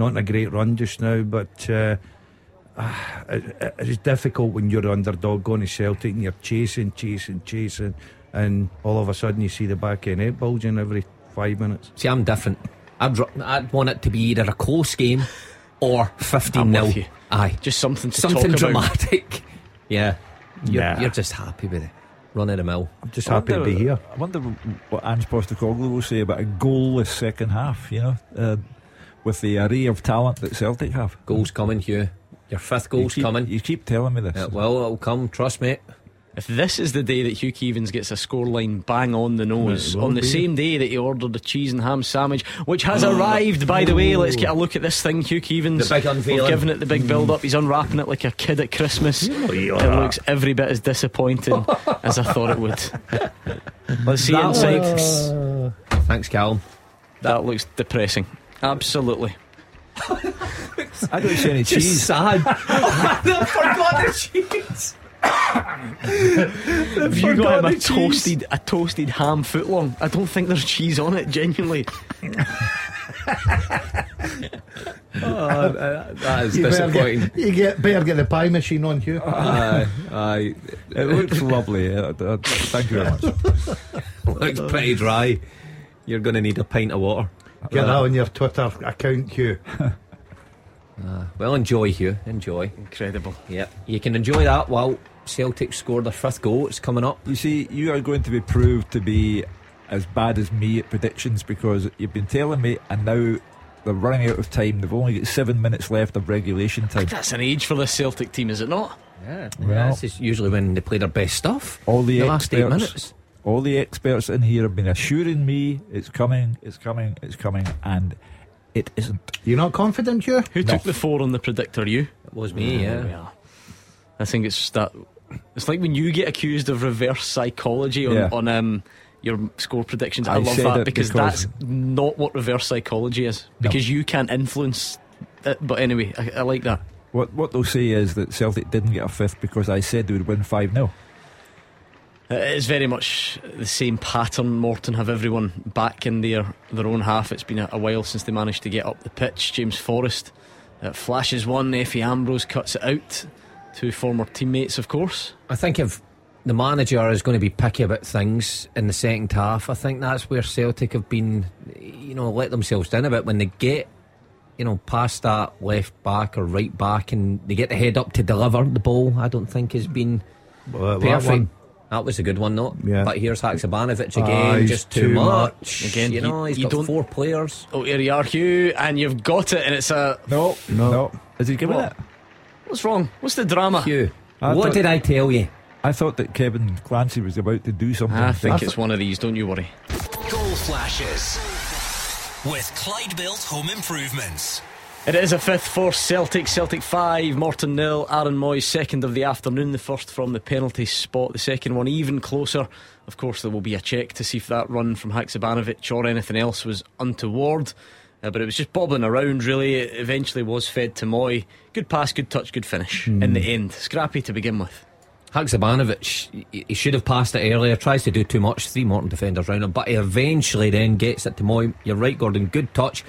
not in a great run just now, but uh, ah, it, it's difficult when you're underdog going to Celtic and you're chasing, chasing, chasing, and all of a sudden you see the back end the bulging every five minutes. see, I'm different. I'd, I'd want it to be either a close game or 15 I'm 0. with. Aye. Just something to Something talk about. dramatic. yeah. You're, Nah. you're just happy with it. Run of the mill. I'm just I happy to be here. I wonder what Ange Postecoglou will say about a goalless second half. You know, uh, with the array of talent that Celtic have. Goals coming, Hugh. Your fifth You goal's keep- coming. You keep telling me this. Yeah, well, it'll come. Trust me. If this is the day that Hugh Keevins gets a scoreline bang on the nose, on the be. same day that he ordered a cheese and ham sandwich, which has arrived, by the way, oh. let's get a look at this thing, Hugh Keevins. The big unveiling. We've given it the big build up. He's unwrapping it like a kid at Christmas. Oh, it looks every bit as disappointing as I thought it would. Let's see That inside. looks- Thanks, Callum. That looks depressing. Absolutely. I don't see any Just cheese. sad. I forgot the cheese. Have you got him a toasted, a toasted ham footlong? I don't think there's cheese on it, genuinely. Oh, that is You better disappointing. get, you get better get the pie machine on Hugh. Aye, aye. It looks lovely. Thank you very much. looks pretty dry. You're going to need a pint of water. Get that on your Twitter account, Hugh. Uh, well, enjoy, Hugh. Enjoy. Incredible. Yep. You can enjoy that while Celtic score their fifth goal. It's coming up. You see, you are going to be proved to be as bad as me at predictions because you've been telling me, and now they're running out of time. They've only got seven minutes left of regulation time. That's an age for the Celtic team, is it not? Yeah. Well- this is usually when they play their best stuff. All the, the last eight minutes. All the experts in here have been assuring me it's coming, it's coming, it's coming, and it isn't. You're not confident, Hugh? Who No. took the four on the predictor? You? It was me, yeah. Yeah. I think it's just that. It's like when you get accused of reverse psychology on, Yeah. on um, your score predictions. I, I love that because, because- that's not what reverse psychology is. Because you can't influence it. But anyway, I, I like that. What what they'll say is that Celtic didn't get a fifth because I said they would win 5 0. It is very much the same pattern. Morton have everyone back in their, their own half. It's been a, a while since they managed to get up the pitch. James Forrest uh, flashes one. Efe Ambrose cuts it out. Two former teammates, of course. I think if the manager is going to be picky about things in the second half, I think that's where Celtic have been, you know, let themselves down a bit when they get, you know, past that left back or right back and they get the head up to deliver the ball. I don't think has been Well, that perfect. one- That was a good one, though. Yeah. But here's Haksabanovic Ah, again, he's just too, too much. much. Again, you know, you- he's you got don't- four players. Oh, here you are, Hugh, and you've got it, and it's a. No, No. Is he giving What? it? What's wrong? What's the drama? Hugh, I what thought- did I tell you? I thought that Kevin Clancy was about to do something. I think I it's one of these. Don't you worry. Goal flashes with Clyde Built Home Improvements. It is a fifth for Celtic. Celtic five, Morton nil. Aaron Mooy's second of the afternoon. The first from the penalty spot. The second one even closer. Of course, there will be a check to see if that run from Haksabanovic or anything else was untoward. Uh, but it was just bobbing around, really. It eventually was fed to Mooy. Good pass, good touch, good finish in the end. Scrappy to begin with. Haksabanovic, he should have passed it earlier, tries to do too much, three Morton defenders round him, but he eventually then gets it to Mooy. You're right, Gordon, good touch.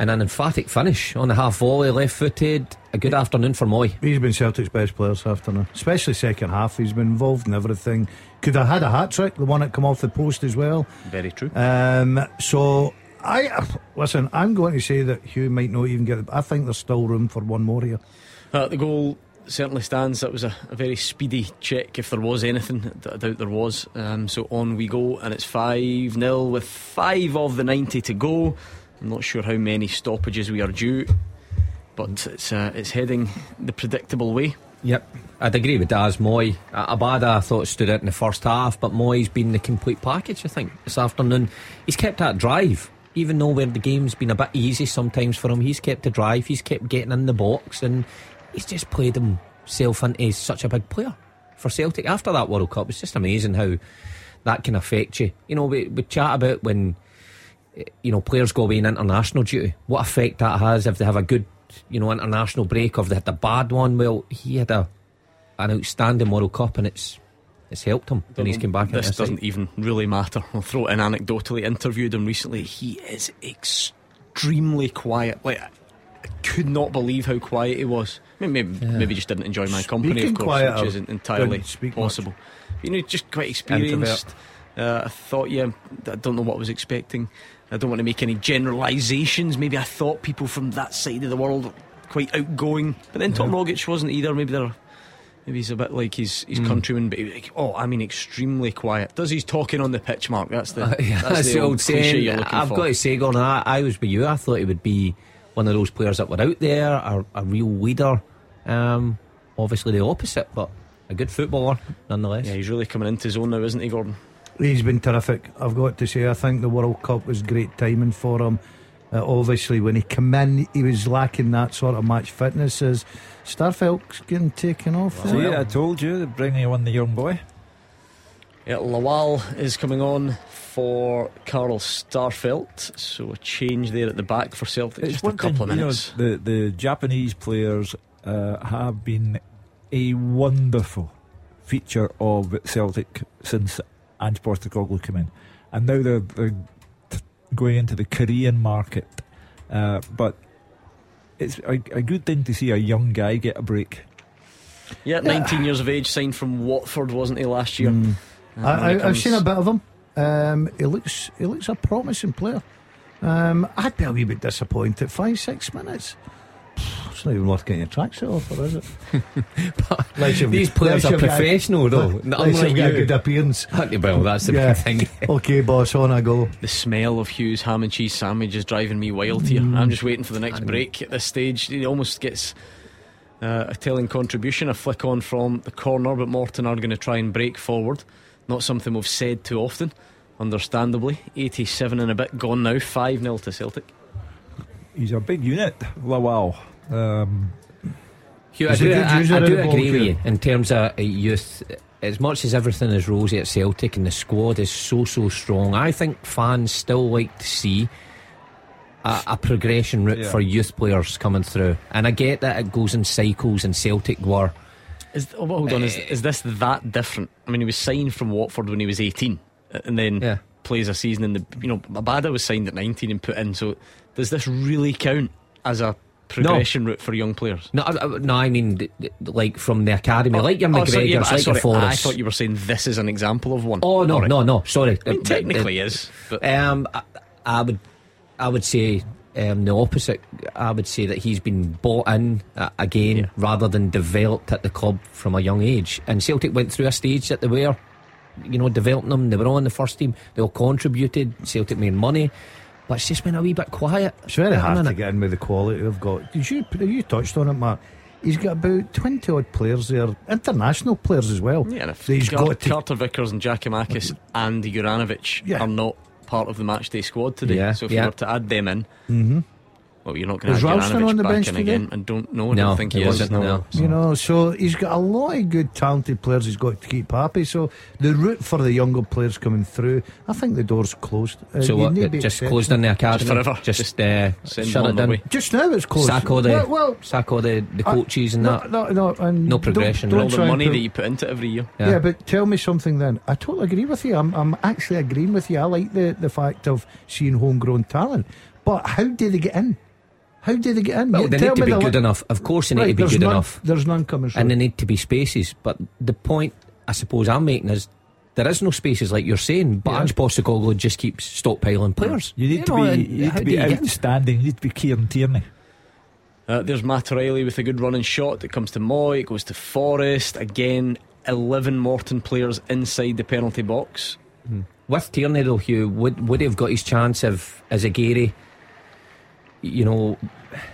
And an emphatic finish on the half volley, left footed. A good afternoon for Mooy. He's been Celtic's best player this afternoon, especially second half. He's been involved in everything. Could have had a hat trick, the one that come off the post as well. Very true. Um, so I listen. I'm going to say that Hugh might not even get it. I think there's still room for one more here. Uh, the goal certainly stands. That was a, a, very speedy check, if there was anything. I doubt there was. Um, so on we go, and it's 5 0 with 5 of the 90 to go. I'm not sure how many stoppages we are due, but it's, uh, it's heading the predictable way. Yep, I'd agree with Daz. Mooy. Abada, I thought stood out in the first half, but Mooy's been the complete package, I think, this afternoon. He's kept that drive, even though where the game's been a bit easy sometimes for him, he's kept the drive, he's kept getting in the box, and he's just played himself into such a big player for Celtic after that World Cup. It's just amazing how that can affect you. You know, we, we chat about when you know players go away in international duty, what effect that has if they have a good you know international break or if they had a bad one. Well, he had a an outstanding World Cup and it's it's helped him when he's come back. This doesn't even really matter. I'll throw it in anecdotally. Interviewed him recently. He is extremely quiet. Like I could not believe how quiet he was. Maybe, maybe, yeah. maybe just didn't enjoy my company, Speaking of course, quiet, which isn't entirely possible. You know, just quite experienced. Uh, I thought, yeah, I don't know what I was expecting. I don't want to make any generalisations. Maybe I thought people from that side of the world quite outgoing, but then Tom yeah. Rogic wasn't either. Maybe they're. Maybe he's a bit like his, his mm. countryman, but like, oh, I mean, extremely quiet. Does he's talking on the pitch, Mark? That's the, uh, yeah, that's, that's the old, old saying. I've for. got to say, Gordon, I, I was with you. I thought he would be one of those players that were out there, a, a real leader. Um, obviously the opposite, but a good footballer nonetheless. Yeah, he's really coming into his own now, isn't he, Gordon? He's been terrific. I've got to say, I think the World Cup was great timing for him. Uh, obviously, when he came in, he was lacking that sort of match fitness. As Starfelt's getting taken off. See, I told you, they're bringing on the young boy. Yeah, Lawal is coming on for Carl Starfelt. So a change there at the back for Celtic. It's just a couple thing, of minutes. You know, the, the Japanese players uh, have been a wonderful feature of Celtic since Ange Postecoglou came in. And now they're, they're going into the Korean market. Uh, but it's a, a, good thing to see a young guy get a break. Yeah, 19 years of age, signed from Watford, wasn't he, last year? Mm. I, have seen a bit of him. Um, he looks he looks a promising player. Um, I'd be a wee bit disappointed. Five six minutes. It's not even worth getting a tracksuit off, or is it? these players are professional, a, though. Unlike you. a good appearance. Well, that's the yeah. big thing. okay, boss, on I go. The smell of Hugh's ham and cheese sandwich is driving me wild here. Mm. I'm just waiting for the next break at this stage. It almost gets uh, a telling contribution, a flick on from the corner, but Morton are going to try and break forward. Not something we've said too often, understandably. 87 and a bit gone now, 5 0 to Celtic. He's a big unit, Lawal. Um, Hugh, I do, I, I do agree with you in terms of uh, youth. As much as everything is rosy at Celtic and the squad is so so strong, I think fans still like to see a, a progression route yeah. for youth players coming through. And I get that it goes in cycles, and Celtic were is, oh, hold on, is, eh. is this that different? I mean, he was signed from Watford when he was 18 and then yeah. plays a season in the. You know, Abada was signed at 19 and put in. So does this really count as a progression no. route for young players? No, no, I mean like from the academy, oh, like your McGregor, oh, yeah, like sorry, your I thought you were saying this is an example of one. Oh no, right. no, no, sorry. I mean, technically is. But. Um, I, I would, I would say um, the opposite. I would say that he's been bought in uh, again yeah. rather than developed at the club from a young age. And Celtic went through a stage that they were, you know, developing them. They were on the first team. They all contributed. Celtic made money. But it's just been a wee bit quiet. It's very hard to get in with the quality they've got. Did you, you touched on it, Mark? He's got about 20 odd players there, international players as well. Yeah, and if he's Car- got Carter Vickers and Giakoumakis and Juranovic yeah. are not part of the matchday squad today. Yeah, so if yeah. you were to add them in, mm-hmm. Well, you're not going to have Ralston on the back bench in today? again. I don't know. I No, don't think he he is. wasn't, no. You know, so he's got a lot of good, talented players he's got to keep happy. So the route for the younger players coming through, I think the door's closed. Uh, So what? it Just closed in the academy. forever. Just, Just uh, shut it down. Just now it's closed. Sack all the well, well sack all the, the I- coaches and that. no, no, and No don't- progression, Don't, all the money put- that you put into it every year. Yeah. Yeah. but tell me something then. I totally agree with you. I'm, I'm actually agreeing with you. I like the, the fact of seeing homegrown talent. But how do they get in? How do they get in? Well, they tell need to be good li- enough. Of course, they need Right, to be good none, enough, There's none coming through. and they need to be spaces. But the point, I suppose, I'm making is there is no spaces like you're saying. But Yeah. Ange Postecoglou just keeps stockpiling players. You need to know, be, you need to be you outstanding. You need to be Kieran Tierney. Uh, there's Matt O'Reilly with a good running shot that comes to Mooy. It goes to Forrest. Again, 11 Morton players inside the penalty box. With Tierney though, Hugh, would would he have got his chance if as a Gary, you know,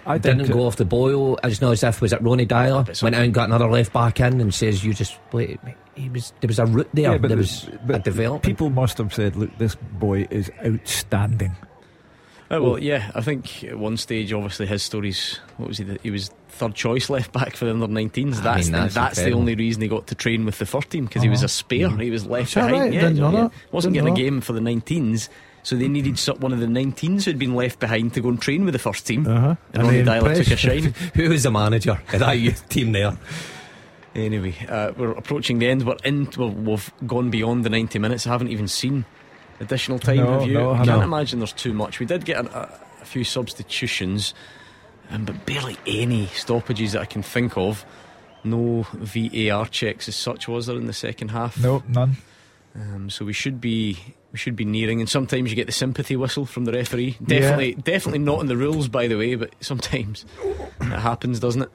I didn't go off the boil? It's not as if was it Ronny Deila but went out and got another left back in and says you just play. He was there was a route there. Yeah, but there was but a development. People must have said, "Look, this boy is outstanding." Uh, well, yeah, I think at one stage, obviously, his stories. What was he? He was third choice left back for the under 19s. I That's, the, that's that's the only reason he got to train with the first team because he was a spare. He was left Is behind. right? Yeah, Didn't know yeah. that. wasn't Didn't getting a game for the 19s. So they needed one of the 19s who'd been left behind to go and train with the first team. Uh-huh. And And Ronny Deila took a shine. Who was the manager of that youth team there? Anyway, uh, we're approaching the end. We're in. Well, we've gone beyond the 90 minutes. I haven't even seen additional time. No, have you? no, I can't haven't. imagine there's too much. We did get an, a, a few substitutions, um, but barely any stoppages that I can think of. No VAR checks as such was there in the second half. No, none. Um, so we should be we should be nearing. And sometimes you get the sympathy whistle from the referee. Definitely, definitely not in the rules, by the way. But sometimes it happens, doesn't it?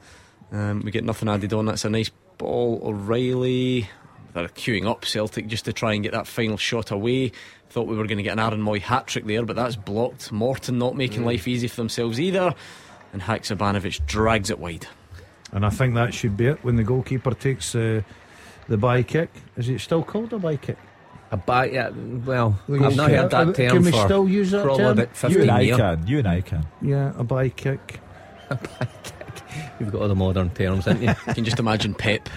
Um, we get nothing added on. That's a nice ball, O'Reilly. They're queuing up Celtic just to try and get that final shot away. Thought we were going to get an Aaron Mooy hat trick there, but that's blocked. Morton not making life easy for themselves either. And Haksabanovic drags it wide. And I think that should be it when the goalkeeper takes uh, the by kick. Is it still called a by kick? A back, yeah, well, Well, I've not you- heard that uh, term Can we for still use that probably term? about You 15 and I years. can. You and I can. Yeah, a by kick. A bag kick. You've got all the modern terms, haven't you? You can just imagine Pep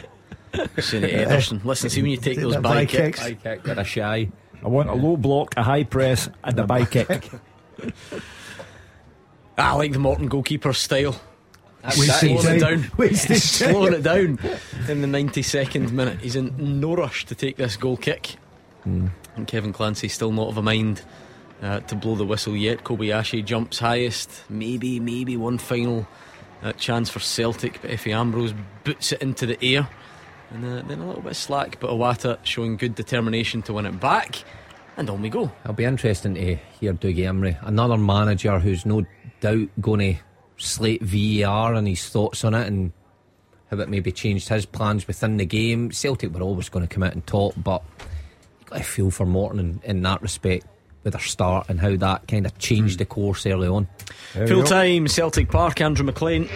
saying to Ederson, listen, see when you take Take those that by by kicks. kicks. High kick, they're a shy. I want a low block, a high press, and a by kick. I like the Morton goalkeeper style. Wasted slowing it time. down. Wasted slowing it down in the 92nd minute. He's in no rush to take this goal kick. And Kevin Clancy still not of a mind uh, to blow the whistle yet. Kobayashi jumps highest. Maybe, maybe one final uh, chance for Celtic, but Efe Ambrose boots it into the air. And uh, then a little bit of slack, but Iwata showing good determination to win it back. And on we go. It'll be interesting to hear Dougie Imrie, another manager who's no doubt going to slate VAR and his thoughts on it and how it maybe changed his plans within the game. Celtic were always going to come out and talk, but you got to feel for Morton in, in that respect with their start and how that kind of changed hmm. the course early on. Full time Celtic Park, Andrew McLean.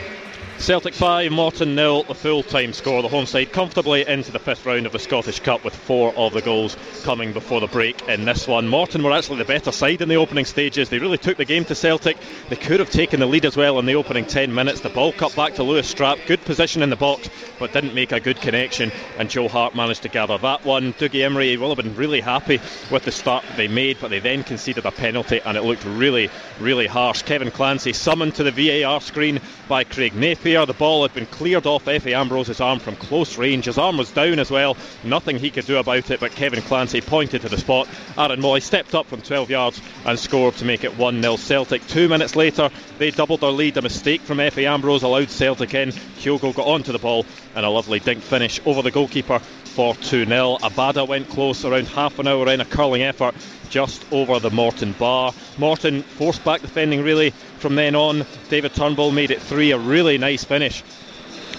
Celtic 5, Morton nil. the full time score. The home side comfortably into the fifth round of the Scottish Cup with four of the goals coming before the break in this one. Morton were actually the better side in the opening stages. They really took the game to Celtic. They could have taken the lead as well in the opening 10 minutes. The ball cut back to Lewis Strapp. Good position in the box, but didn't make a good connection. And Joe Hart managed to gather that one. Dougie Imrie will have been really happy with the start they made, but they then conceded a penalty and it looked really, really harsh. Kevin Clancy summoned to the VAR screen by Craig Napier. The ball had been cleared off Efe Ambrose's arm from close range. His arm was down as well. Nothing he could do about it, but Kevin Clancy pointed to the spot. Aaron Mooy stepped up from 12 yards and scored to make it 1 0 Celtic. Two minutes later, they doubled their lead. A mistake from Efe Ambrose allowed Celtic in. Kyogo got onto the ball and a lovely dink finish over the goalkeeper for 2 0. Abada went close around half an hour in a curling effort just over the Morton bar. Morton forced back defending really from then on. David Turnbull made it three, a really nice finish.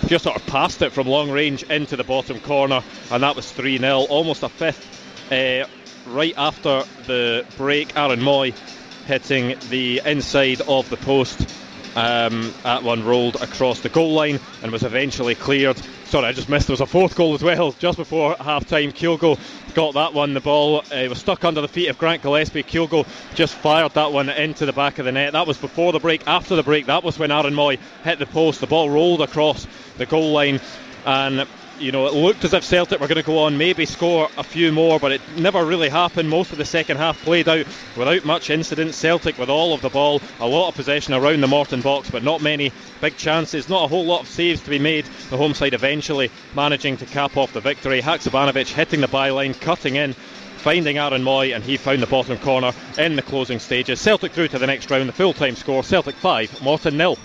Just sort of passed it from long range into the bottom corner, and that was 3 0, almost a fifth. Uh, right after the break, Aaron Mooy hitting the inside of the post Um, that one rolled across the goal line and was eventually cleared. Sorry, I just missed. There was a fourth goal as well just before half time. Kyogo got that one. The ball uh, was stuck under the feet of Grant Gillespie. Kyogo just fired that one into the back of the net. That was before the break. After the break, that was when Aaron Mooy hit the post. The ball rolled across the goal line and you know, it looked as if Celtic were going to go on, maybe score a few more, but it never really happened. Most of the second half played out without much incident. Celtic with all of the ball, a lot of possession around the Morton box, but not many big chances, not a whole lot of saves to be made. The home side eventually managing to cap off the victory. Haksabanovic hitting the byline, cutting in finding Aaron Mooy, and he found the bottom corner in the closing stages. Celtic through to the next round. The full time score Celtic 5, Morton nil.